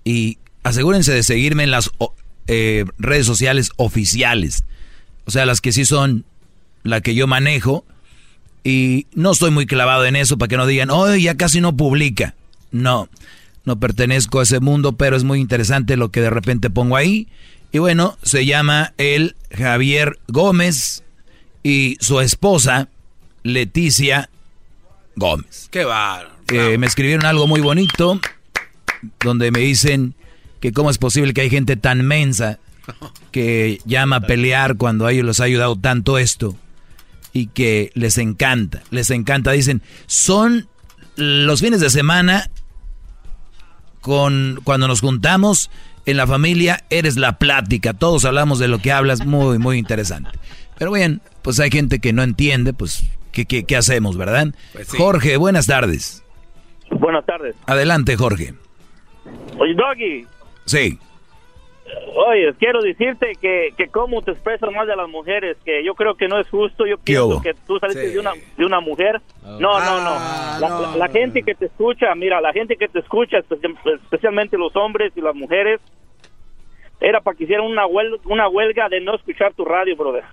Y asegúrense de seguirme en las eh, redes sociales oficiales. O sea, las que sí son la que yo manejo. Y no estoy muy clavado en eso para que no digan, oh, ya casi no publica. No, no pertenezco a ese mundo, pero es muy interesante lo que de repente pongo ahí. Y bueno, se llama el Javier Gómez y su esposa Leticia Gómez. Qué bárbaro. Eh, me escribieron algo muy bonito donde me dicen que cómo es posible que hay gente tan mensa que llama a <laughs> pelear cuando a ellos les ha ayudado tanto esto y que les encanta, les encanta. Dicen, son los fines de semana con cuando nos juntamos en la familia, eres la plática, todos hablamos de lo que hablas, muy, muy interesante. Pero bien, pues hay gente que no entiende, pues, ¿qué, qué, qué hacemos, verdad? Pues sí. Jorge, buenas tardes. Buenas tardes. Adelante, Jorge. Oye, Doggy, Sí. Oye, quiero decirte que, que cómo te expresas más de las mujeres, que yo creo que no es justo. Yo pienso que tú saliste Sí. de, una, de una mujer. No, no, no. La, la- la gente que te escucha, mira, la gente que te escucha, espe- especialmente los hombres y las mujeres, era para que hicieran una huelga, una huelga de no escuchar tu radio, brother.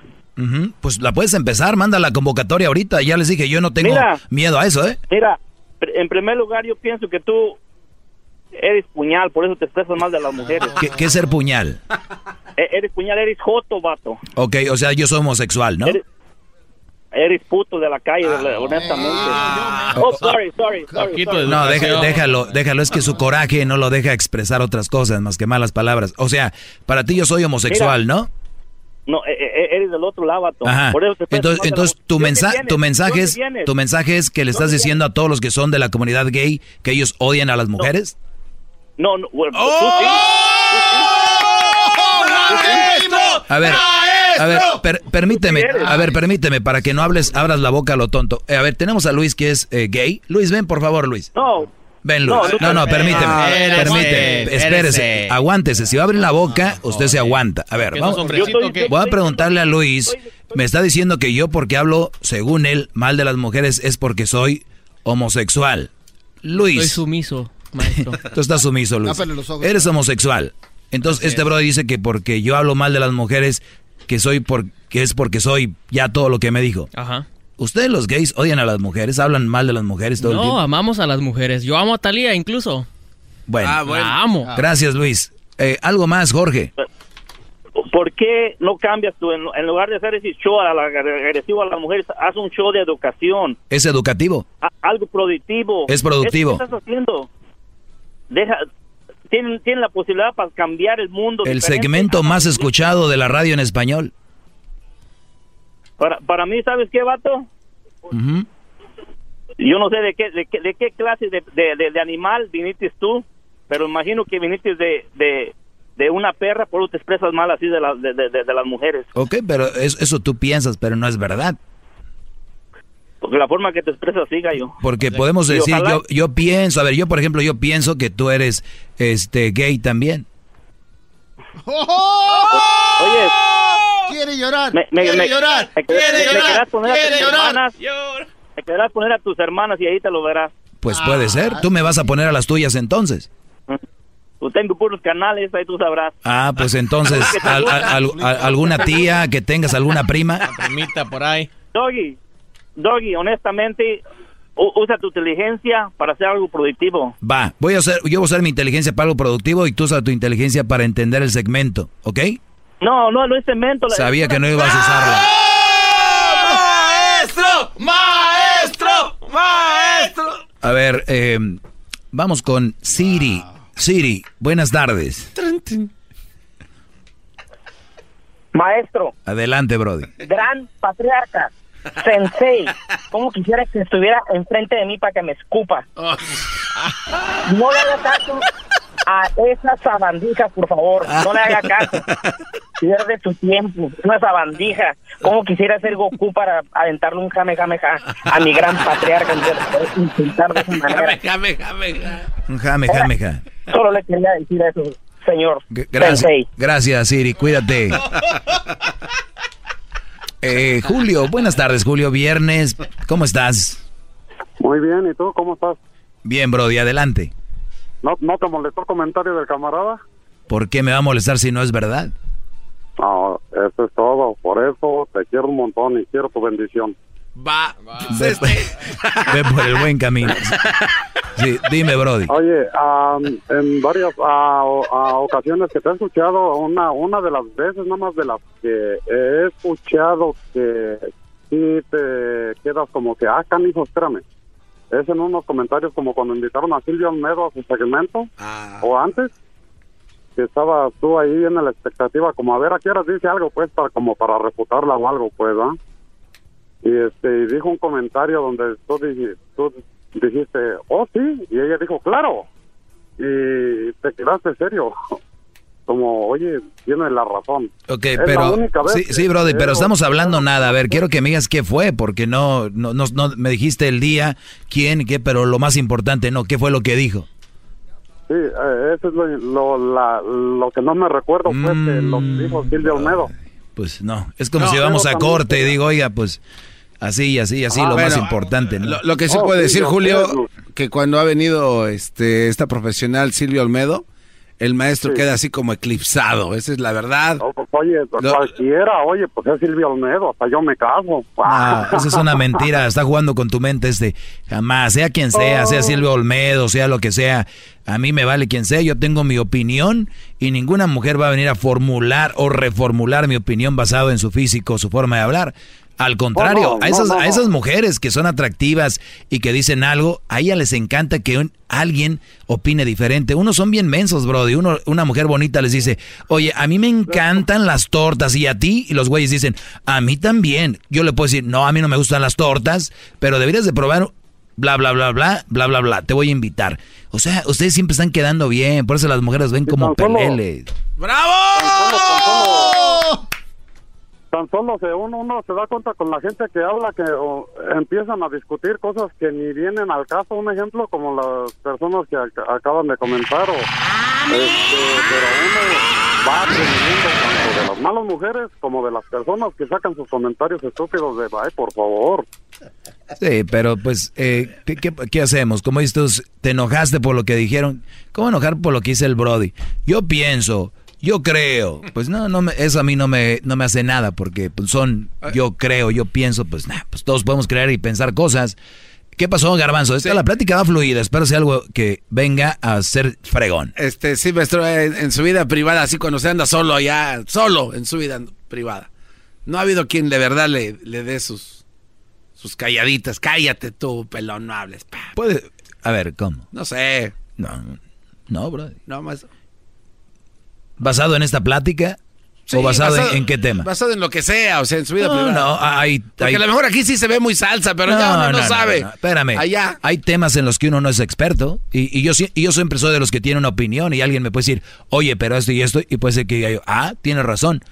Pues la puedes empezar, manda la convocatoria ahorita. Ya les dije, yo no tengo Mira. miedo a eso, ¿eh? Mira, en primer lugar, yo pienso que tú eres puñal, por eso te expresas mal de las mujeres. ¿Qué, qué es ser puñal? E- Eres puñal, eres joto, vato. Ok, o sea, yo soy homosexual, ¿no? Eres, eres puto de la calle, honestamente. Oh, sorry, sorry, sorry. sorry. No, deja- déjalo, déjalo, es que su coraje no lo deja expresar otras cosas más que malas palabras. O sea, para ti yo soy homosexual, Mira, ¿no? No, e- e- eres del otro lado, vato. Ajá. Por eso te expresas Entonces, entonces tu, ¿De dónde mensa- vienes? tu mensaje ¿De es, tu mensaje es que le estás diciendo a todos los que son de la comunidad gay que ellos odian a las mujeres. No, no, bueno, ¡Oh! tú sí. A ver, a ver, per- permíteme, a ver, permíteme para que no hables, abras la boca a lo tonto. Eh, a ver, tenemos a Luis que es eh, gay. Luis, ven por favor, Luis. No. Ven, Luis. No, No, no, no, permíteme. no, espérese, permíteme. Espérese. espérese. Aguántese. Si va a abrir la boca, usted se aguanta. A ver, ¿Qué es vamos. Voy a preguntarle a Luis. Me está diciendo que yo porque hablo, según él, mal de las mujeres es porque soy homosexual. Luis. Soy sumiso, maestro. <laughs> Tú estás sumiso, Luis. Tápale los ojos. Eres homosexual. Entonces, este bro dice que porque yo hablo mal de las mujeres, que soy por, que es porque soy ya todo lo que me dijo. Ajá. ¿Ustedes los gays odian a las mujeres? ¿Hablan mal de las mujeres todo el No, tiempo? amamos a las mujeres. Yo amo a Talía incluso. Bueno, La amo. gracias Luis. Eh, algo más, Jorge. ¿Por qué no cambias tú? En, en lugar de hacer ese show a la- agresivo a las mujeres, haz un show de educación, ¿Es educativo? a- algo productivo. Es productivo. ¿Qué estás haciendo? Deja, tienen, tienen la posibilidad para cambiar el mundo. El segmento más escuchado de la radio en español. Para, para mí, ¿sabes qué, vato? Yo no sé de qué, de qué, de qué clase de, de, de- animal viniste tú, pero imagino que viniste de, de, de una perra, por eso te expresas mal así de, la- de, de- de- de las mujeres. Ok, pero es- eso tú piensas, pero no es verdad. Porque la forma que te expresas, sí, gallo. Porque podemos decir, ojalá- yo, yo pienso, a ver, yo por ejemplo, yo pienso que tú eres este gay también. Oye, Quiere llorar. me, me, quiere me- llorar. me- quiere me- me llorar. querrás poner a quiere tus llorar. hermanas, me querrás poner a tus hermanas y ahí te lo verás. Pues puede ser. Tú me vas a poner a las tuyas entonces. Pues tengo puros canales, ahí tú sabrás. Ah, pues entonces, <laughs> al- al- al- al- alguna tía que tengas, alguna prima. Primita por ahí. Doggy, Doggy, honestamente, usa tu inteligencia para hacer algo productivo. Va, voy a hacer, yo voy a usar mi inteligencia para algo productivo y tú usas tu inteligencia para entender el segmento, ¿ok? No, no, no es cemento. la- Sabía que no ibas a usarla. ¡Maestro! ¡Maestro! ¡Maestro! A ver, eh, vamos con Siri. Siri, buenas tardes. Maestro, Adelante, Brody. gran patriarca, sensei, ¿cómo quisiera que estuviera enfrente de mí para que me escupa? No le haga caso a esa sabandija, por favor, no le haga caso. Pierde su tiempo, es una sabandija. ¿Cómo quisiera ser Goku para aventarle un jame jame ja a mi gran patriarca? Insultar de esa manera. Jame, jame, jame. Un Jame, jame, ja. Solo le quería decir eso, señor. G- Gracias, Sensei. gracias, Siri, cuídate. <laughs> Eh, Julio, buenas tardes, Julio. Viernes, ¿cómo estás? Muy bien, ¿y tú cómo estás? Bien, Brody, adelante. ¿No, no te molestó el comentario del camarada? ¿Por qué me va a molestar si no es verdad? No, eso es todo. Por eso te quiero un montón y quiero tu bendición. Va. Ve, ve por el buen camino. Sí, dime, Brody. Oye, en varias ah, ah, ocasiones que te he escuchado, una, una de las veces, nada más de las que he escuchado que sí te quedas como que, ah, canijo, espérame. Es en unos comentarios como cuando invitaron a Silvio Almedo a su segmento, o antes, que estabas tú ahí en la expectativa, como a ver a qué hora dice algo, pues, para, como para refutarla o algo, pues, ¿ah? Y este, dijo un comentario donde tú, dij- tú dijiste, oh, sí, y ella dijo, claro, y te quedaste serio, <laughs> como, oye, tiene la razón. Ok, Es pero sí, sí, Brody, pero estamos hablando nada. A ver, quiero que me digas qué fue, porque no, no, no, no- me dijiste el día, quién, qué, pero lo más importante, no, qué fue lo que dijo. Sí, eh, eso es lo, lo, la- lo que no me recuerdo fue que lo que dijo Silvia Olmedo. Pues no, es como No, si vamos a corte y digo, oiga, pues así y así, así, Ah, lo más bueno, importante, ¿no? Lo, lo que sí Oh, puede sí, decir, Julio, que cuando ha venido este esta profesional Silvia Olmedo, el maestro queda así como eclipsado. Esa es la verdad. Pues, oye, cualquiera, oye, pues es Silvio Olmedo, hasta yo me caso. Ah, esa es una mentira, está jugando con tu mente este. Jamás, sea quien sea, sea Silvio Olmedo, sea lo que sea, a mí me vale quien sea, yo tengo mi opinión y ninguna mujer va a venir a formular o reformular mi opinión basado en su físico, su forma de hablar. Al contrario, a, esas, a esas mujeres que son atractivas y que dicen algo, a ellas les encanta que alguien opine diferente. Unos son bien mensos, bro. Y uno, una mujer bonita les dice, oye, a mí me encantan las tortas y a ti. Y los güeyes dicen, a mí también. Yo le puedo decir, no, a mí no me gustan las tortas, pero deberías de probar bla, bla, bla, bla, bla, bla, bla. Te voy a invitar. O sea, ustedes siempre están quedando bien. Por eso las mujeres ven como peleles. ¡Bravo! Tan solo se uno, uno se da cuenta con la gente que habla que empiezan a discutir cosas que ni vienen al caso. Un ejemplo como las personas que acaban de comentar. O, este, pero uno va aprendiendo tanto de las malas mujeres como de las personas que sacan sus comentarios estúpidos de, ay, por favor. Sí, pero pues, eh, ¿qué, qué, qué, hacemos? Como dices, te enojaste por lo que dijeron. ¿Cómo enojar por lo que dice el Brody? Yo pienso yo creo. Pues no, no me, eso a mí no me, no me hace nada porque pues, son, yo creo, yo pienso, pues nada, pues todos podemos creer y pensar cosas. ¿Qué pasó, Garbanzo? Esta la plática va fluida. Espero sea algo que venga a ser fregón. Este, sí, maestro, en, su vida privada, así cuando se anda solo allá, solo en su vida privada. No ha habido quien de verdad le, le dé sus, sus calladitas. Cállate tú, pelón, no hables. Puede, a ver, ¿cómo? No sé. No, no, bro. No, maestro. ¿Basado en esta plática? ¿O basado, en, qué tema? Basado en lo que sea, o sea, en su vida no, privada. No, hay, Porque a lo mejor aquí sí se ve muy salsa, pero ya uno no, sabe. Espérame. Allá. Hay temas en los que uno no es experto. Y, y yo, y yo siempre soy de los que tienen una opinión y alguien me puede decir, oye, pero esto y esto. Y puede ser que yo, ah, tienes razón.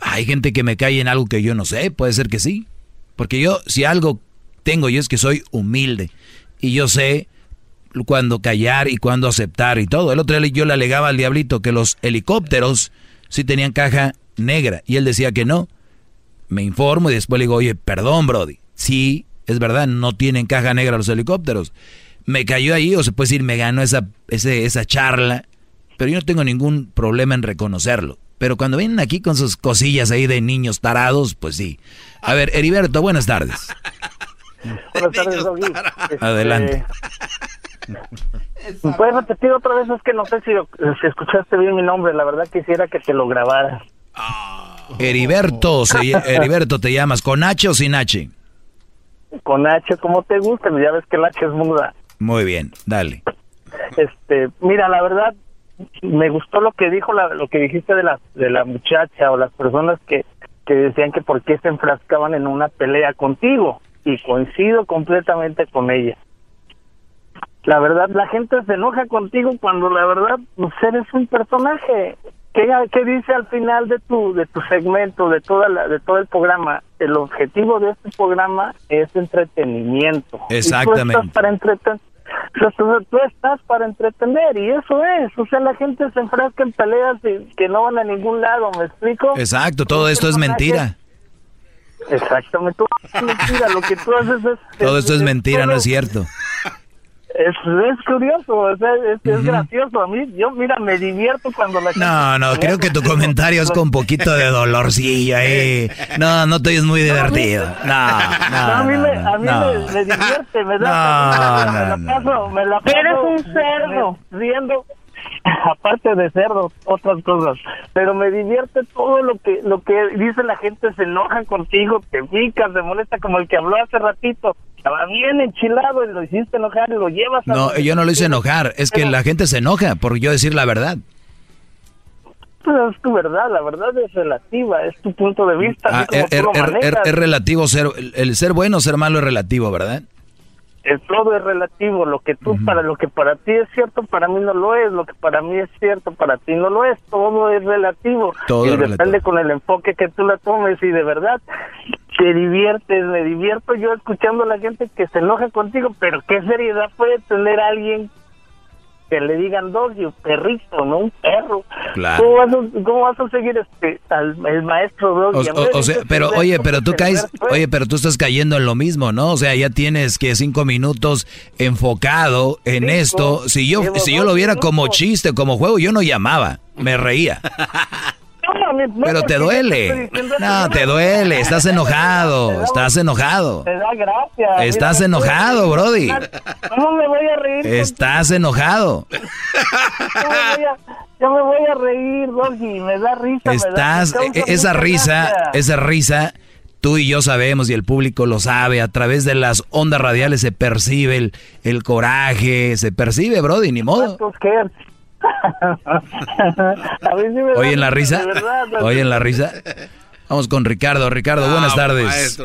Hay gente que me cae en algo que yo no sé. Puede ser que sí. Porque yo, si algo tengo yo es que soy humilde. Y yo sé cuándo callar y cuándo aceptar y todo. El otro día yo le alegaba al diablito que los helicópteros sí tenían caja negra y él decía que no. Me informo y después le digo, oye, perdón, Brody. Sí, es verdad, no tienen caja negra los helicópteros. Me cayó ahí, o se puede decir, me ganó esa, ese, esa charla, pero yo no tengo ningún problema en reconocerlo. Pero cuando vienen aquí con sus cosillas ahí de niños tarados, pues sí. A ver, Heriberto, buenas tardes. Buenas tardes, Adelante. ¿Puedes repetir otra vez? Es que no sé si, si, escuchaste bien mi nombre. La verdad quisiera que te lo grabara. Heriberto, <laughs> Heriberto te llamas. ¿Con H o sin H? Con H, como te guste. Ya ves que el H es muda. Muy bien, dale. Este, mira, la verdad, me gustó lo que dijo, lo que dijiste de la, de la muchacha o las personas que, que decían que por qué se enfrascaban en una pelea contigo. Y coincido completamente con ella la verdad la gente se enoja contigo cuando la verdad pues eres un personaje. ¿Qué, ¿Qué, dice al final de tu de tu segmento de toda la, de todo el programa el objetivo de este programa es entretenimiento. Exactamente tú estás para entretener tú estás para entretener y eso es. O sea la gente se enfrasca en peleas que no van a ningún lado me explico exacto todo esto es mentira. Exactamente todo es mentira. Lo que tú haces es todo esto es mentira no es cierto es, es curioso, es, es, gracioso. A mí, yo, mira, me divierto cuando la No, no, creo que tu comentario es con un poquito de dolorcillo ahí. No, no estoy es muy divertido. No, no. a mí, me, a mí me, me, divierte, me da. No, me, la paso, me la paso. Eres un cerdo. Riendo <laughs> aparte de cerdo, otras cosas. Pero me divierte todo lo que lo que dice la gente, se enoja contigo, te picas, te molesta, como el que habló hace ratito. Estaba bien enchilado y lo hiciste enojar y lo llevas a... No, yo no lo hice enojar, es que la gente se enoja por yo decir la verdad. Pues es tu verdad, la verdad es relativa, es tu punto de vista. Ah, er, er, er, es relativo ser, el ser bueno o ser malo es relativo, ¿verdad? El todo es relativo, lo que tú para lo que para ti es cierto, para mí no lo es, lo que para mí es cierto, para ti no lo es, todo es relativo. Todo y depende con el enfoque que tú la tomes y de verdad te diviertes, me divierto yo escuchando a la gente que se enoja contigo, pero qué seriedad puede tener alguien que le digan doggy, un perrito, no un perro. Claro. ¿Cómo, vas a, cómo vas a seguir este, al el maestro doggy? O, o- o sea, pero oye, pero tú caes, pues. oye, pero tú estás cayendo en lo mismo, ¿no? O sea, ya tienes que cinco minutos enfocado en esto. Si yo, si yo lo viera como chiste, como juego, yo no llamaba, me reía. <laughs> No, no, Pero te duele. No, te duele, estás <laughs> enojado, estás enojado. Te da gracia. Estás Mira, enojado, Brody. ¿Cómo me voy a reír? Estás enojado. <laughs> Yo me voy a, reír, Doggy. Me da risa. da- Estás, me causa e- esa risa, gracia. esa risa, tú y yo sabemos y el público lo sabe, a través de las ondas radiales se percibe el, el coraje, se percibe, Brody, ni modo. A mí sí me da ¿Oyen la risa? de verdad. ¿Oyen la risa? Vamos con Ricardo. Ricardo, buenas tardes.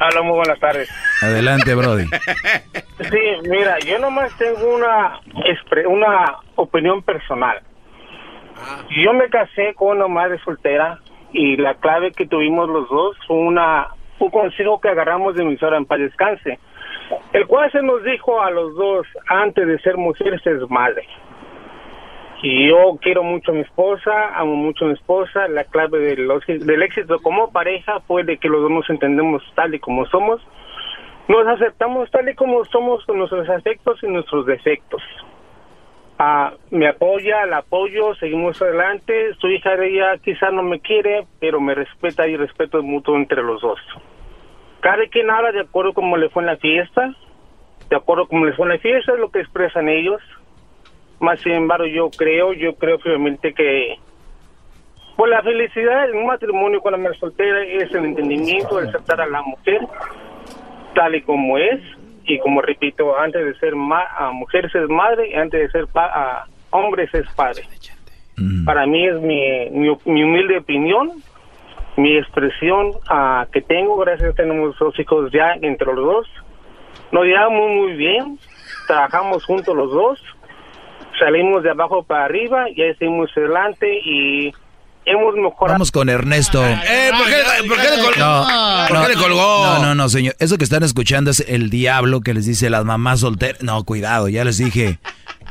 Hola, muy buenas tardes. Adelante, Brody. Sí, mira, yo nomás tengo una una opinión personal. Yo me casé con una madre soltera y la clave que tuvimos los dos fue una un consejo que agarramos de mi suegra en paz descanse, el cual se nos dijo a los dos antes de ser mujeres es madre. Y yo quiero mucho a mi esposa, amo mucho a mi esposa. La clave de los- del éxito como pareja fue de que los dos nos entendemos tal y como somos. Nos aceptamos tal y como somos con nuestros afectos y nuestros defectos. Ah, me apoya, la apoyo, seguimos adelante. Su hija de ella quizá no me quiere, pero me respeta y respeto mutuo entre los dos. Cada quien habla de acuerdo como le fue en la fiesta, de acuerdo como les fue en la fiesta, es lo que expresan ellos. Más sin embargo, yo creo, yo creo firmemente que pues la felicidad en un matrimonio con la mujer soltera es el entendimiento, el aceptar a la mujer tal y como es y como repito, antes de ser ma a mujer es madre y antes de ser pa a hombres es padre. Para mí es mi, mi, mi humilde opinión, mi expresión ah, que tengo, gracias a tenemos dos hijos ya entre los dos. Nos llevamos muy bien, trabajamos juntos los dos, salimos de abajo para arriba y ahí seguimos adelante y hemos mejorado. Vamos con Ernesto. Eh, ¿por qué, por qué le colgó? No, ¿Por qué le colgó? No, no, no, señor. Eso que están escuchando es el diablo que les dice las mamás solteras. No, cuidado, ya les dije.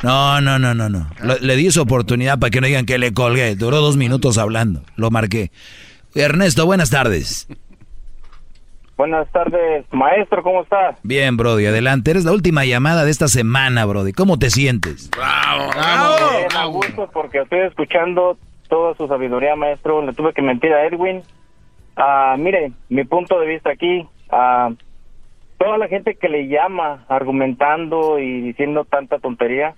No, no, no, no, no. Le di su oportunidad para que no digan que le colgué. Duró dos minutos hablando. Lo marqué. Ernesto, buenas tardes. Buenas tardes, maestro, ¿cómo estás? Bien, Brody, adelante. Eres la última llamada de esta semana, Brody. ¿Cómo te sientes? Bravo, Me da gusto porque estoy escuchando toda su sabiduría, maestro. Le tuve que mentir a Edwin. Ah, mire, mi punto de vista aquí, ah, toda la gente que le llama argumentando y diciendo tanta tontería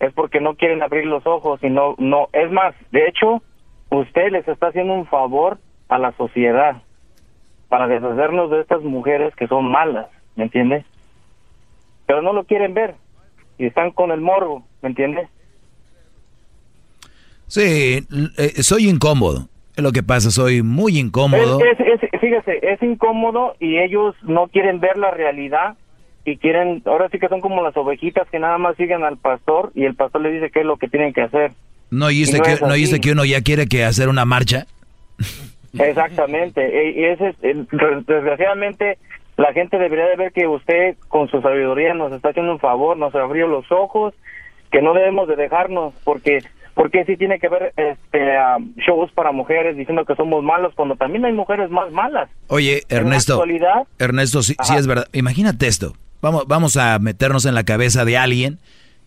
es porque no quieren abrir los ojos y no, no, es más, de hecho, usted les está haciendo un favor a la sociedad para deshacernos de estas mujeres que son malas, ¿me entiende? Pero no lo quieren ver y están con el morbo, ¿me entiende? Sí, eh, soy incómodo. Es lo que pasa, soy muy incómodo. Es, es- es- fíjese, es incómodo y ellos no quieren ver la realidad y quieren, ahora sí que son como las ovejitas que nada más siguen al pastor y el pastor les dice qué es lo que tienen que hacer. ¿No oíste, no que, ¿no oíste que uno ya quiere que hacer una marcha? Exactamente, y y ese desgraciadamente la gente debería de ver que usted con su sabiduría nos está haciendo un favor, nos abrió los ojos, que no debemos de dejarnos, porque porque sí tiene que ver este ah, shows para mujeres diciendo que somos malos cuando también hay mujeres más malas. Oye, Ernesto. Ernesto, sí, es verdad. Imagínate esto. Vamos, vamos a meternos en la cabeza de alguien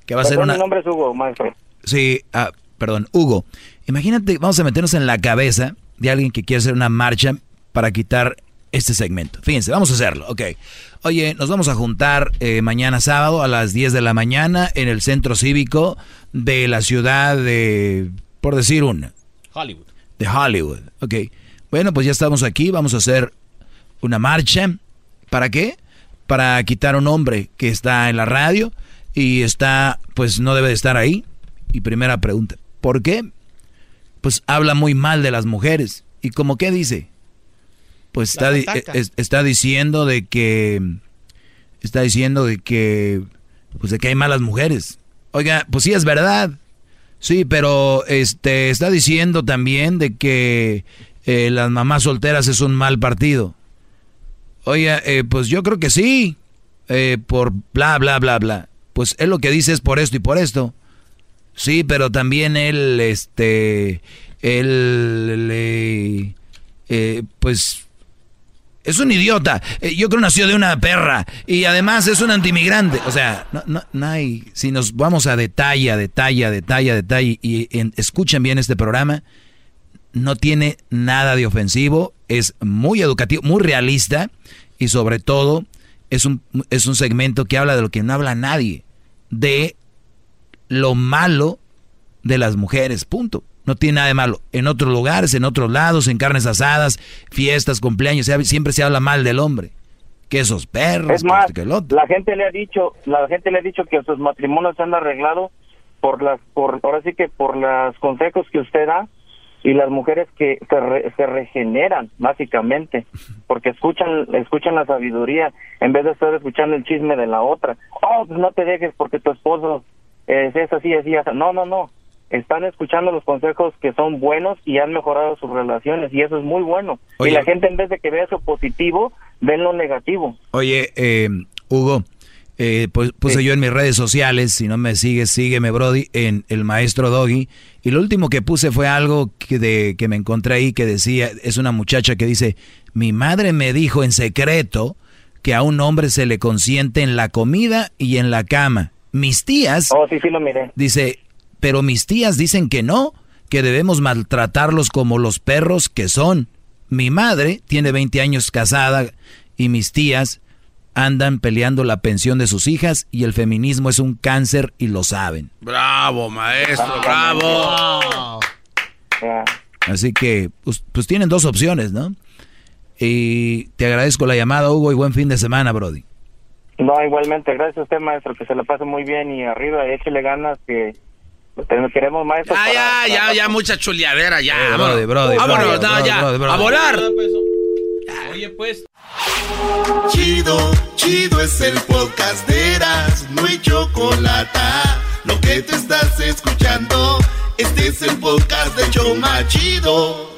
que va a ser una... Mi nombre es Hugo, maestro. Sí, ah, perdón, Hugo. Imagínate, vamos a meternos en la cabeza de alguien que quiere hacer una marcha para quitar este segmento. Fíjense, vamos a hacerlo, ok. Oye, nos vamos a juntar eh, mañana sábado a las 10 de la mañana en el centro cívico de la ciudad de, por decir una, Hollywood. de Hollywood, ok. Bueno, pues ya estamos aquí, vamos a hacer una marcha. ¿Para qué? Para quitar a un hombre que está en la radio y está, pues no debe de estar ahí. Y primera pregunta, ¿por qué? Pues habla muy mal de las mujeres. ¿Y como qué dice? Pues está, di- es- está diciendo de que, está diciendo de que, pues de que hay malas mujeres. Oiga, pues sí es verdad. Sí, pero este está diciendo también de que eh, las mamás solteras es un mal partido. Oiga, eh, pues yo creo que sí, eh, por bla, bla, bla, bla. pues él lo que dice es por esto y por esto. Sí, pero también él, este, él, eh, pues, es un idiota. Eh, yo creo nació de una perra y además es un antimigrante. O sea, no, no, hay, si nos vamos a detalle, a detalle, a detalle, a detalle y escuchen bien este programa, no tiene nada de ofensivo, es muy educativo, muy realista y sobre todo es un, es un segmento que habla de lo que no habla nadie, de lo malo de las mujeres, punto. No tiene nada de malo. En otros lugares, en otros lados, en carnes asadas, fiestas, cumpleaños, siempre se habla mal del hombre. Que esos perros, es más, la gente le ha dicho, la gente le ha dicho que sus matrimonios se han arreglado por las, por, ahora sí que por los consejos que usted da y las mujeres que se, se, regeneran básicamente <laughs> porque escuchan escuchan la sabiduría en vez de estar escuchando el chisme de la otra oh pues no te dejes porque tu esposo es, así así así no no no. Están escuchando los consejos que son buenos y han mejorado sus relaciones y eso es muy bueno. Y la gente en vez de que vea eso positivo ven lo negativo. Oye eh, Hugo eh, pues, puse yo en mis redes sociales, si no me sigues, sígueme Brody, en el maestro Doggy. Y lo último que puse fue algo que, de, que me encontré ahí que decía, es una muchacha que dice, mi madre me dijo en secreto que a un hombre se le consiente en la comida y en la cama. Mis tías... Oh, sí, sí lo miré. Dice, pero mis tías dicen que no, que debemos maltratarlos como los perros que son. Mi madre tiene 20 años casada y mis tías andan peleando la pensión de sus hijas y el feminismo es un cáncer y lo saben. Bravo, maestro, bravo. Así que, pues, pues, tienen dos opciones, ¿no? Y te agradezco la llamada, Hugo, y buen fin de semana, Brody. No, igualmente, gracias a usted, maestro, que se la pase muy bien y arriba, échele ganas, que queremos, maestro. Ah, ya, ya, ya, mucha chuleadera, ya. Eh, brody, brody, Vámonos, ya, a volar. Oye, pues. Chido, chido es el podcast de Eras, no hay chocolate. Lo que te estás escuchando, este es el podcast de Choma Chido.